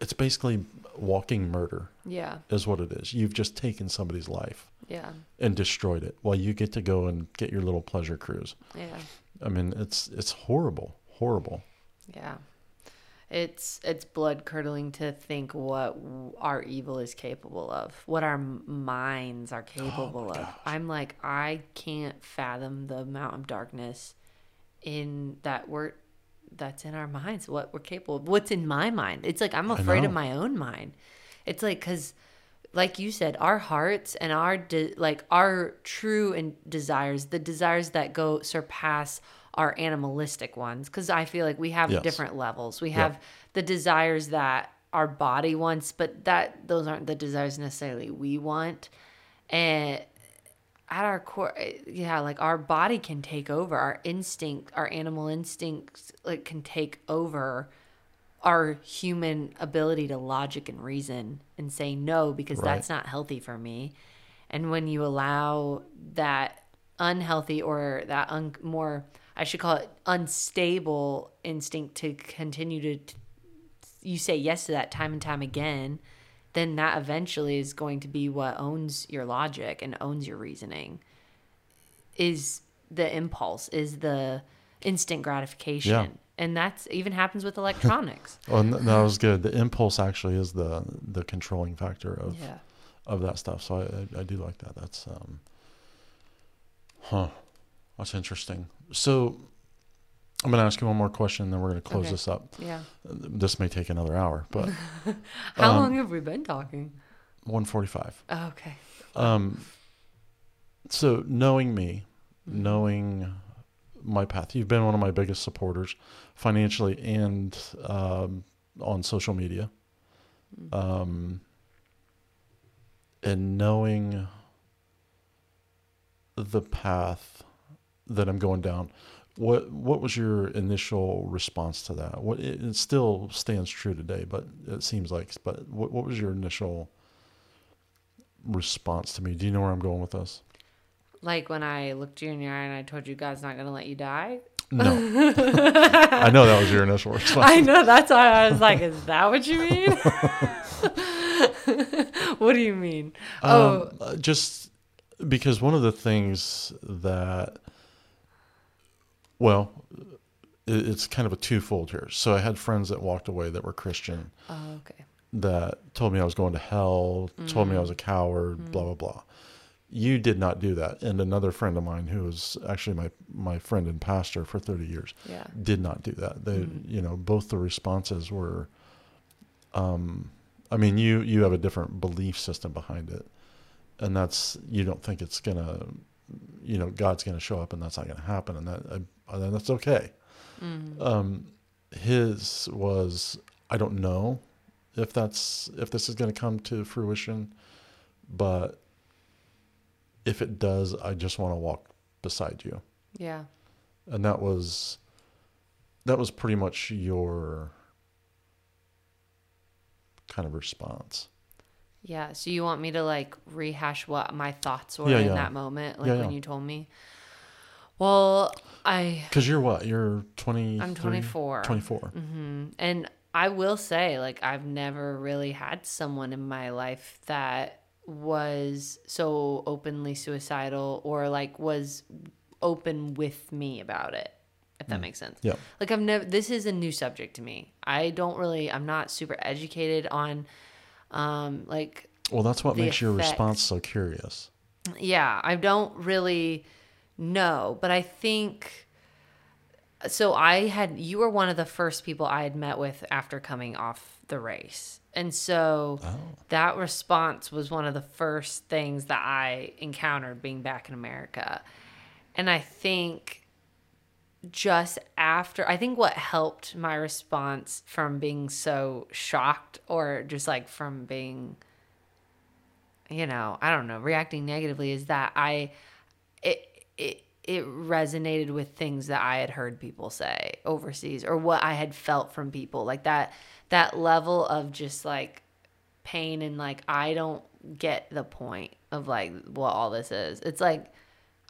it's basically walking murder Yeah. is what it is. You've just taken somebody's life Yeah. and destroyed it while you get to go and get your little pleasure cruise. Yeah. I mean, it's it's horrible, horrible. Yeah. It's it's blood curdling to think what our evil is capable of, what our minds are capable of. I'm like I can't fathom the amount of darkness in that we're that's in our minds, what we're capable of. What's in my mind? It's like I'm afraid of my own mind. It's like cuz like you said, our hearts and our de- like our true and desires, the desires that go surpass our animalistic ones, because I feel like we have Yes. different levels. We have the desires that our body wants, but that those aren't the desires necessarily we want. And at our core, eh, yeah, like our body can take over our instinct, our animal instincts, like can take over our human ability to logic and reason and say no because Right. that's not healthy for me. And when you allow that unhealthy or that un- more, I should call it unstable instinct to continue to, t- you say yes to that time and time again, then that eventually is going to be what owns your logic and owns your reasoning. Is the impulse, is the instant gratification. and that's even happens with electronics. Oh, and that was good. The impulse actually is the the controlling factor of yeah. of that stuff. So I, I, I do like that. That's um, huh, that's interesting. So I'm gonna ask you one more question, and then we're gonna close Okay. this up. Yeah. This may take another hour, but How Um, long have we been talking? 145. Oh, okay. Um, so knowing me, Mhm. knowing my path, you've been one of my biggest supporters, financially and um, on social media. Mm. Um, and knowing the path that I'm going down, what what was your initial response to that? What it, it still stands true today, but it seems like. But what what was your initial response to me? Do you know where I'm going with this? Like when I looked you in your eye and I told you God's not going to let you die. No, I know that was your initial response. I know that's why I was like, is that what you mean? what do you mean? oh, Um, uh, just because one of the things that, well, it's kind of a twofold here. So I had friends that walked away that were Christian oh, okay. that told me I was going to hell, told me I mm. was a coward, mm. blah blah blah. You did not do that, and another friend of mine who was actually my my friend and pastor for thirty years Yeah. did not do that. They, mm. you know, both the responses were, um, I mean, you you have a different belief system behind it, and that's you don't think it's gonna, you know, God's gonna show up and that's not gonna happen, and that I, and that's okay. Mm. Um, his was I don't know if that's if this is gonna come to fruition, but if it does, I just want to walk beside you Yeah. and that was that was pretty much your kind of response Yeah. So you want me to like rehash what my thoughts were Yeah, in yeah. that moment, like Yeah, when you told me? Well, I because you're what you're 20 I'm 24. 24 hmm And I will say, like, I've never really had someone in my life that was so openly suicidal or like was open with me about it. If that makes sense. yeah Like I've never this is a new subject to me. I don't really I'm not super educated on um like well that's what makes your response so curious yeah, I don't really know, but I think so I had you were one of the first people I had met with after coming off the race. And so oh that response was one of the first things that I encountered being back in America. And I think just after, I think what helped my response from being so shocked or just like from being, you know, I don't know, reacting negatively is that I, it, it, it resonated with things that I had heard people say overseas or what I had felt from people like that that level of just like pain and like I don't get the point of like what all this is. It's like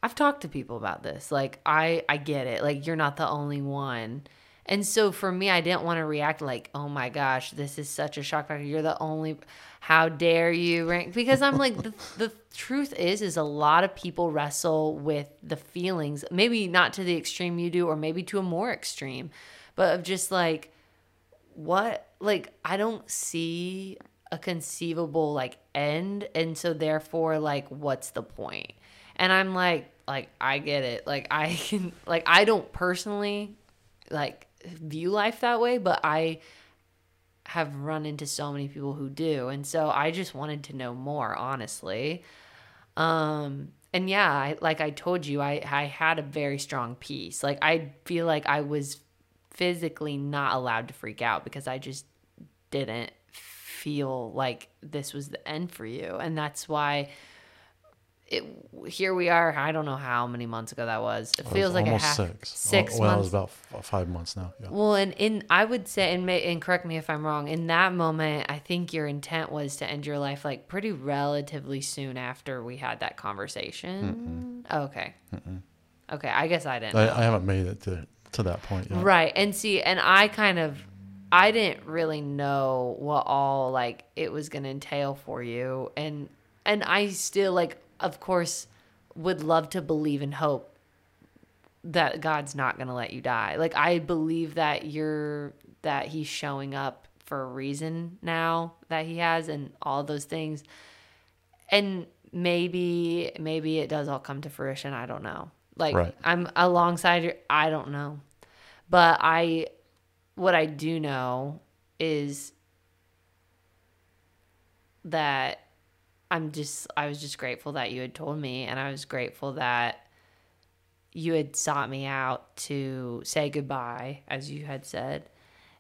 I've talked to people about this. Like I I get it. Like you're not the only one. And so for me I didn't want to react like, "Oh my gosh, this is such a shock factor. You're the only how dare you rank because I'm like the, the truth is is a lot of people wrestle with the feelings, maybe not to the extreme you do or maybe to a more extreme, but of just like what like I don't see a conceivable like end and so therefore like what's the point? And I'm like like I get it. Like I can like I don't personally like view life that way, but I have run into so many people who do. And so I just wanted to know more, honestly. Um and yeah, I, like I told you, I I had a very strong peace. Like I feel like I was physically not allowed to freak out because I just didn't feel like this was the end for you. And that's why it here we are. I don't know how many months ago that was. It It was feels like a almost half six six well, well, it was about f- uh, five months now yeah Well, and in I would say, and may, and correct me if I'm wrong. In that moment, I think your intent was to end your life like pretty relatively soon after we had that conversation. Okay. Okay, I guess I didn't. I. I haven't made it to to that point yet Right. And see, and I kind of I didn't really know what all like it was going to entail for you and and I still like of course would love to believe and hope that God's not going to let you die. Like I believe that you're that he's showing up for a reason now that he has and all those things. And maybe maybe it does all come to fruition, I don't know. Like Right. I'm alongside you, I don't know. But I what I do know is that I'm just I was just grateful that you had told me and I was grateful that you had sought me out to say goodbye as you had said.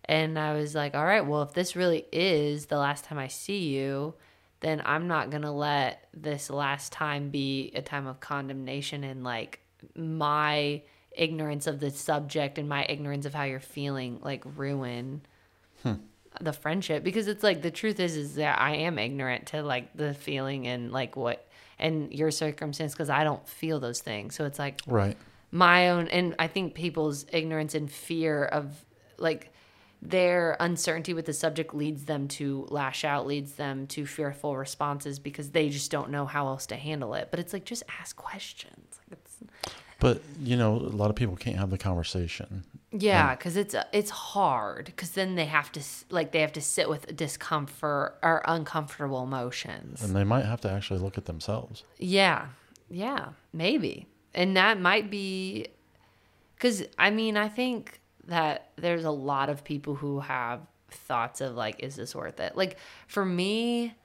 And I was like, all right, well if this really is the last time I see you, then I'm not going to let this last time be a time of condemnation and like my ignorance of the subject and my ignorance of how you're feeling like ruin hmm. The friendship because it's like the truth is is that I am ignorant to like the feeling and like what and your circumstance because I don't feel those things. So it's like Right. my own and I think people's ignorance and fear of like their uncertainty with the subject leads them to lash out, leads them to fearful responses because they just don't know how else to handle it. But it's like just ask questions. Like it's But you know, a lot of people can't have the conversation. Yeah, um, because it's uh, it's hard. Because then they have to like they have to sit with discomfort or uncomfortable emotions. And they might have to actually look at themselves. Yeah, yeah, maybe, and that might be because I mean I think that there's a lot of people who have thoughts of like, is this worth it? Like for me,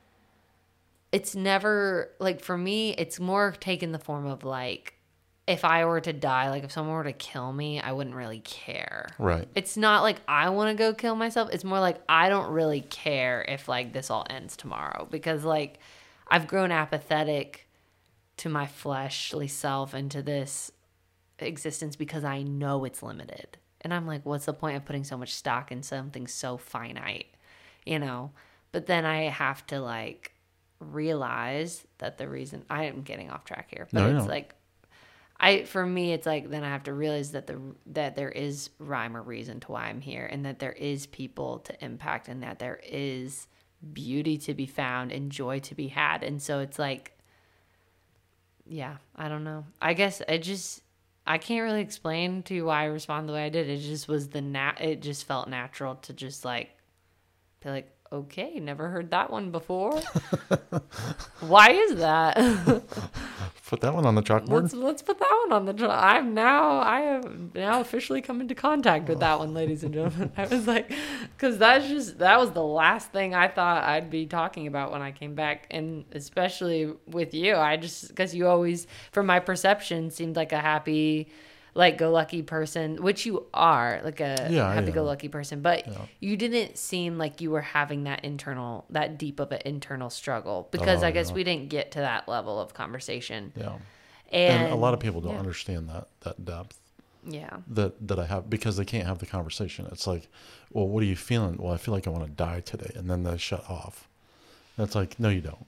it's never like for me, it's more taken the form of like. If I were to die, like if someone were to kill me, I wouldn't really care. Right. It's not like I want to go kill myself. It's more like I don't really care if like this all ends tomorrow because like I've grown apathetic to my fleshly self and to this existence because I know it's limited. And I'm like, what's the point of putting so much stock in something so finite? You know? But then I have to like realize that the reason I am getting off track here, but No, it's no. like I for me it's like then I have to realize that the that there is rhyme or reason to why I'm here and that there is people to impact and that there is beauty to be found and joy to be had. And so it's like yeah, I don't know. I guess it just I can't really explain to you why I respond the way I did. It just was the nat it just felt natural to just like be like, okay, never heard that one before. why is that? Put that one on the chalkboard. Let's let's put that one on the. dr- I'm now I have now officially come into contact with that one, ladies and gentlemen. I was like, because that's just that was the last thing I thought I'd be talking about when I came back, and especially with you, I just because you always, from my perception, seemed like a happy, like go lucky person, which you are, like a Yeah, happy go lucky person, but Yeah. you didn't seem like you were having that internal, that deep of an internal struggle oh, because Oh, I guess yeah. we didn't get to that level of conversation. yeah. And, And, a lot of people don't understand that that depth Yeah. that that I have because they can't have the conversation. It's like, well, what are you feeling? Well, I feel like I want to die today, and then they shut off. It's like, no, you don't.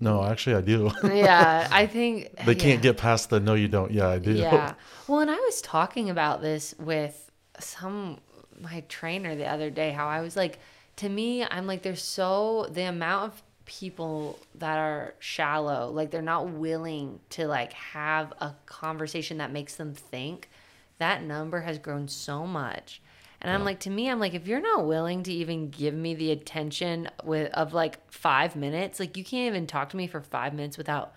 No, actually, I do. Yeah. I think they can't get past the no, you don't. Yeah, I do. Yeah. Well, and I was talking about this with some my trainer the other day. How I was like, to me, I'm like, there's so the amount of people that are shallow, like they're not willing to like have a conversation that makes them think. That number has grown so much. And I'm like, to me, I'm like, if you're not willing to even give me the attention with of like five minutes, like you can't even talk to me for five minutes without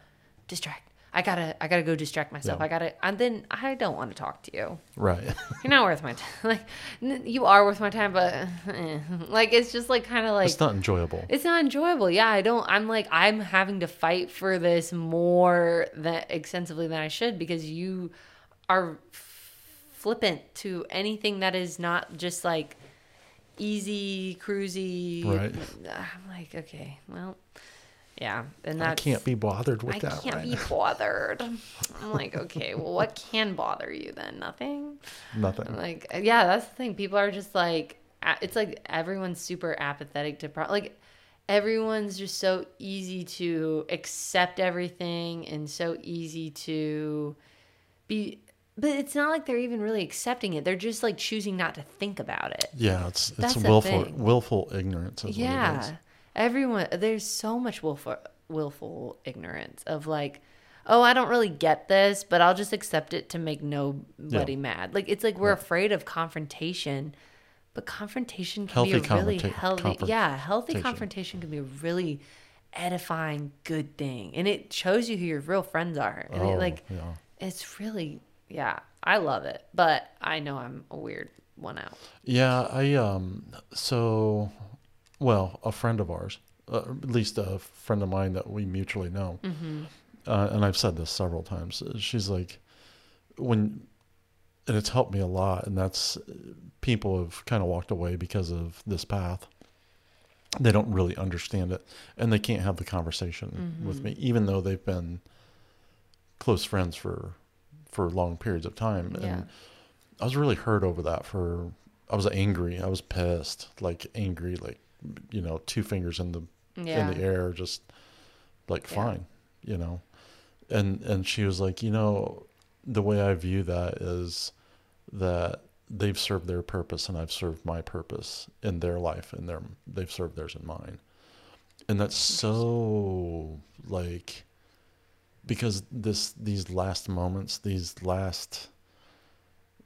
distract. I gotta, I gotta go distract myself. Yeah. I gotta, and then I don't want to talk to you. Right. You're not worth my time. Like, n- you are worth my time, but eh. like, it's just like kind of like it's not enjoyable. it's not enjoyable. Yeah, I don't. I'm like I'm having to fight for this more than extensively than I should because you are flippant to anything that is not just like easy cruisy. Right. Ah, I'm like, okay, well, yeah, and I that's can't be bothered with I that. I can't right? be bothered. I'm like, okay, well, what can bother you then? Nothing. Nothing. Like, uh, yeah, that's the thing. People are just like, it's like everyone's super apathetic to pro- like everyone's just so easy to accept everything and so easy to be. But it's not like they're even really accepting it. They're just like choosing not to think about it. Yeah, it's it's willful thing. willful ignorance. Is What it is. Yeah. Everyone there's so much willful willful ignorance of like, oh, I don't really get this, but I'll just accept it to make nobody Yeah. mad. Like it's like we're afraid of confrontation, but confrontation can Healthy be a really healthy, yeah, healthy confrontation can be a really edifying, good thing, and it shows you who your real friends are, and Oh, it like yeah. it's really, yeah, I love it, but I know I'm a weird one out. Yeah, I um so well, a friend of ours, uh, at least a friend of mine that we mutually know. Uh, and I've said this several times. uh, She's like when and it's helped me a lot and that's people have kind of walked away because of this path. They don't really understand it and they can't have the conversation with me even though they've been close friends for for long periods of time Yeah. and I was really hurt over that for I was angry. I was pissed, like angry, like you know, two fingers in the Yeah, in the air, just like Yeah. fine, you know. And and she was like, you know, the way I view that is that they've served their purpose and I've served my purpose in their life and their they've served theirs in mine. And that's so like because this these last moments, these last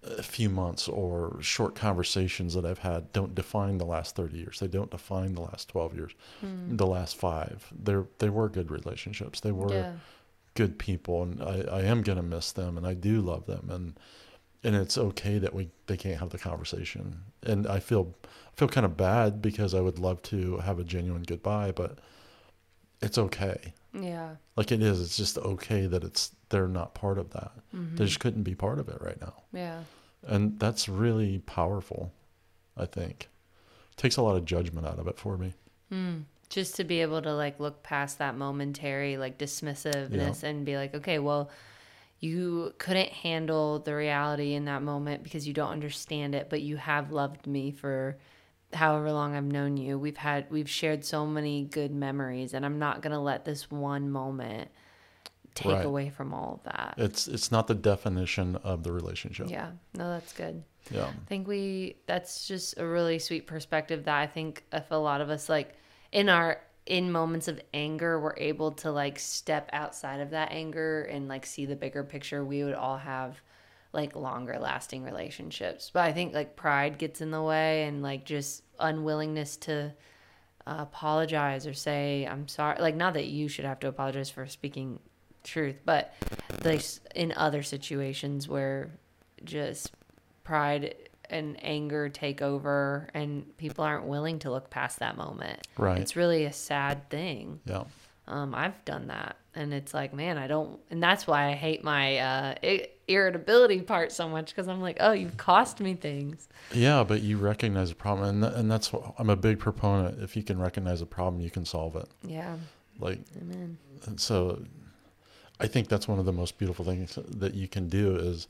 uh, few months or short conversations that I've had don't define the last 30 years. They don't define the last 12 years, hmm. the last five. They're, they were good relationships. They were yeah, good people and I, I am going to miss them and I do love them. And, and it's okay that we, they can't have the conversation. And I feel, feel kind of bad because I would love to have a genuine goodbye, but it's okay. yeah, Like it is, it's just okay that it's, they're not part of that. Mm-hmm. They just couldn't be part of it right now. Yeah, and that's really powerful i think. Takes a lot of judgment out of it for me. Just to be able to like look past that momentary like dismissiveness and be like okay well you couldn't handle the reality in that moment because you don't understand it but you have loved me for however long i've known you we've had we've shared so many good memories and i'm not going to let this one moment take Right. away from all of that. It's it's not the definition of the relationship. Yeah no that's good. Yeah. I think we that's just a really sweet perspective that I think if a lot of us like in our in moments of anger we're able to like step outside of that anger and like see the bigger picture we would all have like longer lasting relationships. But I think like pride gets in the way and like just unwillingness to uh, apologize or say I'm sorry like not that you should have to apologize for speaking truth but like in other situations where just pride and anger take over and people aren't willing to look past that moment. Right. it's really a sad thing. Yeah um, i've done that. And it's like man i don't and that's why i hate my uh, irritability part so much because i'm like oh you've cost me things. Yeah but you recognize a problem. And, th- and that's what i'm a big proponent. If you can recognize a problem you can solve it. Yeah. Like amen. and so i think that's one of the most beautiful things that you can do is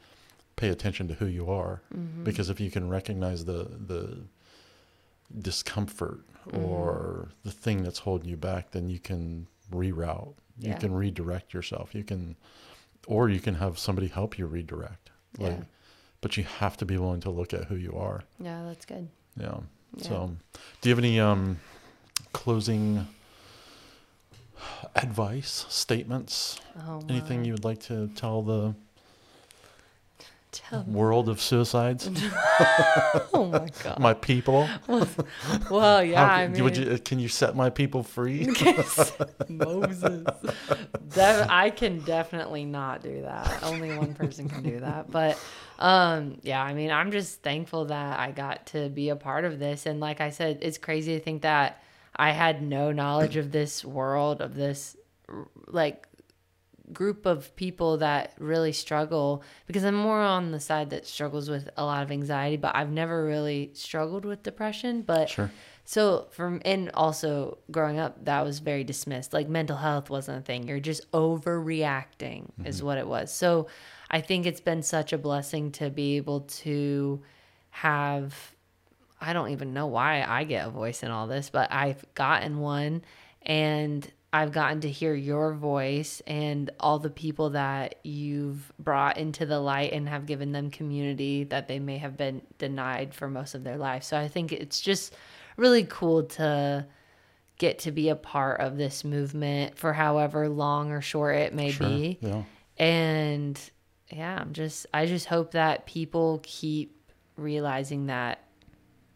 pay attention to who you are. Mm-hmm. because if you can recognize the the discomfort or the thing that's holding you back then you can reroute. You can redirect yourself. You can or you can have somebody help you redirect. Like Yeah. but you have to be willing to look at who you are. Yeah that's good. Yeah. Yeah. So, do you have any um, closing advice, statements, oh anything you would like to tell the Tell me. world of suicides, oh my god my people? well yeah How i can, mean would you, can you set my people free? Moses. I can definitely not do that. Only one person can do that. But um yeah, I mean, I'm just thankful that I got to be a part of this and like I said, it's crazy to think that I had no knowledge of this world of this like group of people that really struggle because I'm more on the side that struggles with a lot of anxiety, but I've never really struggled with depression, but Sure. so from and also growing up, that was very dismissed. Like mental health wasn't a thing. You're just overreacting, is mm-hmm. what it was. So I think it's been such a blessing to be able to have. I don't even know why I get a voice in all this, but I've gotten one, and I've gotten to hear your voice and all the people that you've brought into the light and have given them community that they may have been denied for most of their life. So I think it's just really cool to get to be a part of this movement for however long or short it may Sure. be. Yeah. And yeah, I'm just I just hope that people keep realizing that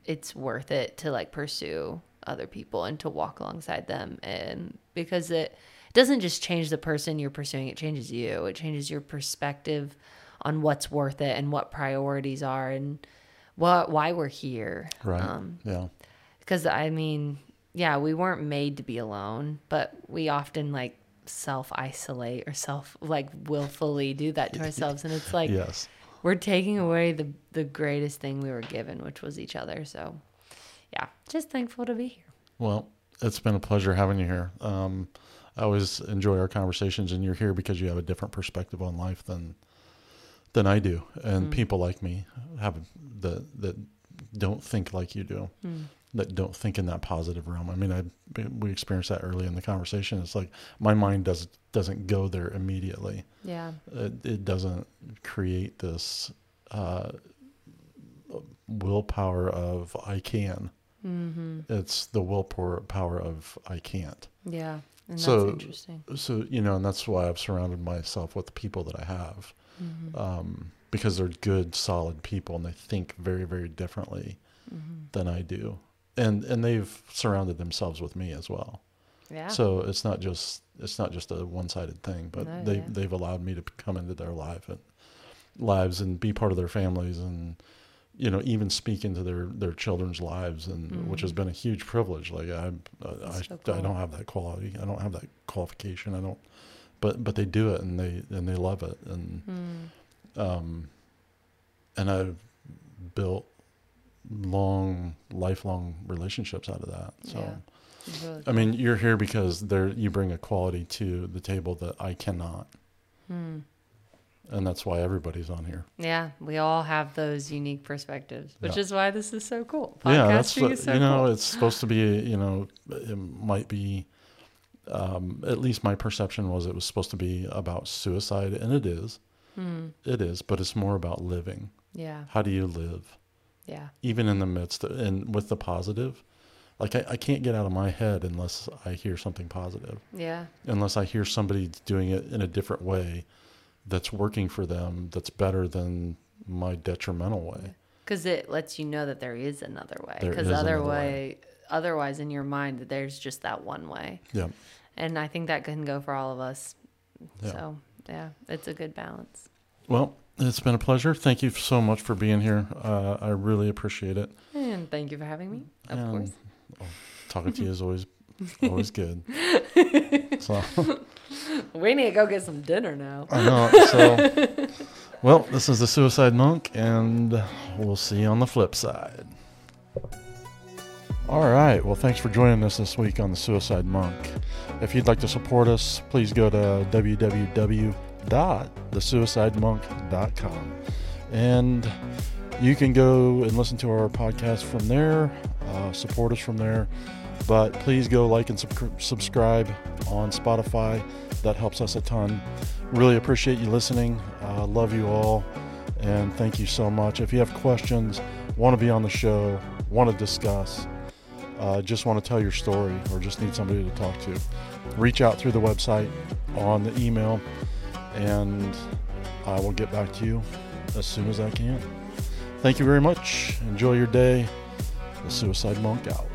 it's worth it to like pursue other people and to walk alongside them and because it doesn't just change the person you're pursuing, it changes you. It changes your perspective on what's worth it and what priorities are and what why we're here. Right. Um, yeah. because I mean, yeah, we weren't made to be alone, but we often like self isolate or self like willfully do that to ourselves, and it's like yes. we're taking away the the greatest thing we were given, which was each other. So, yeah, just thankful to be here. Well, it's been a pleasure having you here. Um, I always enjoy our conversations, and you're here because you have a different perspective on life than than I do, and people like me have that that don't think like you do, that don't think in that positive realm. I mean, I we experienced that early in the conversation. It's like my mind does doesn't go there immediately. Yeah, It, it doesn't create this uh, willpower of I can. Mm-hmm. It's the willpower power of I can't. yeah, and So- interesting. So you know, and that's why I've surrounded myself with the people that I have, Mm-hmm. um, because they're good, solid people, and they think very, very differently Mm-hmm. than I do, and and they've surrounded themselves with me as well. Yeah, So it's not just it's not just a one sided thing, but No, they yeah. they've allowed me to come into their life and lives and be part of their families and you know even speak into their their children's lives and which has been a huge privilege. Like I I, Mm-hmm. That's so I don't have that quality. I don't have that qualification. I don't. But but they do it and they and they love it and Mm. um and I've built long lifelong relationships out of that. So. Yeah. Really I mean, you're here because there you bring a quality to the table that I cannot, Hmm. And that's why everybody's on here. Yeah, we all have those unique perspectives, which Yeah. is why this is so cool. yeah, that's Podcasting what- is so you know. cool. It's supposed to be. You know, it might be. Um, at least my perception was it was supposed to be about suicide, and it is. Hmm. It is, but it's more about living. Yeah, How do you live, yeah, even in the midst of, and with the positive? Like I, I can't get out of my head unless I hear something positive. yeah, unless I hear somebody doing it in a different way that's working for them that's better than my detrimental way. because it lets you know that there is another way. Because other another way, otherwise, in your mind, there's just that one way, Yeah. and I think that can go for all of us. Yeah. So yeah, it's a good balance. Well, it's been a pleasure. Thank you so much for being here. Uh, I really appreciate it. And thank you for having me. Of And course. Talking to you is always always good. So We need to go get some dinner now. I know. So well, this is the Suicide Monk, and we'll see you on the flip side. All right. Well, thanks for joining us this week on the Suicide Monk. If you'd like to support us, please go to www.thesuicidemonk.com. And you can go and listen to our podcast from there, uh, support us from there. But please go like and sub- subscribe on Spotify. That helps us a ton. Really appreciate you listening. Uh, love you all. And thank you so much. If you have questions, want to be on the show, want to discuss, uh, just want to tell your story, or just need somebody to talk to, reach out through the website on the email, and I will get back to you as soon as I can. Thank you very much. Enjoy your day. The Suicide Monk out.